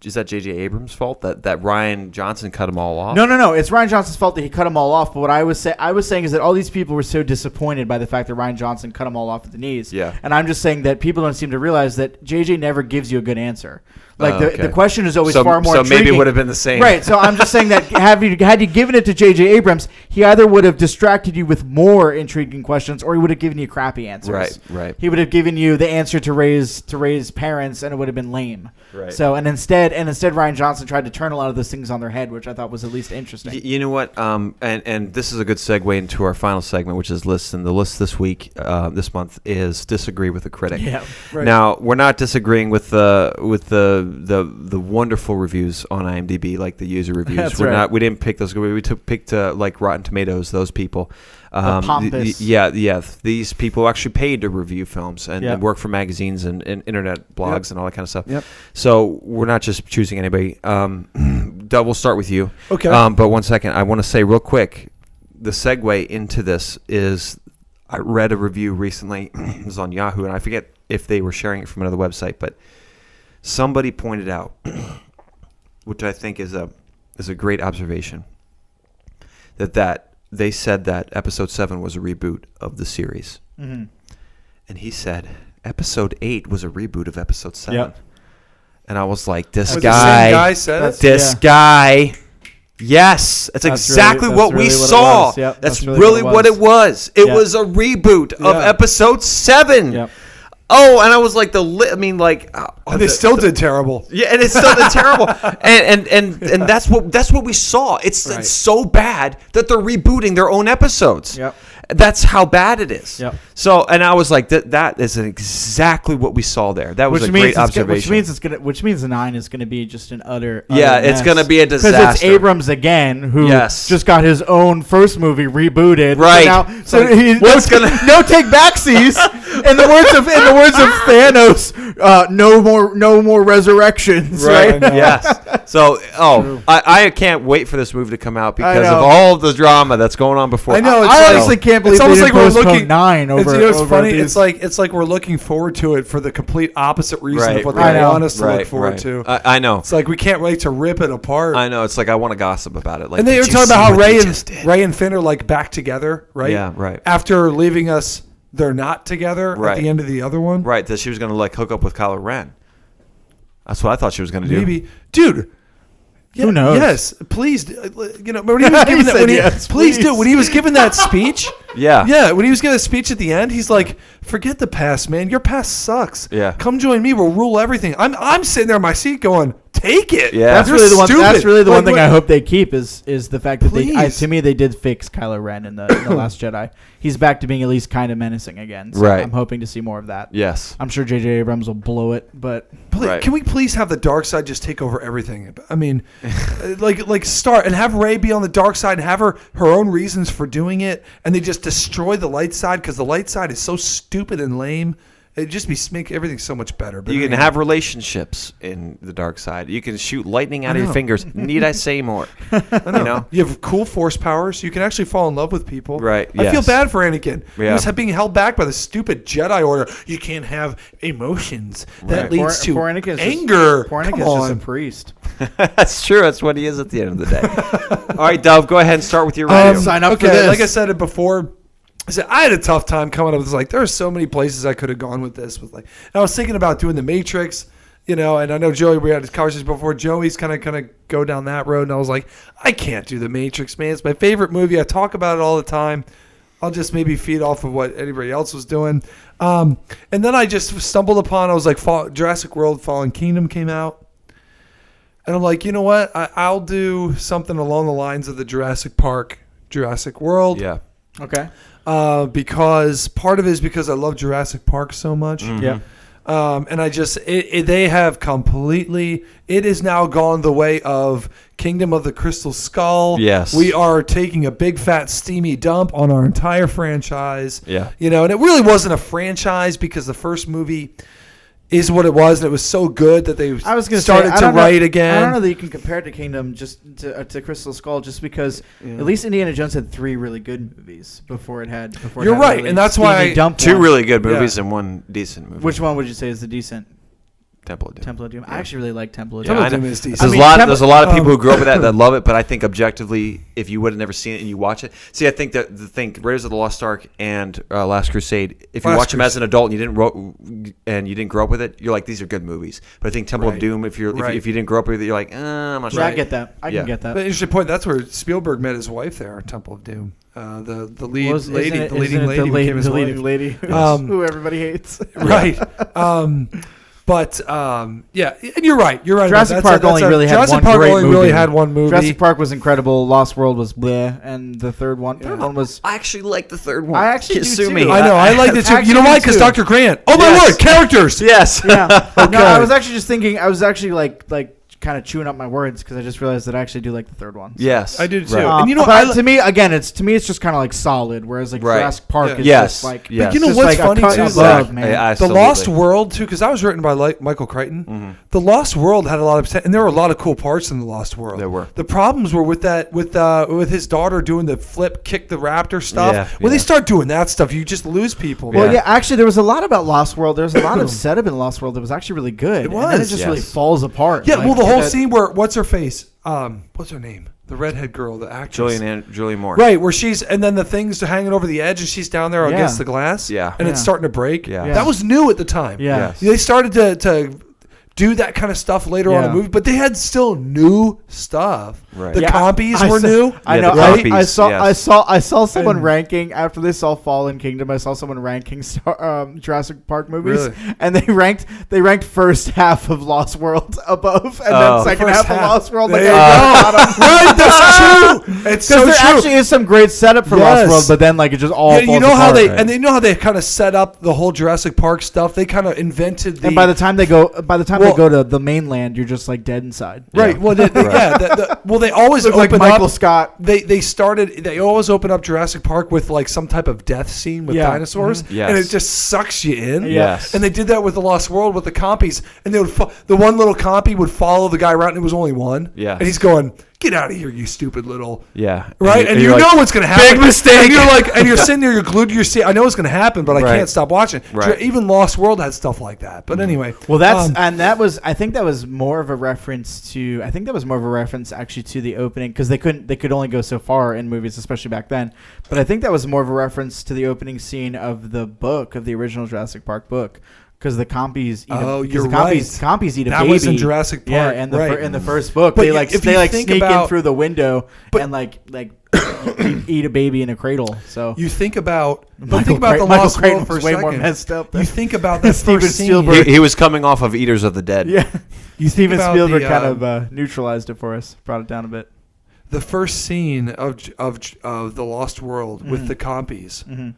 is that J.J. Abrams' fault that that Rian Johnson cut them all off? No, no, no. It's Rian Johnson's fault that he cut them all off. But what I was say, I was saying is that all these people were so disappointed by the fact that Rian Johnson cut them all off at the knees. Yeah. And I'm just saying that people don't seem to realize that JJ never gives you a good answer. Like Oh, the, okay. the question is always so, far more. so maybe it would have been the same. Right. So I'm just saying that have you had you given it to J.J. Abrams, he either would have distracted you with more intriguing questions, or he would have given you crappy answers. Right, right. He would have given you the answer to raise to raise parents, and it would have been lame. Right. So and instead and instead Rian Johnson tried to turn a lot of those things on their head, which I thought was at least interesting. Y- You know what? Um, and and this is a good segue into our final segment, which is lists. And the list this week, uh, this month, is disagree with a critic. Yeah. Right. Now we're not disagreeing with the with the the the wonderful reviews on IMDb, like the user reviews. That's we're right. not. We didn't pick those. We took picked uh, like Rotten Tomatoes. Those people. Um, pompous- yeah, yeah. These people actually paid to review films and, Yeah. and work for magazines and, and internet blogs Yep. and all that kind of stuff. Yep. So we're not just choosing anybody. Um, Doug, we'll start with you. Okay. Um, but one second, I want to say real quick, the segue into this is I read a review recently. it was on Yahoo, and I forget if they were sharing it from another website, but somebody pointed out, which I think is a is a great observation, that that they said that episode seven was a reboot of the series, hmm and he said episode eight was a reboot of episode seven. Yep. and I was like, this Was guy, guy said this Yeah. guy. Yes, that's, That's exactly really- what that's we what saw. was. Yep, that's, that's really really what what it it was. It Yeah. was a reboot of Yeah. episode seven. Oh, and I was like the li- I mean like uh, And they the- still did terrible. yeah, and it's still it's terrible. And and and and that's what that's what we saw. It's Right. it's so bad that they're rebooting their own episodes. Yep. That's how bad it is. Yep. So, and I was like, that that is exactly what we saw there. That was Which a means great it's gonna, observation. which means it's gonna which means the nine is gonna be just an utter, Yeah, utter it's gonna be a disaster. because it's. Abrams again who Yes. just got his own first movie rebooted. Right. So, now, so Like, he, what's no, gonna- no take backsies. in the words of in the words of Thanos, uh, no more no more resurrections. Right. Right. yes. So, oh, I, I can't wait for this movie to come out because of all the drama that's going on before. I know. It's I like- honestly can't believe it's almost like we're postpone looking nine over. It's, you know, it's over funny. these- It's like it's like we're looking forward to it for the complete opposite reason Right, of what right. they I know. want us to right, look forward right. to. I, I know. it's like we can't wait to rip it apart. I know. It's like I want to gossip about it. Like, and they were talking about how Rey and? Rey and Finn are like back together, right? Yeah, right. After leaving us, they're not together at Right. the end of the other one. Right, that she was going to like hook up with Kylo Ren. That's what I thought she was going to do. Maybe, dude. yeah, Who knows? Yes, please. uh, You know, when he was giving that, said when he, yes, please, please. do. When he was giving that speech, Yeah. yeah, when he was giving a speech at the end, he's like, "Forget the past, man. Your past sucks. Yeah. come join me. We'll rule everything." I'm, I'm sitting there in my seat going, "Take it." Yeah. That's really the one. stupid. That's really the one thing what- I hope they keep is is the fact that they. I, to me, they did fix Kylo Ren in the, in the Last Jedi. He's back to being at least kind of menacing again. So Right. I'm hoping to see more of that. Yes. I'm sure J.J. Abrams will blow it, but Please, Right. Can we please have the dark side just take over everything? I mean, like like start and have Rey be on the dark side and have her her own reasons for doing it, and they just destroy the light side because the light side is so stupid and lame. It just be make everything so much better. But You can anyway. have relationships in the dark side. You can shoot lightning out of your fingers. Need I say more? You know? You have cool force powers. You can actually fall in love with people. Right, I feel bad for Anakin. He Yeah. was being held back by the stupid Jedi Order. You can't have emotions. That Right. leads to poor Anakin's just- anger. poor Come Anakin's just a priest. That's true. That's what he is at the end of the day. All right, Dove, go ahead and start with your Um, review. Sign up okay, for this. like I said it before. I said I had a tough time coming up with this. Like there are so many places I could have gone with this. With like, I was thinking about doing the Matrix, you know. And I know Joey, we had this conversation before. Joey's kind of kind of go down that road, and I was like, I can't do the Matrix, man. It's my favorite movie. I talk about it all the time. I'll just maybe feed off of what anybody else was doing. Um, and then I just stumbled upon. I was like, Fall, Jurassic World: Fallen Kingdom came out. And I'm like, you know what? I, I'll do something along the lines of the Jurassic Park, Jurassic World yeah. Okay. uh, because part of it is because I love Jurassic Park so much. Mm-hmm. Yeah. Um, and I just, it, it, they have completely, it is now gone the way of Kingdom of the Crystal Skull. Yes. We are taking a big fat steamy dump on our entire franchise. Yeah. You know, and it really wasn't a franchise because the first movie is what it was, and it was so good that they I was going to started say, I to don't know- write again. I don't know that you can compare it to Kingdom just to, uh, to Crystal Skull, just because at least Indiana Jones had three really good movies before it had. Before it You're had right, and that's why I- dump Two one. really good Yeah. movies and one decent movie. Which one would you say is the decent Temple of Doom. Temple of Doom? I actually really like Temple of Yeah, Doom. I Temple of know. Doom is decent. There's I mean, a lot. Temple- there's a lot of people who grew up with that that love it, but I think objectively, if you would have never seen it and you watch it, see, I think that the thing Raiders of the Lost Ark and uh, Last Crusade, if you Last watch them as an adult and you didn't ro- and you didn't grow up with it, you're like these are good movies. But I think Temple Right. of Doom, if you're if, Right. you, if you didn't grow up with it, you're like, uh, I'm not sure. Yeah, I get that. I Yeah. can get that. But interesting point. That's where Spielberg met his wife there, Temple of Doom. Uh, the the lead Was- lady, isn't it- the leading isn't it lady, the, became his the wife. leading lady, who- Um, who everybody hates. right? um, but um, yeah, and you're right. You're right. Jurassic That's Park a- only a- really had Jurassic one Park great only really movie. had one movie. Jurassic Park was incredible. Lost World was bleh, and the third one, third Yeah. one was. I actually like the third one. I actually Can't do too. me. I know. I like the it too. You know why? Because. Dr. Grant. Oh my Yes. word, characters. Yes. Yeah. Okay. No, I was actually just thinking. I was actually like like kind of chewing up my words because I just realized that I actually do like the third one. So. yes. I do too. Right. And Um, you know, but I I- to me, again, it's to me, it's just kind of like solid. Whereas like Right. Jurassic Park Yeah. is Yes. just like, Yes. But you know what's like funny cut too? above, is man. I- I- the Absolutely. Lost World too, because that was written by like Michael Crichton. The Lost World had a lot of and there were a lot of cool parts in the Lost World. There were. The problems were with that with uh, with his daughter doing the flip, kick the raptor stuff. Yeah, when they start doing that stuff, you just lose people. Well, man. yeah. actually, there was a lot about Lost World. There was a lot of setup in Lost World that was actually really good. It And then it was. just really falls apart. Yeah, Like, well, the whole that- scene where what's her face? Um, what's her name? The redhead girl, the actress. Julian An- Julianne Moore. Right, where she's and then the things are hanging over the edge, and she's down there Yeah. against the glass. Yeah. and it's starting to break. Yeah. Yeah. that was new at the time. Yeah. Yes. they started to, to do that kind of stuff later on in Yeah. the movie, but they had still new stuff. Right. The Yeah, I- compies I were saw- new. I Yeah, know. the I, compies, I saw. yes. I saw. I saw someone And- ranking after they saw Fallen Kingdom. I saw someone ranking Star, um, Jurassic Park movies, Really? and they ranked. They ranked first half of Lost World above, and Oh. then second First half, half. of Lost World. Like, There you at the go. bottom. right, that's true. It's so Because there true. actually is some great setup for Yes. Lost World, but then like it just all Yeah, you falls know how apart. they Right. and they know how they kind of set up the whole Jurassic Park stuff. They kind of invented the and by the time they go, by the time Well- go to the mainland, you're just like dead inside. right. Yeah. Well, they, they- yeah. The, the, well, they always Look open like Michael up. Scott. They they started. They always open up Jurassic Park with like some type of death scene with Yeah. dinosaurs, Mhm. Yes. and it just sucks you in. Yes. And they did that with the Lost World with the compies, and they would fo- the one little compy would follow the guy around, and it was only one. Yeah. And he's going, "Get out of here, you stupid little." Yeah. Right, and, you you're know what's going to happen. Big mistake. And you're like, and you're sitting there, you're glued to your seat. I know it's going to happen, but I Right. can't stop watching. Right. Mm-hmm. Even Lost World had stuff like that. But anyway, Well, that's um, and that was I think that was more of a reference to I think that was more of a reference actually to the opening because they couldn't they could only go so far in movies especially back then. But I think that was more of a reference to the opening scene of the book of the original Jurassic Park book because the compies eat Oh, a, 'cause you're the compies, right. compies eat a That baby. was in Jurassic Yeah, Park, and the right. fir- in the first book But they like if they like think sneak in through the window But- and like like eat, eat a baby in a cradle. So you think about, but Michael think about Cra- the Michael Lost Crichton World for a was way more second. messed up than- You think about that Steven first scene. Spielberg. He, he was coming off of Eaters of the Dead. yeah, You think Steven Spielberg the, kind um, of uh, neutralized it for us, brought it down a bit. the first scene of of of the Lost World with the compies Mm-hmm.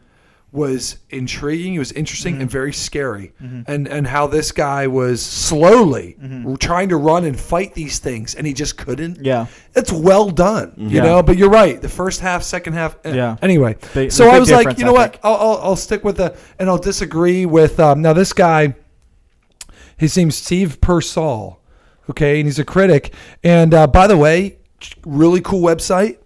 Was intriguing. It was interesting Mhm. and very scary. Mm-hmm. And and how this guy was slowly Mhm. trying to run and fight these things, and he just couldn't. Yeah. It's well done, you Yeah. know. But you're right. The first half, second half. eh. Yeah. Anyway, Big- so the I was like, you know I what? I'll, I'll I'll stick with the and I'll disagree with um, now this guy. His name's Steve Persall, okay, and he's a critic. And uh, by the way, really cool website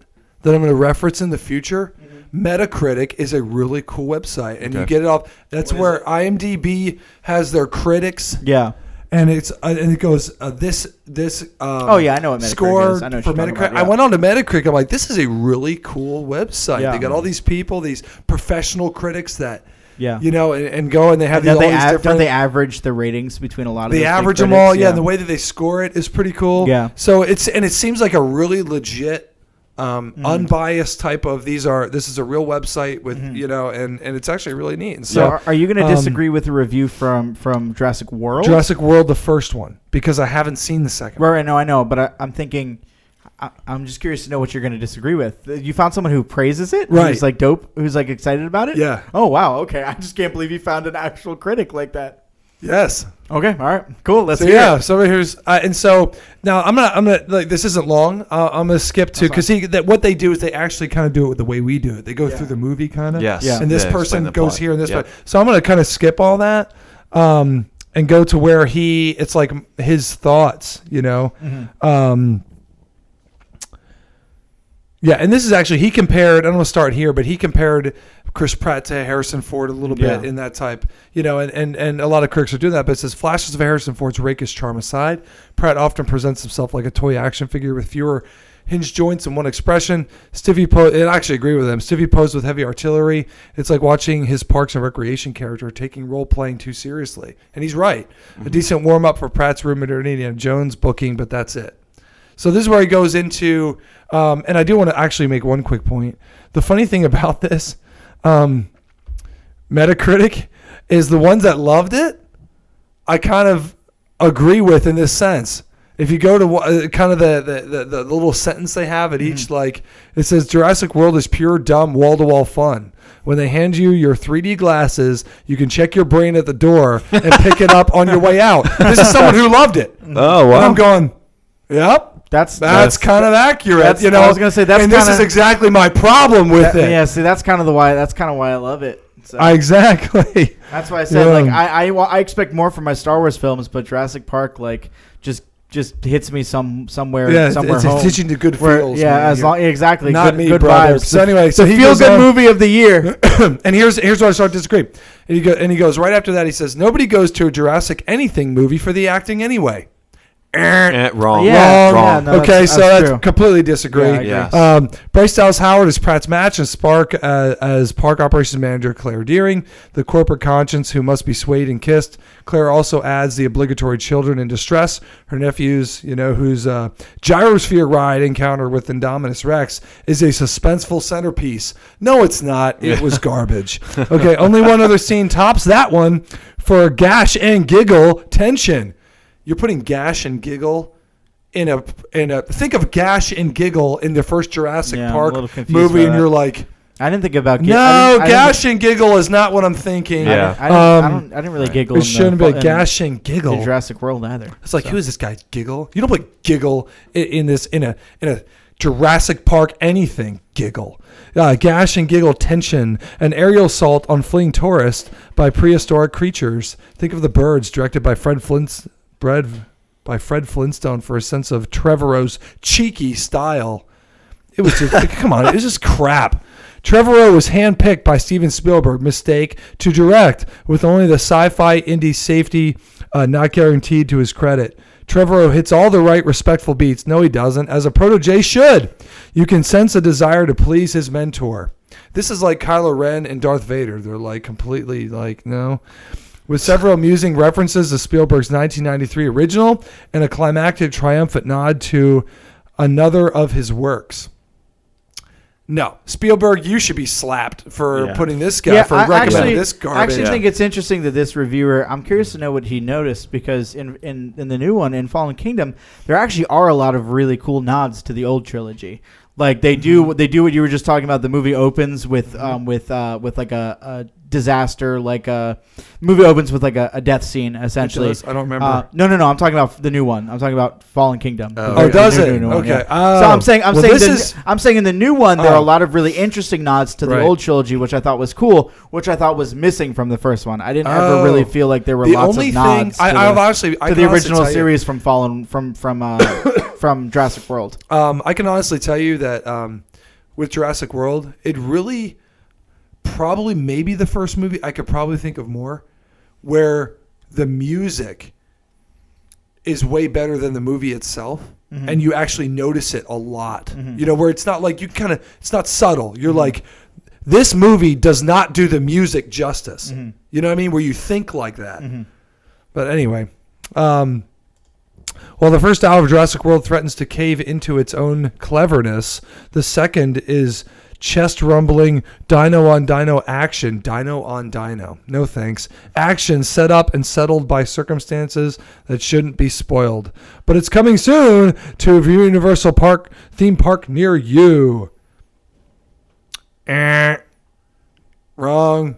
that I'm going to reference in the future. Metacritic is a really cool website, and you Okay. get it off. That's where IMDb has their critics, Yeah. and it's uh, and it goes uh, this this. Um, Oh, yeah, I know what Metacritic score is. I know what for you're talking Metacritic. about, I went on to Metacritic. I'm like, this is a really cool website. Yeah. They got all these people, these professional critics that Yeah. you know, and, and go and they have And these, don't all they, these av- different. don't they average the ratings between a lot of they those big average them critics? all, yeah, And the way that they score it is pretty cool. Yeah. So it's and it seems like a really legit, um, Mm-hmm. unbiased type of these are. This is a real website with Mhm. you know, and and it's actually really neat. And So, so are, are you going to um, disagree with the review from from Jurassic World? Jurassic World, the first one, because I haven't seen the second. one. Right, right, no, I know, but I, I'm thinking. I'm just curious to know what you're going to disagree with. You found someone who praises it, Right. Who's like dope, who's like excited about it. Yeah. Oh wow. Okay. I just can't believe you found an actual critic like that. Yes. Okay. All right. Cool. Let's So hear yeah, it. so here's uh, and so now I'm gonna I'm gonna like this isn't long. Uh, I'm gonna skip to because he that what they do is they actually kind of do it with the way we do it. They go Yeah. through the movie kind of. Yes. Yeah. And this Yeah, person goes here and this. Yep. So I'm gonna kind of skip all that, um, and go to where he it's like his thoughts. You know. Mm-hmm. Um, yeah, and this is actually he compared. I don't want to start here, but he compared Chris Pratt to Harrison Ford a little bit Yeah. in that type, you know, and, and and a lot of critics are doing that. But it says flashes of Harrison Ford's rakish charm aside, Pratt often presents himself like a toy action figure with fewer hinged joints and one expression. Stevie po and I actually agree with him. Stevie posed with heavy artillery. It's like watching his Parks and Recreation character taking role playing too seriously, and he's right. A decent warm up for Pratt's roommate at Indiana Jones booking, but that's it. So this is where he goes into, um, and I do want to actually make one quick point. The funny thing about this, um, Metacritic, is the ones that loved it. I kind of agree with in this sense. If you go to uh, kind of the, the, the, the little sentence they have at each, like it says, Jurassic World is pure, dumb, wall to wall fun. When they hand you your 3D glasses, you can check your brain at the door and pick it up on your way out. This is someone who loved it. Oh And I'm going, yep, That's that's kind of accurate. that's- you know, I was gonna say, that's and this kinda- is exactly my problem with that- it. yeah. See, that's kind of the why. That's kind of why I love it. So. I- exactly. That's why I said Yeah. like I, I I expect more from my Star Wars films, but Jurassic Park like just just hits me some somewhere Yeah, it's, somewhere it's home. teaching the good Where- feels. yeah, as long exactly Not good, me, good brother. vibes. So anyway, so the he feel good on- movie of the year. and here's here's where I start to disagree. And he go, and he goes right after that. He says nobody goes to a Jurassic anything movie for the acting anyway. Eh, wrong. Yeah, Wrong. yeah, no, okay, that's- so that's that's, completely disagree. Yeah, Yes. Um, Bryce Dallas Howard is Pratt's match, and Spark uh, as Park Operations Manager Claire Dearing, the corporate conscience who must be swayed and kissed. Claire also adds the obligatory children in distress, her nephews, you know, whose uh, gyrosphere ride encounter with Indominus Rex is a suspenseful centerpiece. No, it's not. It was garbage. Okay, only one other scene tops that one for gash and giggle tension. You're putting gash and giggle in a in a think of Gash and Giggle in the first Jurassic Yeah, Park movie, and you're like, I didn't think about. gi- no, I didn't- I didn't- Gash and Giggle is not what I'm thinking. Yeah. I didn't, I, Um, don't, I don't really giggle. It shouldn't be fu- a Gash and in Giggle. Jurassic World either. It's like, So. who is this guy? Giggle? You don't put Giggle in, in this in a in a Jurassic Park anything. Giggle. Uh, gash and giggle tension, an aerial assault on fleeing tourists by prehistoric creatures. Think of the birds, directed by Fred Flint's bred by Fred Flintstone for a sense of Trevorrow's cheeky style. It was just come on, it was just crap. Trevorrow was handpicked by Steven Spielberg, mistake, to direct, with only the sci-fi indie safety uh, not guaranteed to his credit. Trevorrow hits all the right respectful beats. No, he doesn't, as a protege should. You can sense a desire to please his mentor. This is like Kylo Ren and Darth Vader. They're like completely like no. With several amusing references to Spielberg's 1993 original and a climactic triumphant nod to another of his works. No, Spielberg, you should be slapped for Yeah. putting this guy for I recommending actually, this garbage. I actually Yeah. think it's interesting that this reviewer. I'm curious to know what he noticed because in in in the new one in Fallen Kingdom, there actually are a lot of really cool nods to the old trilogy. Like they do Mm-hmm. what they do what you were just talking about. The movie opens with um with uh with like a, a disaster like a movie opens with like a, a death scene essentially. I don't remember. Uh, no, no, no. I'm talking about the new one. I'm talking about Fallen Kingdom. Oh, oh, does it? new one, okay. yeah. Oh. So I'm saying I'm Well, saying this the, is I'm saying in the new one there are Oh. a lot of really interesting nods to the Right. old trilogy, which I thought was cool, which I thought was missing from the first one. I didn't ever Oh. really feel like there were the lots of nods I, to, I've the, honestly I to the honestly original tell you- series from Fallen from from uh, from Jurassic World. Um, I can honestly tell you that um, with Jurassic World, it really probably maybe the first movie I could probably think of more where the music is way better than the movie itself. Mm-hmm. And you actually notice it a lot. You know, where it's not like you kind of, it's not subtle. You're Mm-hmm. like, this movie does not do the music justice. Mm-hmm. You know what I mean? Where you think like that. But anyway, um, while the first hour of Jurassic World threatens to cave into its own cleverness, the second is chest rumbling dino on dino action. Dino on dino. No thanks. Action set up and settled by circumstances that shouldn't be spoiled. But it's coming soon to a Universal Park theme park near you. Eh. Wrong.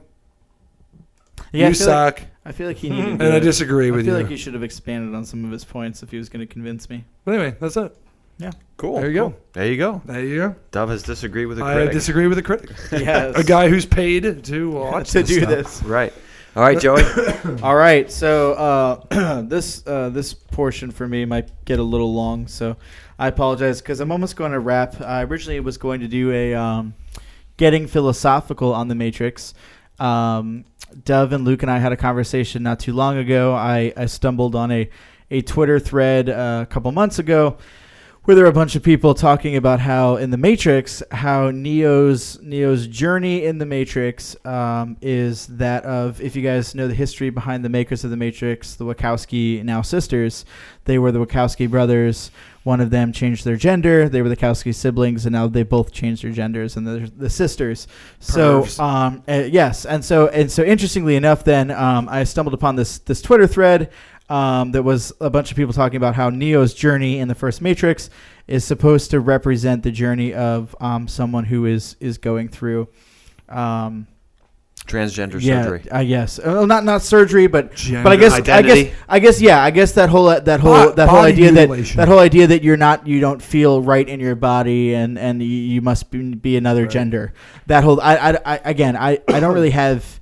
Yeah, I you like- suck. I feel like he needed. and I disagree with you. I feel you. like he should have expanded on some of his points if he was going to convince me. but anyway, that's it. Yeah. Cool. There you go. There you go. There you go. Dove has disagreed with a I critic. disagree with a critic. Yes. a guy who's paid to watch to this do stuff. this. right. All right, Joey. All right, so uh, this uh, this portion for me might get a little long, so I apologize because I'm almost going to wrap. I originally was going to do a um, getting philosophical on the Matrix. Um, Dove and Luke and I had a conversation not too long ago. I, I stumbled on a a Twitter thread uh, a couple months ago where there were a bunch of people talking about how in the Matrix, how Neo's Neo's journey in the Matrix um, is that of if you guys know the history behind the makers of the Matrix, the Wachowski now sisters, they were the Wachowski brothers. One of them changed their gender. They were the Wachowski siblings, and now they both changed their genders, and they're the sisters. So, um, uh, yes, and so and so interestingly enough, then um, I stumbled upon this this Twitter thread um, that was a bunch of people talking about how Neo's journey in the first Matrix is supposed to represent the journey of um, someone who is is going through. Um, Transgender yeah, surgery. I guess. Uh, not not surgery, but Gender but I guess I guess I guess yeah. I guess that whole that whole Bo- that whole body idea that that whole idea that you're not you don't feel right in your body and and you, you must be, be another Right. gender. That whole I, I, I again I, I don't really have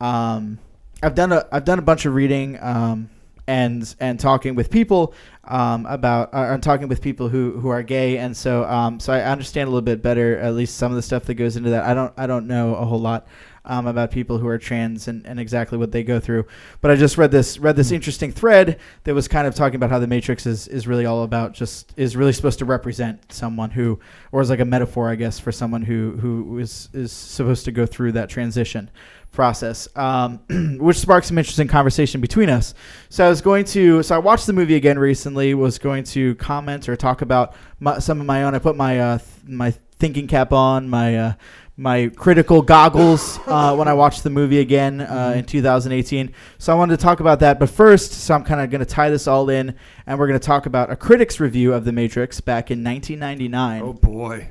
um I've done a I've done a bunch of reading um and and talking with people um about uh, and talking with people who who are gay and so um so I understand a little bit better at least some of the stuff that goes into that. I don't I don't know a whole lot. um, about people who are trans and, and exactly what they go through. But I just read this read this interesting thread that was kind of talking about how the Matrix is is really all about just is really supposed to represent someone who or is like a metaphor, I guess, for someone who who is is supposed to go through that transition process, um, which sparked some interesting conversation between us. So I was going to, so I watched the movie again recently. Was going to comment or talk about my, some of my own. I put my uh, th- my thinking cap on, my uh, my critical goggles uh, when I watched the movie again uh, in 2018. So I wanted to talk about that. But first, so I'm kind of going to tie this all in, and we're going to talk about a critic's review of The Matrix back in 1999 Oh boy.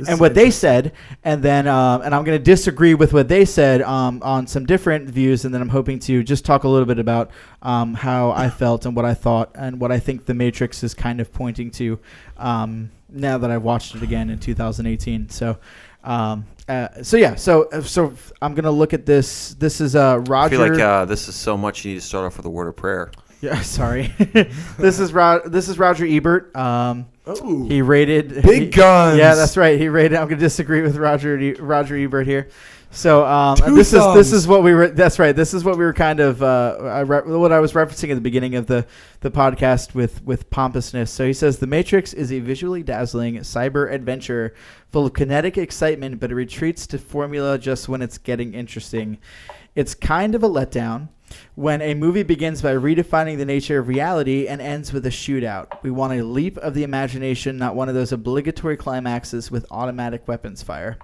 This and what they said, and then um, and I'm going to disagree with what they said um, on some different views, and then I'm hoping to just talk a little bit about um, how I felt and what I thought and what I think the Matrix is kind of pointing to um, now that I've watched it again in 2018. So. Um, uh, so yeah, so uh, so I'm gonna look at this. This is uh, I Roger. feel like uh, this is so much. You need to start off with a word of prayer. yeah, sorry. this is Ro- this is Roger Ebert. Um, Oh. he rated Big he- guns. Yeah, that's right. He rated. I'm gonna disagree with Roger E- Roger Ebert here. So um, this is this is what we were. That's right. This is what we were kind of uh, I re- what I was referencing at the beginning of the the podcast with with pompousness. So he says the Matrix is a visually dazzling cyber adventure full of kinetic excitement, but it retreats to formula just when it's getting interesting. It's kind of a letdown when a movie begins by redefining the nature of reality and ends with a shootout. We want a leap of the imagination, not one of those obligatory climaxes with automatic weapons fire.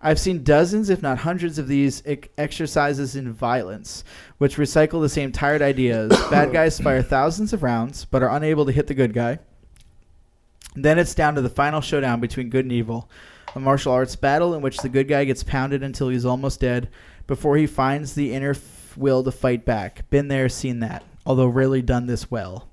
I've seen dozens, if not hundreds, of these ec- exercises in violence, which recycle the same tired ideas. Bad guys fire thousands of rounds, but are unable to hit the good guy. Then it's down to the final showdown between good and evil, a martial arts battle in which the good guy gets pounded until he's almost dead before he finds the inner f- will to fight back. Been there, seen that, although rarely done this well.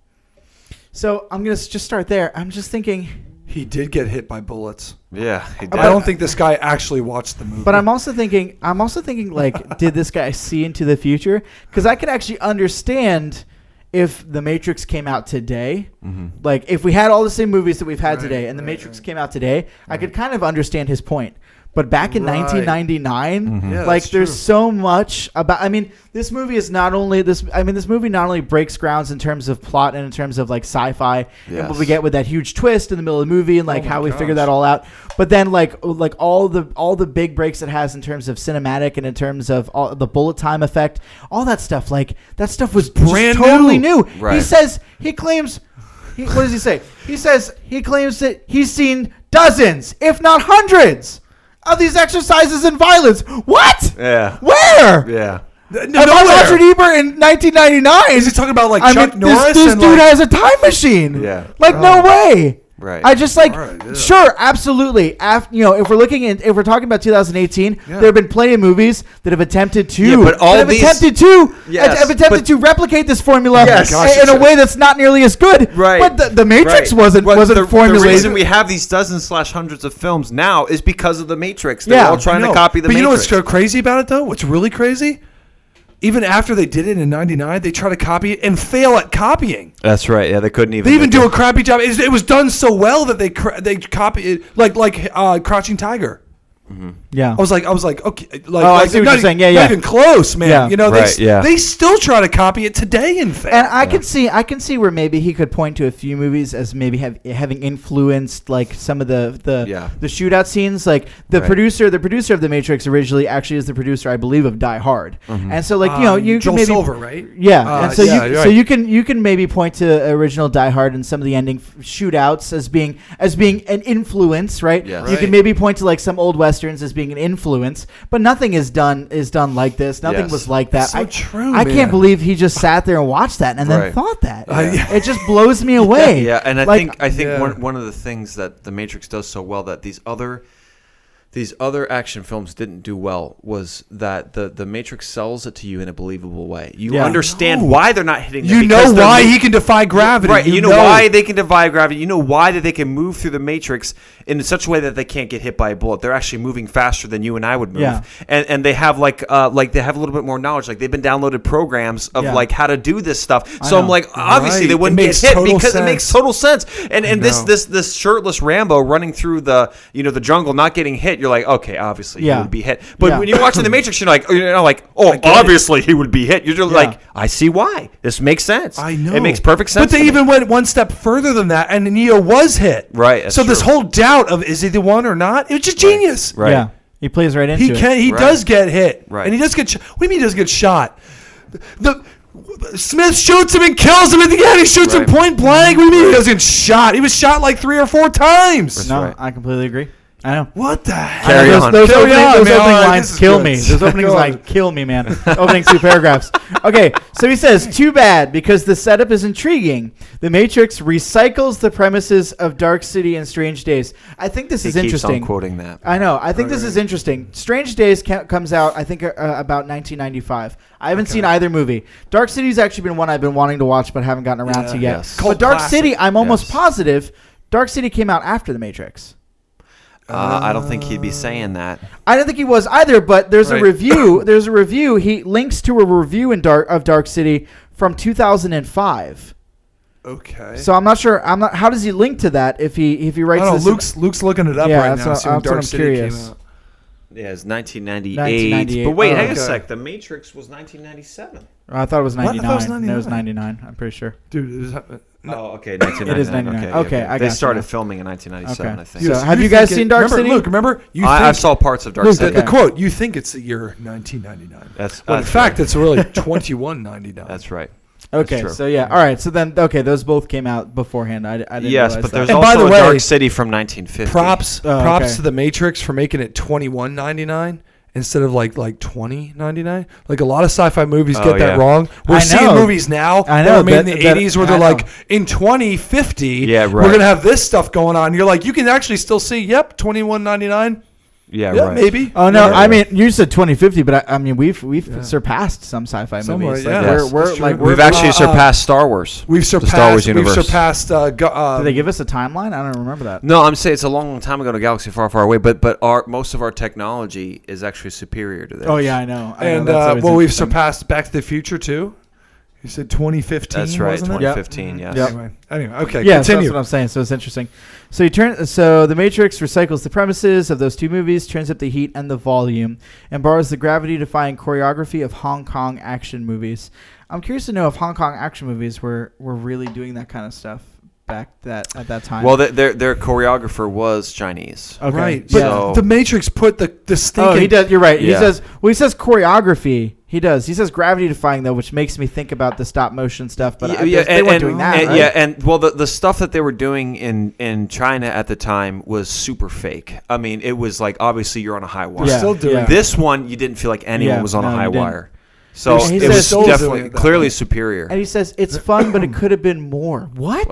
So I'm gonna just start there. I'm just thinking, He did get hit by bullets. Yeah, he did. I don't think this guy actually watched the movie. but I'm also thinking, I'm also thinking, like, did this guy see into the future? Because I could actually understand if The Matrix came out today. Mhm. Like, if we had all the same movies that we've had Right, today, and The right, Matrix right. came out today, I could kind of understand his point. But back in Right. 1999, Mhm. Yeah, like there's true. so much about i mean this movie is not only this i mean this movie not only breaks grounds in terms of plot and in terms of like sci-fi and what we get with that huge twist in the middle of the movie and like Oh how we figure that all out but then like like all the all the big breaks it has in terms of cinematic and in terms of all the bullet time effect all that stuff like that stuff was Brand totally new. new, he says he claims he, what does he say he says he claims that he's seen dozens if not hundreds of these exercises in violence what Yeah. where? Yeah. no, If I nowhere. Roger Ebert in 1999. Is he talking about like I Chuck mean, Norris this, this and dude like, has a time machine. Yeah. Like no oh. way. Right. I just like All right, yeah. sure, absolutely. Af, you know, if we're looking at if we're talking about 2018, Yeah. there have been plenty of movies that have attempted to, Yeah, but all that have these- attempted to, Yes, have attempted but- to replicate this formula Yes. Oh in- Gosh, in, a it's- way that's not nearly as good. Right. But the, the Matrix Right. wasn't Well, wasn't the, formulated. The reason we have these dozens slash hundreds of films now is because of the Matrix. They're Yeah. all trying to copy the but you know what's so crazy about it though? What's really crazy? Even after they did it in '99, they try to copy it and fail at copying. That's right. Yeah, they couldn't even. They even do it. a crappy job. It, it was done so well that they cr- they copy it like like uh, Crouching Tiger. Yeah. I was like, I was like, okay, like, Oh, I like, see what you're e- saying. Yeah, not yeah. even close, man. Yeah. You know, they, Right, s- yeah. they still try to copy it today and fail. And I can see, I can see where maybe he could point to a few movies as maybe have, having influenced like some of the the Yeah. the shootout scenes. Like the Right. producer, the producer of the Matrix originally actually is the producer, I believe, of Die Hard. Mm-hmm. And so, like you know, Um, you Joel can maybe Silver, right? yeah, Uh, and so yeah, you you're so you can you can maybe point to original Die Hard and some of the ending f- shootouts as being as being an influence, right? Yes. You can maybe point to like some old westerns as being an influence, but nothing is done is done like this. Nothing Yes. was like that. So I, true, I man. can't believe he just sat there and watched that and then Right. thought that. Uh, yeah. It just blows me away. Yeah, and I Like, think I think Yeah. one one of the things that the Matrix does so well that these other these other action films didn't do well was that the the Matrix sells it to you in a believable way. You Yeah. understand No. why they're not hitting. You know why ma- he can defy gravity. Right, you, know, why they can defy gravity. You know why that they can move through the matrix in such a way that they can't get hit by a bullet. They're actually moving faster than you and I would move. Yeah. And and they have like uh like they have a little bit more knowledge. Like they've been downloaded programs of Yeah. like how to do this stuff. I So I'm like obviously Right. they wouldn't get hit because it makes total sense. And and this this this shirtless Rambo running through the you know the jungle not getting hit. You're like, okay, obviously Yeah. he would be hit. But Yeah. when you're watching The Matrix, you're like, you're not like, oh, obviously he would be hit. You're just Yeah. like, I see why. This makes sense. I know. It makes perfect sense. But they to me. even went one step further than that, and Neo was hit. Right, that's So this whole doubt of is he the one or not? It was just genius. Right. Yeah, he plays right into He it. can. He Right. does get hit. Right. And he does get. Sh- what do you mean he does get shot? The. Smith shoots him and kills him at the end. He shoots him point blank. What do you mean he doesn't get shot? He was shot like three or four times. No, right. I completely agree. I know. What the heck? Carry those, on. Those Carry opening, on, those man. opening All right, lines is kill good. me. Those opening Go on. lines kill me, man. opening two paragraphs. Okay, so he says, "Too bad because the setup is intriguing. The Matrix recycles the premises of Dark City and Strange Days. I think this he is keeps interesting. on quoting that. I know. I think this is interesting. Strange Days ca- comes out, I think, uh, about 1995. I haven't seen either movie. Dark City's actually been one I've been wanting to watch, but haven't gotten around Yeah. to yet. Yes. But Cult Dark classic. City, I'm almost Yes. positive, Dark City came out after The Matrix. Uh, I don't think he'd be saying that. I don't think he was either, but there's Right. a review. There's a review. He links to a review in Dark of Dark City from 2005. Okay. So I'm not sure. I'm not. How does he link to that if he if he I writes don't know. this? in- Luke's Luke's looking it up Yeah, right that's now. what- see when that's what Dark I'm City curious. came out. Yeah, it's 1998. 1998. But wait, Oh, hang a sec. The Matrix was 1997. Oh, I thought it was What? I 99. thought it was No, it was 99. 99. I'm pretty sure. Dude, it was, uh, no. Oh, okay, 1999. It is 99. Okay, Okay, yeah, I They got you started now. filming in 1997, Okay. I think. So, Yes, have you think guys it- seen Dark remember, City? Luke, remember? You I, I saw parts of Dark Luke, City. the, the quote, you think it's the year 1999. That's, But in fact, right. it's really 2199. That's right. Okay, so yeah, all right. So then, okay, those both came out beforehand. I, I didn't Yes, realize but that. there's And by also the a way, Dark City from 1950. props Oh, props okay. to the Matrix for making it 2199 instead of like like 2099. Like a lot of sci-fi movies Oh, get that yeah. wrong. We're I seeing know. movies now I that were made in the that- 80s where they're like in 2050 Yeah, we're going to have this stuff going on. You're like you can actually still see yep, 2199. Yeah, Yeah, right. maybe. Oh no! Yeah. I mean, you said 2050, but I, I mean, we've we've Yeah. surpassed some sci-fi Somewhere, movies. yeah. Like, Yes, we're, we're, like, we're, we've actually uh, surpassed Star Wars. We've the Star Wars surpassed we've universe. surpassed uh, go, uh, Did they give us a timeline? I don't remember that. No, I'm saying it's a long, long time ago in a galaxy far, far away. But but our most of our technology is actually superior to theirs. Oh yeah, I know. I and that's uh, well we've surpassed Back to the Future too. You said 2015 that's right. wasn't it? 2015. Yes. Yep. Anyway, anyway, okay, Yeah, so continue. that's what I'm saying. So it's interesting. So you turn. So the Matrix recycles the premises of those two movies, turns up the heat and the volume, and borrows the gravity-defying choreography of Hong Kong action movies. I'm curious to know if Hong Kong action movies were were really doing that kind of stuff back that at that time. Well, th- their their choreographer was Chinese. okay. Right, but So- the Matrix put the the stinking. Oh, he does. You're right. He Yeah. says. Well, he says choreography. He does. He says gravity defying though, which makes me think about the stop motion stuff. But I guess they and, weren't and- doing that. and- right? Yeah, and well, the the stuff that they were doing in in China at the time was super fake. I mean, it was like obviously you're on a high wire. They're still doing yeah. This one, you didn't feel like anyone Yeah, was on no, a you high didn't. wire. So He it says- was Still doing definitely it that clearly superior. And he says it's fun, but it could have been more. What?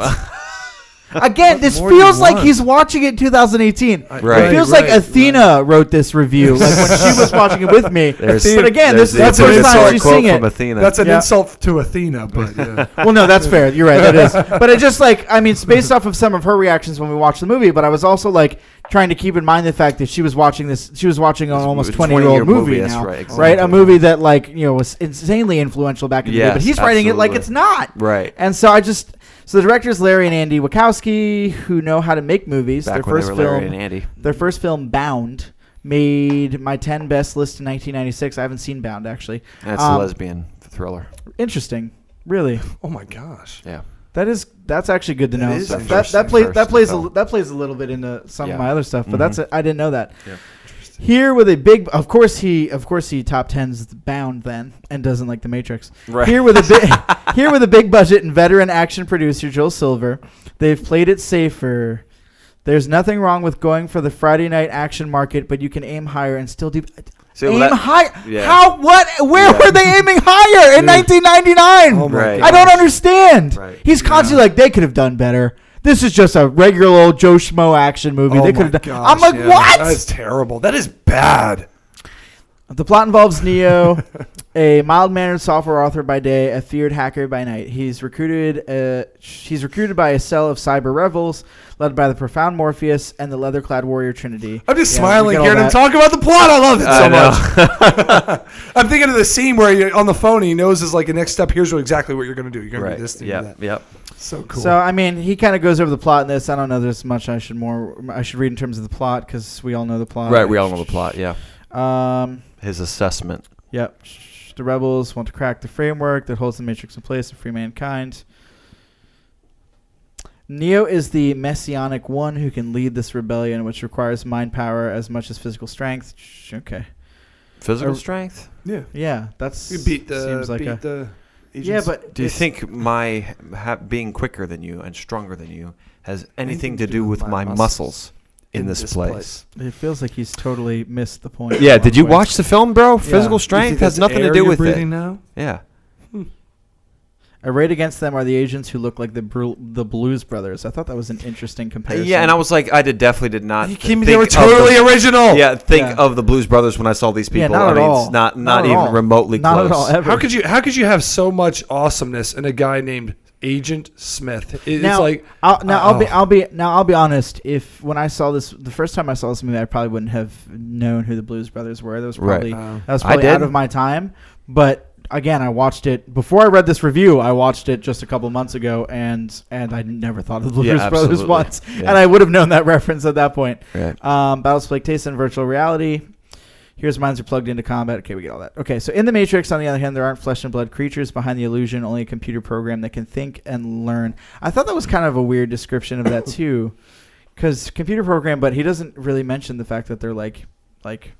Again, this more do you feels like want? he's watching it in 2018. I- Right. It feels right, like Athena wrote this review, like when she was watching it with me. There's- but again, this is the there's that's first an time insult she's quote seeing from it. Athena. That's an Yeah. insult to Athena, but yeah. Well, no, that's fair. You're right. That is. But it just like I mean, it's based off of some of her reactions when we watched the movie. But I was also like trying to keep in mind the fact that she was watching this. She was watching an almost 20 year old 20-year movie, movie, that's now, right, right? exactly. A movie that like you know was insanely influential back in the day. But he's writing it like absolutely. it's not. right. And so I just so the directors Larry and Andy Wachowski, who know how to make movies. Back their when they first were Larry film, and Andy. their first film, Bound, made my 10 best list in 1996. I haven't seen Bound actually. That's Um, a lesbian thriller. Interesting, really. Oh my gosh. Yeah. That is that's actually good to That know. is So the that first- that plays first that plays a, film. that plays a little bit into some Yeah. of my other stuff, but Mhm. that's I didn't know that. Yeah. Here with a big, of course he of course he top tens Bound then and doesn't like the Matrix. Right. Here with a big here with a big budget and veteran action producer Joel Silver, they've played it safer. There's nothing wrong with going for the Friday night action market, but you can aim higher and still do uh, See, aim well, that- higher. yeah. How? What? Where Yeah. were they aiming higher in 1999? Oh my Right. I don't understand. Right. He's constantly like, they could have done better. This is just a regular old Joe Schmo action movie. Oh they could have done. I'm like, yeah. what? That is terrible. That is bad. The plot involves Neo, a mild-mannered software author by day, a feared hacker by night. He's recruited. Uh, he's recruited by a cell of cyber rebels, led by the profound Morpheus and the leather-clad warrior Trinity. I'm just Yeah, smiling get all hearing him talk about the plot. I love it so I much. I'm thinking of the scene where you're on the phone and he knows is like the next step. Here's what exactly what you're going to do. You're going to right. do this, thing, Yep. do that. Yep. So cool. So I mean, he kind of goes over the plot in this. I don't know. There's much I should more I should read in terms of the plot because we all know the plot. right, we all know the plot. Yeah, Um. his assessment. Yep. The rebels want to crack the framework that holds the Matrix in place and free mankind. Neo is the messianic one who can lead this rebellion, which requires mind power as much as physical strength. Okay. Physical strength. yeah, Yeah, that's you beat the seems like beat a the. Yeah, agents. but Do you think my ha- being quicker than you and stronger than you has anything to do with my muscles in, this, place? it feels like he's totally missed the point. Yeah. Did you point. watch the film, bro? Physical You strength has nothing to do with breathing it. now. Yeah. Arrayed against them are the agents who look like the Bru- the Blues Brothers. I thought that was an interesting comparison. Yeah, and I was like, I did definitely did not. You came, think they were of the- totally original. Yeah, think Yeah. of the Blues Brothers when I saw these people. Yeah, not I at mean, all. it's not Not not, even all. remotely not close. at all ever. How could you? How could you have so much awesomeness in a guy named Agent Smith? It's now, like I'll, now I'll be oh. I'll be now I'll be honest. If when I saw this the first time I saw this movie, I probably wouldn't have known who the Blues Brothers were. That was Right. probably uh, that was probably out of my time. But again, I watched it before I read this review. I watched it just a couple months ago, and and I never thought of the Blues Yeah, Brothers once, Yeah. and I would have known that reference at that point. Right. Um, Battlespike taste and virtual reality. Here's minds are plugged into combat. Okay, we get all that. Okay, so in the Matrix, on the other hand, there aren't flesh and blood creatures behind the illusion, only a computer program that can think and learn. I thought that was kind of a weird description of that too, because computer program, but he doesn't really mention the fact that they're like, like,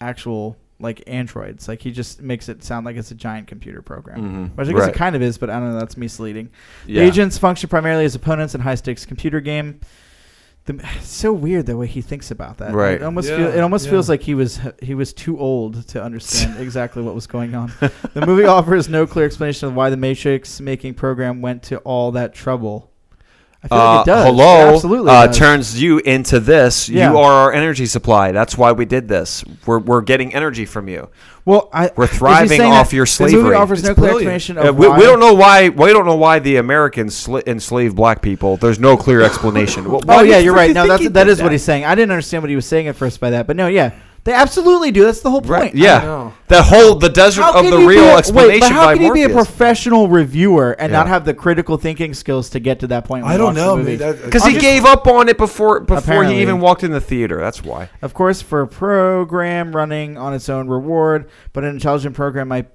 actual like androids. Like he just makes it sound like it's a giant computer program. Mhm. Which I guess Right. it kind of is, but I don't know. That's misleading. Yeah. The agents function primarily as opponents in high stakes computer game. The, it's so weird the way he thinks about that. Right. It almost Yeah, feel, it almost yeah. feels like he was he was too old to understand exactly what was going on. The movie offers no clear explanation of why the Matrix making program went to all that trouble. I feel like Uh, it does. hello. It absolutely uh, does. turns you into this. Yeah. You are our energy supply. That's why we did this. We're, we're getting energy from you. Well, I, We're is he thriving saying off that your The movie slavery. offers It's no clear brilliant. explanation of Uh, we, why. we don't know why. We don't know why the Americans sli- enslaved black people. There's no clear explanation. Wh- why Oh do yeah, you're freaking right. No, think that's he that did is what he's saying. I didn't understand what he was saying at first by that, but no, yeah, they absolutely do. That's the whole point. Right? Yeah. know. That whole the desert How of can the you be real a- explanation wait, but how by can you be a Morpheus. professional reviewer and not Yeah. have the critical thinking skills to get to that point? When I you don't watch the know, movie? man. That- uh, Because he just- gave up on it before before Apparently. he even walked in the theater. That's why. Of course, for a program running on its own reward, but an intelligent program might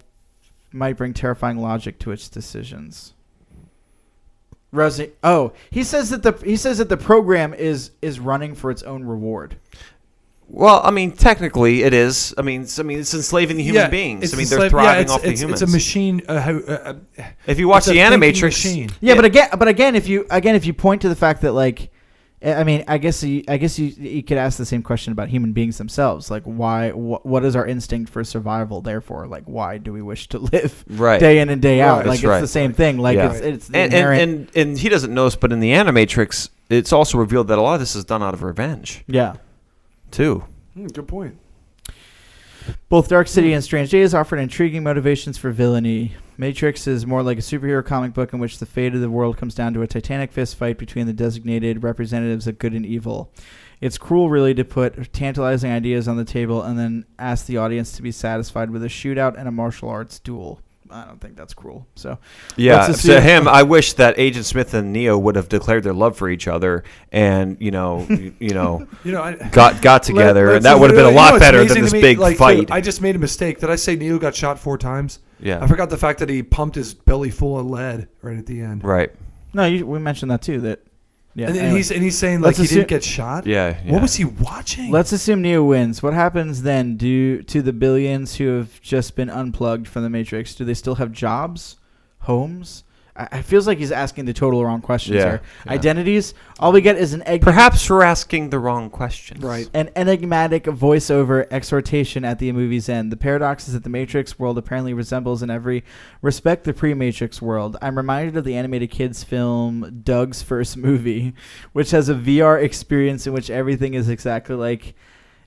might bring terrifying logic to its decisions. Rosie, oh, he says that the he says that the program is is running for its own reward. Well, I mean, technically, it is. I mean, it's, I mean, it's enslaving the human Yeah, beings. it's I mean, they're slave- yeah, thriving it's- off the it's, humans. It's a machine. Uh, how, uh, uh, if you watch it's a the thinking Animatrix, machine. Yeah, but again, but again, if you again if you point to the fact that like, I I mean, I guess you, I guess you you could ask the same question about human beings themselves. Like, why? Wh- what is our instinct for survival? Therefore, like, why do we wish to live right? day in and day out? Right. like, That's it's right. the same thing. Like, Yeah. it's it's the and, inherent. and, and and he doesn't know this, but in the Animatrix, it's also revealed that a lot of this is done out of revenge yeah. Too. Hmm, good point. Both Dark City and Strange Days offered intriguing motivations for villainy. Matrix is more like a superhero comic book in which the fate of the world comes down to a titanic fist fight between the designated representatives of good and evil. It's cruel, really, to put tantalizing ideas on the table and then ask the audience to be satisfied with a shootout and a martial arts duel. I don't think that's cruel. So, Yeah, to assume- him, I wish that Agent Smith and Neo would have declared their love for each other, and you know, you, you know, You know, I, got got together, Let- and that would have been a you know lot better than this me? big Like, fight. I just made a mistake. Did I say Neo got shot four times? yeah, I forgot the fact that he pumped his belly full of lead right at the end. right. no, you, we mentioned that too. That yeah. and, and anyway. he's and he's saying like Let's he assume- didn't get shot. Yeah, yeah. What was he watching? Let's assume Neo wins. What happens then? Do to the billions who have just been unplugged from the Matrix? Do they still have jobs, homes? I, it feels like he's asking the total wrong questions Yeah, here. yeah. Identities. All we get is an egg. Perhaps we're asking the wrong questions. Right. An enigmatic voiceover exhortation at the movie's end. The paradox is that the Matrix world apparently resembles in every respect the pre-Matrix world. I'm reminded of the animated kids film Doug's First Movie, which has a VR experience in which everything is exactly like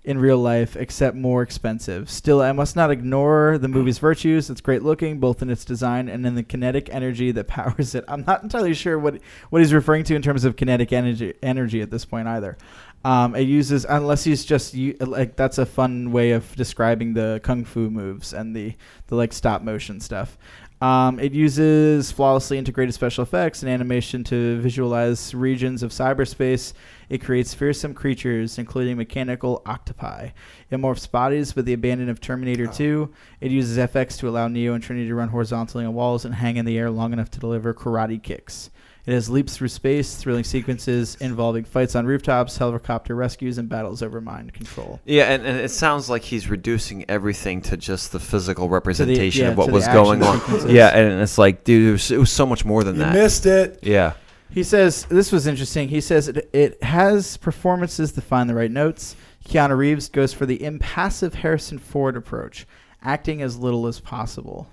in real life except more expensive. Still, I must not ignore the movie's virtues. It's great looking both in its design and in the kinetic energy that powers it. I'm not entirely sure what what he's referring to in terms of kinetic energy energy at this point either. Um, it uses unless he's just like that's a fun way of describing the kung fu moves and the the like stop motion stuff. Um, it uses flawlessly integrated special effects and animation to visualize regions of cyberspace. It creates fearsome creatures, including mechanical octopi. It morphs bodies with the abandon of Terminator 2. It uses FX to allow Neo and Trinity to run horizontally on walls and hang in the air long enough to deliver karate kicks. It has leaps through space, thrilling sequences involving fights on rooftops, helicopter rescues, and battles over mind control. Yeah, and, and it sounds like he's reducing everything to just the physical representation yeah, of what was going on. sequences. Yeah, and it's like, dude, it was, it was so much more than You that. missed it. yeah. He says this was interesting. He says it, it has performances that find the right notes. Keanu Reeves goes for the impassive Harrison Ford approach, acting as little as possible.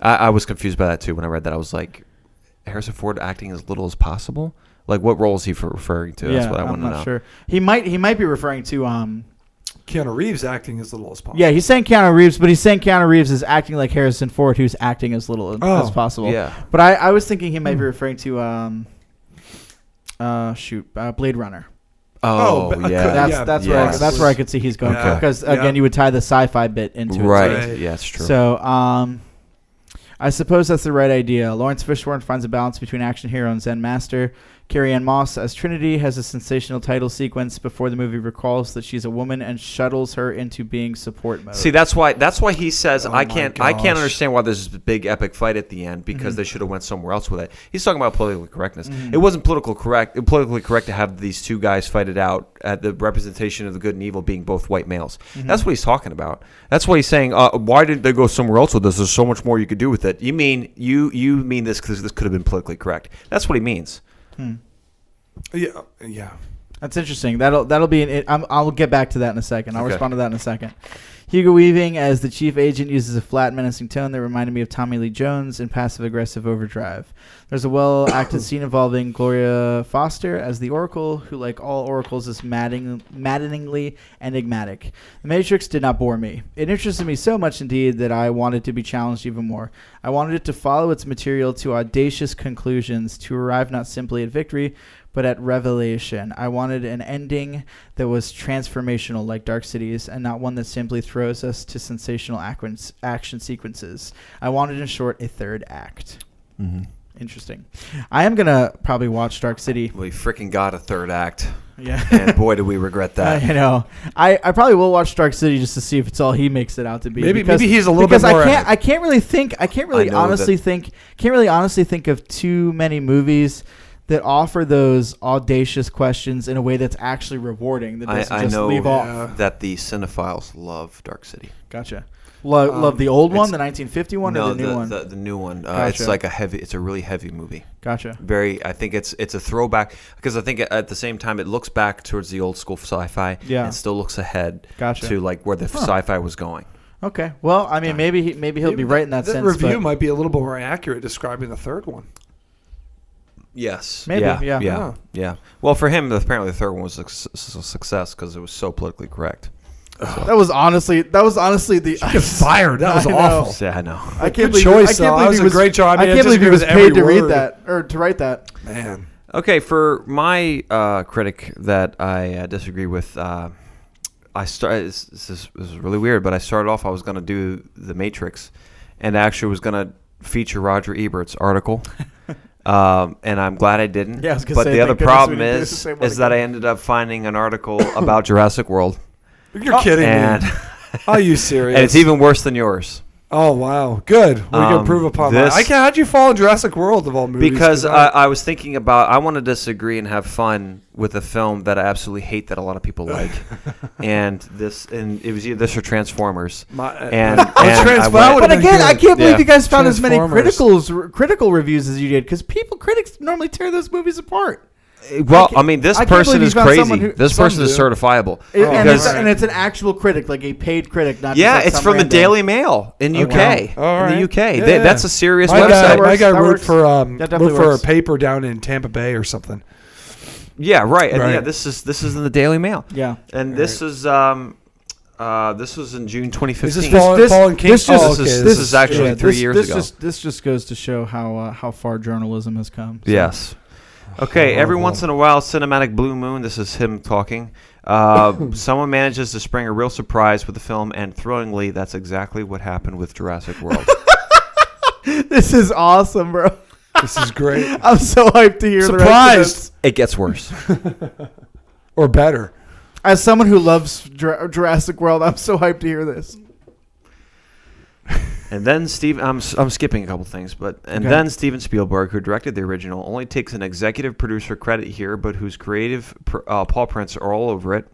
I, I was confused by that too when I read that. I was like, Harrison Ford acting as little as possible? Like, what role is he for referring to? That's what I I'm want to not know. sure. He might he might be referring to um Keanu Reeves acting as little as possible. yeah he's saying Keanu Reeves, but he's saying Keanu Reeves is acting like Harrison Ford, who's acting as little as, Oh, as possible. Yeah. But I, I was thinking he might be Hmm. referring to um uh shoot uh, Blade Runner. Oh, but- yeah. That's yeah, that's where I, yes. that's where I could see he's going Okay. because Yeah. again you would tie the sci-fi bit into it. right. Right. Yeah, it's true. So, um, I suppose that's the right idea. Laurence Fishburne finds a balance between action hero and Zen master. Carrie Ann Moss as Trinity has a sensational title sequence before the movie recalls that she's a woman and shuttles her into being support mode. See, that's why that's why he says Oh I my can't I can't gosh. understand why there's this big epic fight at the end because Mhm. they should have went somewhere else with it. He's talking about political correctness. Mhm. It wasn't political correct politically correct to have these two guys fight it out at the representation of the good and evil being both white males. Mhm. That's what he's talking about. That's why he's saying uh, why did they go somewhere else with this? There's so much more you could do with it. You mean you you mean this because this could have been politically correct. That's what he means. Hmm. Yeah. Yeah. That's interesting. That'll that'll be an. It, I'm, I'll get back to that in a second. I'll Okay. respond to that in a second. Hugo Weaving as the chief agent uses a flat, menacing tone that reminded me of Tommy Lee Jones in Passive Aggressive Overdrive. There's a well acted scene involving Gloria Foster as the Oracle, who, like all oracles, is maddeningly enigmatic. The Matrix did not bore me. It interested me so much indeed that I wanted to be challenged even more. I wanted it to follow its material to audacious conclusions, to arrive not simply at victory, but at revelation. I wanted an ending that was transformational like Dark City's and not one that simply throws us to sensational action, action sequences. I wanted, in short, a third act. Mm-hmm. Interesting. I am going to probably watch Dark City. We freaking got a third act, Yeah. and boy, do we regret that. I know. I, I probably will watch Dark City just to see if it's all he makes it out to be. Maybe- because, maybe he's a little because bit more I can't. I can't really think I can't really I honestly that- think can't really honestly think of too many movies that offer those audacious questions in a way that's actually rewarding. That I- doesn't I just know- leave off. That the cinephiles love Dark City. Gotcha. Love, Um, love the old one, it's- the 1951, one, no, or the new one. The, the new one. Uh, It's Gotcha. like a heavy. It's a really heavy movie. gotcha. Very. I think it's it's a throwback because I think at the same time it looks back towards the old school sci-fi. Yeah. And still looks ahead Gotcha. to like where the Huh. sci-fi was going. Okay. Well, I mean, maybe he, maybe he'll be right in that, that sense. review but might be a little bit more accurate describing the third one. Yes. Maybe, Yeah. yeah. Yeah. Huh. yeah. Well, for him, apparently the third one was a su- success because it was so politically correct. that was honestly that was honestly the Get fired. That was I know. awful. Yeah, I know. I can't Good believe choice, I can't though. believe That was he a was great choice. I I, mean, I can't believe he was paid every to read that or to write that. Man. Okay, for my uh, critic that I uh, disagree with, uh, I started. This, this, is, this is really weird, but I started off. I was going to do the Matrix, and actually was going to feature Roger Ebert's article. um, and I'm glad I didn't. Yeah, I was but say, the thank other problem didn't the is same is that I ended up finding an article about Jurassic World, You're kidding and me. Are you serious? and it's even worse than yours. Oh wow, good. We can Um, improve upon this- that. I can, how'd you fall in Jurassic World of all movies? because I, I was thinking about I want to disagree and have fun with a film that I absolutely hate that a lot of people like, and this and it was either this or Transformers. My, And- Oh, and Trans- I went- would've But again, good. I can't believe Yeah. you guys found as many Transformers. criticals critical reviews as you did because people critics normally tear those movies apart. Well, can't- I mean, this I person is crazy. who- this some person is certifiable. It- and, because it's, and it's an actual critic, like a paid critic, not just yeah, like it's some from the Daily Mail in UK. wow. All In the. UK, Yeah, They- yeah. that's a serious my website. guy, That my guy that wrote for um, wrote for a paper down in Tampa Bay or something. Yeah, right. And Right. yeah, this is this is in the Daily Mail, Yeah. and this is um, uh, this was in June 2015. Is this This- this- Fallen this just- oh, this is- this is actually three years ago. Just, this just goes to show how uh, how far journalism has come. So- Yes. Okay, every once in a while, cinematic blue moon. This is him talking. Uh, someone manages to spring a real surprise with the film, and thrillingly, that's exactly what happened with Jurassic World. this is awesome, bro. This is great. I'm so hyped to hear the rest of Surprised this. It gets worse. or better. As someone who loves Jurassic World, I'm so hyped to hear this. And then Steve, I'm I'm skipping a couple things, but and Okay. then Steven Spielberg, who directed the original, only takes an executive producer credit here, but whose creative pr- uh, paw prints are all over it.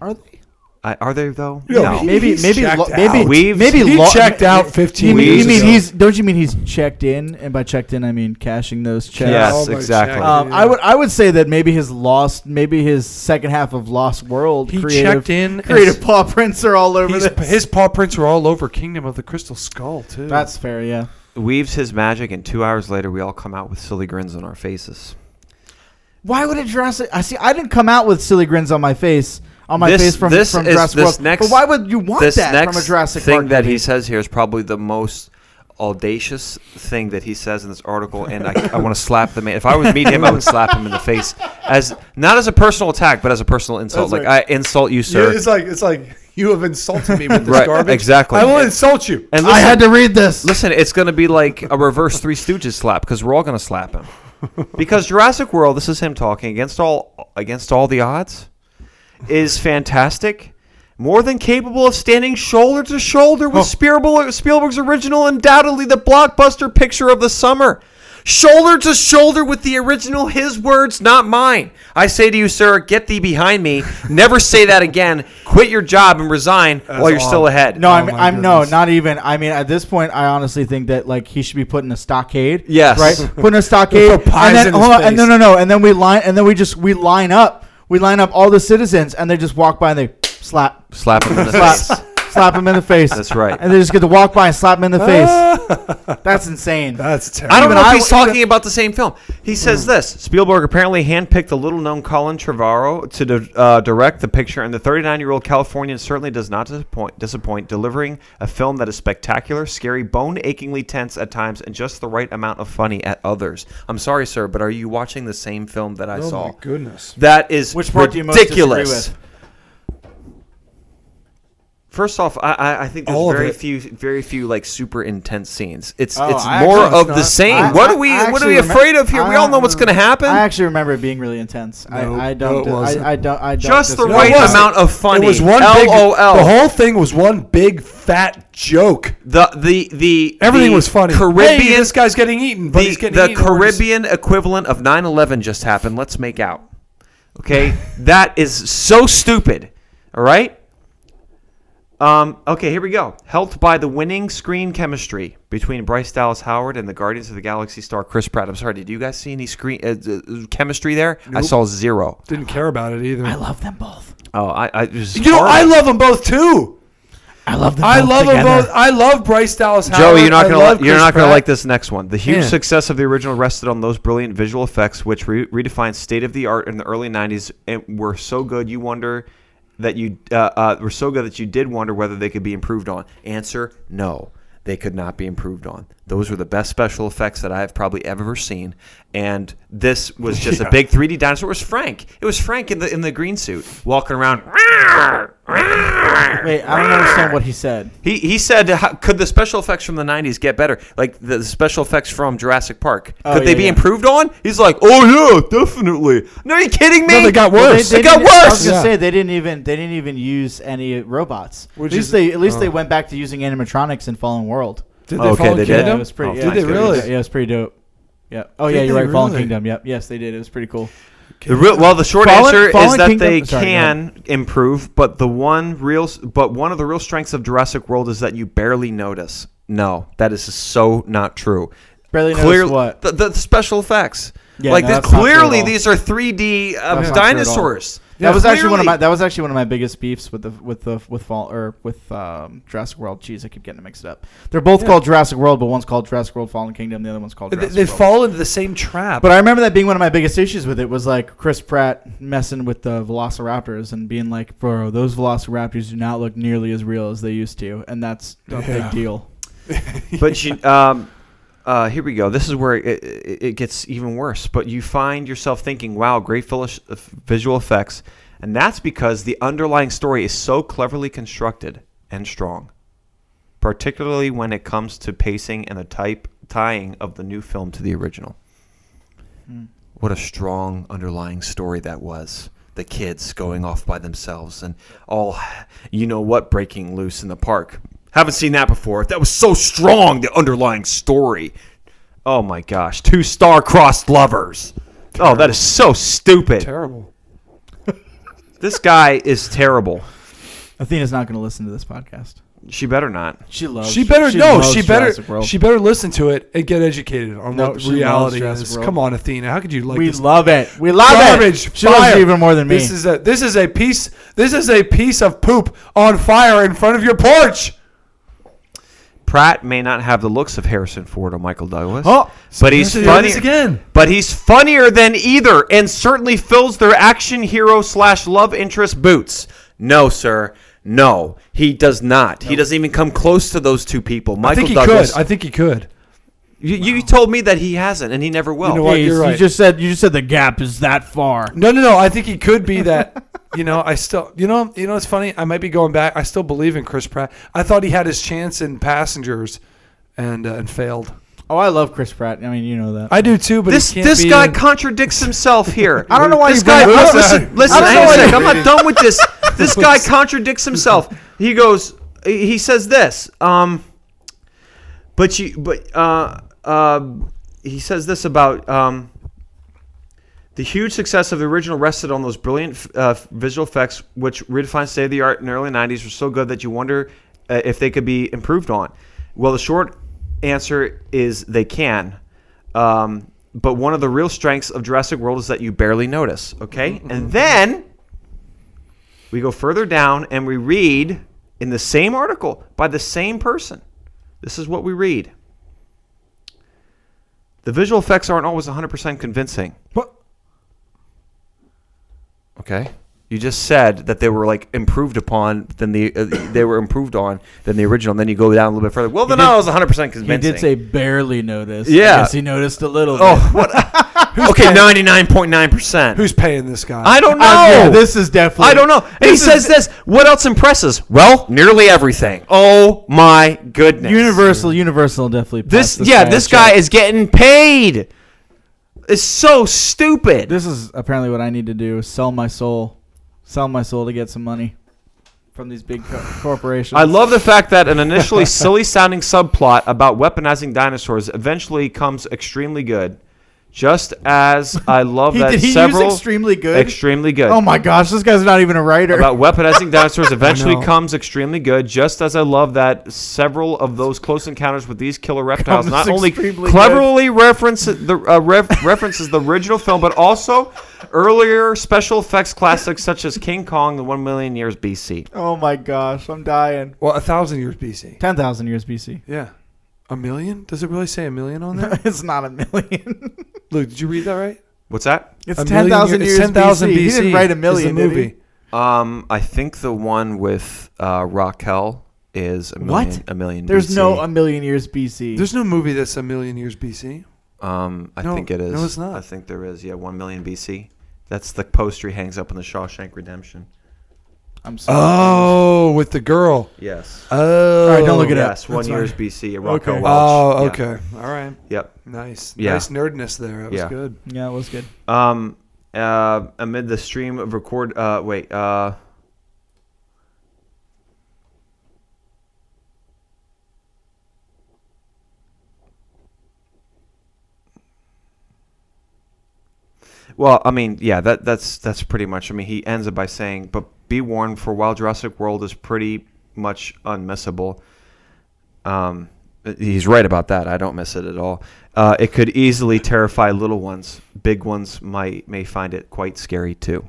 Are they? I, are they though? No, no. Maybe, He's maybe, lo- out. maybe, We've- maybe He lo- checked out You 15 mean, you mean ago. he's? Don't you mean he's checked in? And by checked in, I mean cashing those checks. Yes, Oh, exactly. check. Um, I would I would say that maybe his lost maybe his second half of Lost World He creative checked in. creative as- paw prints are all over he's- his paw prints were all over Kingdom of the Crystal Skull too. That's fair, yeah. Weaves his magic, and two hours later, we all come out with silly grins on our faces. Why would a Jurassic? I see. I didn't come out with silly grins on my face on my This- face from this from is- Jurassic this World. next- but why would you want this that next from a Jurassic thing Park that movie? he says here is probably the most audacious thing that he says in this article, and I, I want to slap the man. If I was meet him, I would slap him in the face as not as a personal attack, but as a personal insult. That's like I insult you, Yeah, sir. it's like it's like you have insulted me with this Right, garbage. exactly. I will insult you. and I had to read this. Listen, it's going to be like a reverse Three Stooges slap because we're all going to slap him. Because Jurassic World, this is him talking against all against all the odds, is fantastic, more than capable of standing shoulder to shoulder with oh. Spielberg, Spielberg's original, undoubtedly the blockbuster picture of the summer. Shoulder to shoulder with the original, his words, not mine. I say to you, sir, get thee behind me. Never say that again. Quit your job and resign while you're still ahead. No, Oh I'm, I'm no, not even. I mean, at this point, I honestly think that like he should be put in a stockade. Yes. right. Put in a stockade, and then in hold on, and no, no, no, and then we line, and then we just we line up, we line up all the citizens, and they just walk by and they slap, Slap him in the slap, face. Slap him in the face. That's right. And they just get to walk by and slap him in the face. That's insane. That's terrible. I don't Even know if he's talking about the same film. He says this: Spielberg apparently handpicked the little-known Colin Trevorrow to di- uh, direct the picture, and the 39-year-old Californian certainly does not disappoint, disappoint, delivering a film that is spectacular, scary, bone-achingly tense at times, and just the right amount of funny at others. I'm sorry, sir, but are you watching the same film that I Oh saw? my goodness. That is Which part do you most disagree ridiculous. with? First off, I, I, I think there's All of very it. few, very few like super intense scenes. It's Oh, it's I more actually- of it's the same. I- what are we I What are we actually afraid of here? we all know what's going to happen. I actually remember it being really intense. No, I, I no, don't. it wasn't. I, I don't. I don't. Just the disagree. right it wasn't. amount of funny. It was one big. LOL. The whole thing was one big fat joke. the the the Everything the was funny. Caribbean. Hey, this guy's getting eaten, but the he's getting the eaten. We're just- Caribbean equivalent of 9/11 just happened. Let's make out. Okay, that is so stupid. All right. Um, okay, here we go. Helped by the winning screen chemistry between Bryce Dallas Howard and the Guardians of the Galaxy star Chris Pratt. I'm sorry, did you guys see any screen uh, uh, chemistry there? I saw zero. Didn't care about it either. I love them both. Oh, I, I just you know, I love them both too. I love them. I both love them both. I love Bryce Dallas Howard. Joey, you're not gonna li- you're not gonna Pratt. like this next one. The huge Yeah. success of the original rested on those brilliant visual effects, which re- redefined state of the art in the early '90s, and were so good you wonder that you uh, uh, were so good that you did wonder whether they could be improved on. Answer: No, they could not be improved on. Those were the best special effects that I have probably ever seen, and this was just a big 3D dinosaur. It was Frank. It was Frank in the in the green suit walking around. Wait, I don't understand what he said. He, he said, how, could the special effects from the 90s get better? Like the special effects from Jurassic Park. Oh, could they yeah, be yeah. improved on? He's like, oh, yeah, definitely. No, are you kidding me? No, they got Well, worse. They got didn't- I was worse. gonna say they didn't even they didn't even use any robots. Which at least is- they at least they oh. went back to using animatronics in Fallen World. Did Oh, okay, follow they did? Yeah, it was pretty. Oh, yeah, Did they pretty- really? Yeah, it was pretty dope. Yeah. Oh Did yeah, you're they right. Fallen? Kingdom. Yep. Yes, they did. It was pretty cool. The real, well, the short Fallen- answer is that Kingdom- they sorry, go can improve, but the one real, but one of the real strengths of Jurassic World is that you barely notice. No, that is so not true. Barely noticed Clear- what? The, the special effects. Yeah, like no, this, that's not true at clearly these are 3D um, That's not true at all. dinosaurs. that was actually one of my that was actually one of my biggest beefs with the with the with Fall or with um, Jurassic World. Jeez, I keep getting it mixed up. They're both called Jurassic World, but one's called Jurassic World Fallen Kingdom. The other one's called They, Jurassic they World. fall into the same trap. But I remember that being one of my biggest issues with it was like Chris Pratt messing with the Velociraptors and being like, "Bro, those Velociraptors do not look nearly as real as they used to," and that's a Yeah. big deal. but you, um, uh, here we go. This is where it, it, it gets even worse. But you find yourself thinking, "Wow, great visual- visual effects," and that's because the underlying story is so cleverly constructed and strong. particularly when it comes to pacing and the type tying of the new film to the original. What a strong underlying story that was. The kids going off by themselves and all, you know what, breaking loose in the park. Haven't seen that before. That was so strong, the underlying story. Oh my gosh. Two star-crossed lovers. Oh, that is so stupid. Terrible. This guy is terrible. Athena's not going to listen to this podcast. She better not. She loves. She better no. loves She better. World. She better listen to it and get educated on No, what reality is. World. Come on, Athena. How could you like we this? love it. We love Garbage. it. She loves it even more than me. This is a this is a piece. This is a piece of poop on fire in front of your porch. Pratt may not have the looks of Harrison Ford or Michael Douglas, Oh, but he's There funny again. But he's funnier than either, and certainly fills their action hero slash love interest boots. No, sir, no, he does not. He doesn't even come close to those two people. Michael I think he Douglas. could. I think he could. you, you told me that he hasn't, and he never will. You know what? Hey, you're you just said you just said the gap is that far. No, no, no. I think he could be that. you know, I still, you know, you know, it's funny. I might be going back. I still believe in Chris Pratt. I thought he had his chance in Passengers, and uh, and failed. Oh, I love Chris Pratt. I mean, you know that. I do too, but this he can't this be guy in- contradicts himself here. I don't know why this you bring guy. it no, up. listen, listen. I don't hang know on a why sec. you- I'm not done with this. This guy contradicts himself. He goes. He says this. Um, but you. But uh, uh, he says this about um. The huge success of the original rested on those brilliant uh, visual effects, which redefined state of the art in the early '90s, were so good that you wonder uh, if they could be improved on. Well, the short answer is they can. Um, but one of the real strengths of Jurassic World is that you barely notice. Okay, and then we go further down and we read in the same article by the same person. This is what we read. The visual effects aren't always 100% convincing. What? Okay. You just said that they were like improved upon than the uh, they were improved on than the original. And then you go down a little bit further. Well, then did- I was 100 percent he convincing. did say barely noticed. Yeah. I guess he noticed a little. bit. Oh, what? okay, 99.9 percent. Who's paying this guy? I don't know. Uh, yeah, this is definitely. I don't know. And he says this. What else impresses? Well, nearly everything. Oh my goodness. Universal. Universal definitely. This, passed yeah, guy this guy check. is getting paid. It's so stupid. This is apparently what I need to do: sell my soul, sell my soul to get some money from these big co- corporations. I love the fact that an initially silly sounding subplot about weaponizing dinosaurs eventually comes extremely good. Just as I love He, that did he several use extremely good? extremely good. Oh my gosh, this guy's not even a writer. about weaponizing dinosaurs eventually comes extremely good, just as I love that several of those close encounters with these killer reptiles Comes not only extremely cleverly reference the uh, ref, references the original film, but also earlier special effects classics such as King Kong, the One Million Years BC. oh my gosh, I'm dying. well, a thousand years BC. Ten thousand years BC. Yeah, a million? Does it really say a million on there? it's not a million. Luke, did you read that right? What's that? it's A ten million thousand year- years it's 10,000 BC. He didn't BC write a is the million did he? movie. Um, I think the one with uh, Raquel is a million. What? A million. There's BC. no a million years BC. There's no movie that's a million years BC. Um, I No, think it is. no, it's not. I think there is. Yeah, one million BC. That's the poster he hangs up in the Shawshank Redemption. I'm sorry. Oh, with the girl. Yes. Oh, All right, don't look it up. yes, one That's years fine. BC. a Raquel Okay. Welch. Oh, Yeah. okay. All right. Yep. Nice. Yeah. Nice nerdness there. That was Yeah. good. yeah, it was good. Um, uh, amid the stream of record. Uh, wait. Uh. Well, I mean, yeah, that that's that's pretty much. I mean, he ends it by saying, "But be warned, for while Jurassic World is pretty much unmissable, um, he's right about that. I don't miss it at all. Uh, it could easily terrify little ones. Big ones might may find it quite scary too."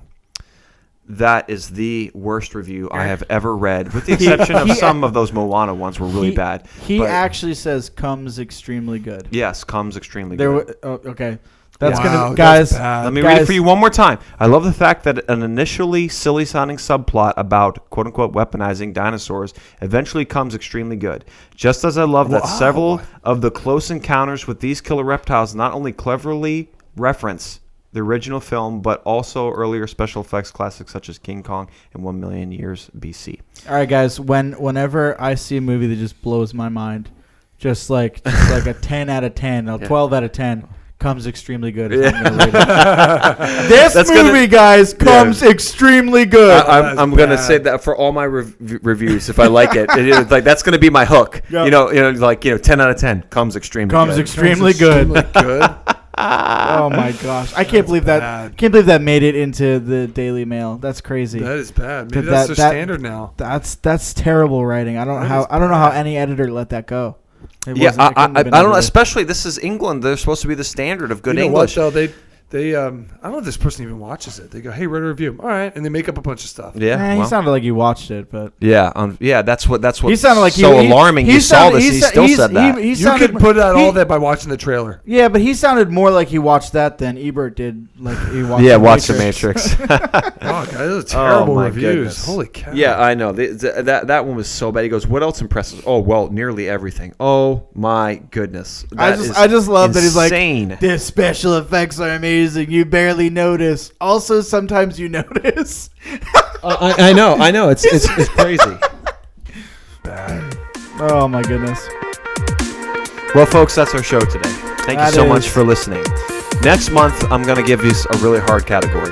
That is the worst review I have ever read, with the exception of some of those Moana ones were really He- bad. He but actually says comes extremely good. yes, comes extremely There, good. wa- oh, okay. That's Wow, gonna, that's guys. bad. Let me read it for you one more time. I love the fact that an initially silly sounding subplot about quote unquote weaponizing dinosaurs eventually comes extremely good. Just as I love that Wow. several of the close encounters with these killer reptiles not only cleverly reference the original film, but also earlier special effects classics such as King Kong and One Million Years BC. All right, guys. When whenever I see a movie that just blows my mind, just like just like a ten out of ten, a Yeah. twelve out of ten, comes extremely good. Yeah. what I'm gonna rate it. this That's gonna- movie, guys, comes extremely good. I, I'm, I'm gonna say that for all my rev- reviews, if I like it, it is, like that's gonna be my hook. Yep. You know, you know, like you know, ten out of ten comes extremely. comes good. extremely good. Extremely good. oh my gosh, I can't believe that. Can't believe that made it into the Daily Mail. That's crazy. That is bad. Maybe That- that's that- their that- standard now. That's that's terrible writing. I don't know That how is I don't know how any editor let that go. Yeah, I, I, I don't know. Especially this is England. They're supposed to be the standard of good you know English. what though? They they um I don't know if this person even watches it. They go, "Hey, write a review." All right, and they make up a bunch of stuff. yeah, Eh, he sounded like he watched it, but yeah, um, yeah. That's what. That's what. he sounded like so he, he- alarming. He saw sounded- this. he and He sa- still he's- said that. He, he you sounded, could put out he- all that by watching the trailer. Yeah, but he sounded more like he watched that than Ebert did. Like he watched. yeah, the watch the Matrix. Matrix. Oh, God, those are terrible my reviews. goodness. Holy cow! Yeah, I know. The, the- that that one was so bad. He goes, "What else impresses?" Oh, well, nearly everything. Oh my goodness. I That just is I just love that he's like insane. the special effects are amazing. You barely notice. Also, sometimes you notice. I, I know, I know. It's it's, it's crazy. bad. Oh my goodness. Well, folks, that's our show today. Thank That you so much for listening. Next month, I'm going to give you a really hard category.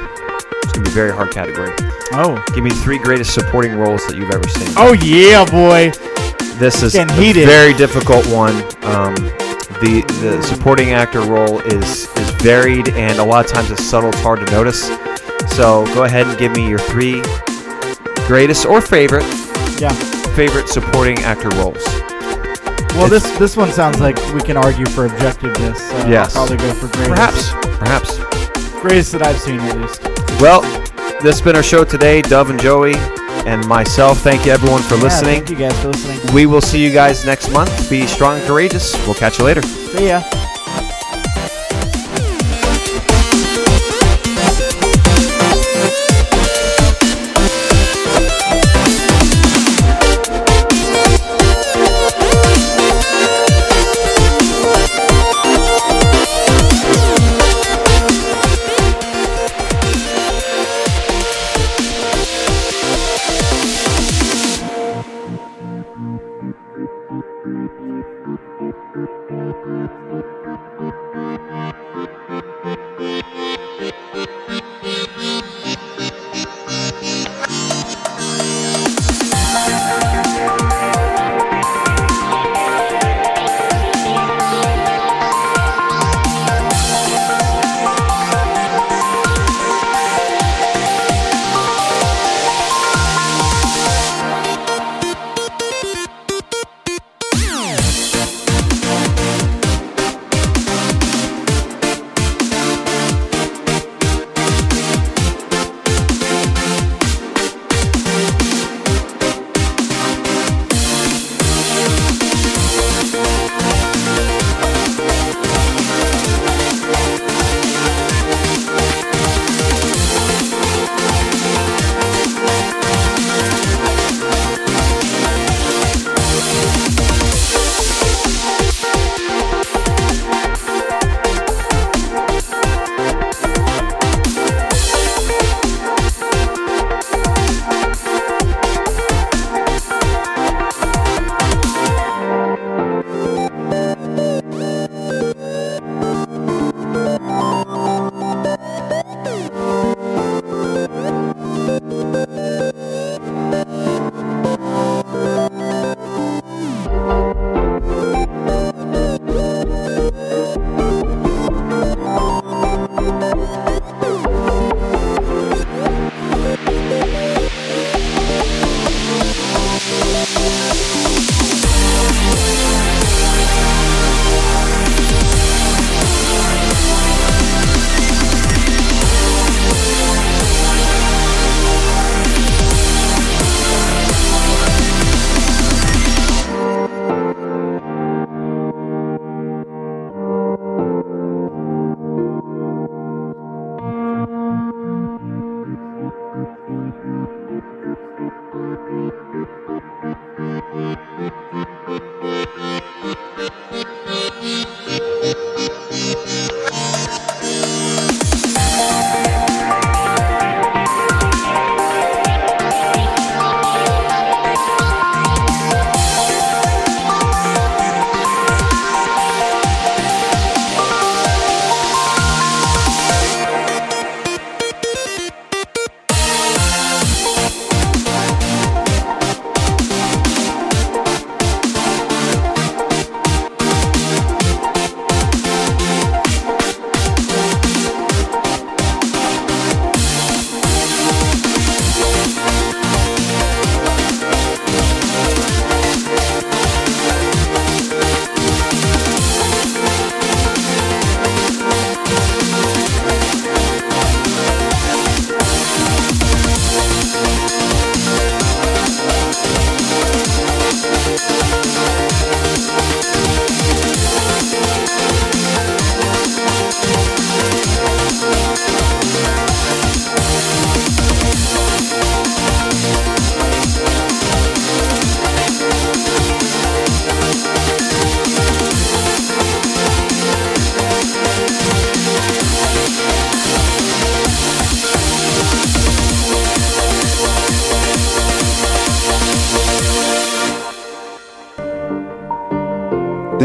It's going to be a very hard category. Oh. Give me three greatest supporting roles that you've ever seen. Oh yeah, boy. this is getting a very difficult one. Um, the the supporting actor role is is varied and a lot of times it's subtle. It's hard to notice. So go ahead and give me your three greatest or favorite Yeah. favorite supporting actor roles. Well, this this one sounds like we can argue for objectiveness. So Yes. I'll probably go for greatest. Perhaps, perhaps. Greatest that I've seen, at least. Well, this has been our show today. Dove and Joey and myself. Thank you everyone for Yeah, listening. thank you guys for listening. We will see you guys next month. Be strong and courageous. We'll catch you later. See ya.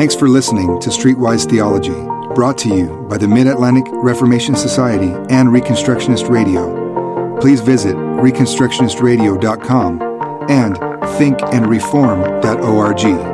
Thanks for listening to Streetwise Theology, brought to you by the Mid Atlantic Reformation Society and Reconstructionist Radio. Please visit ReconstructionistRadio.com and thinkandreform.org.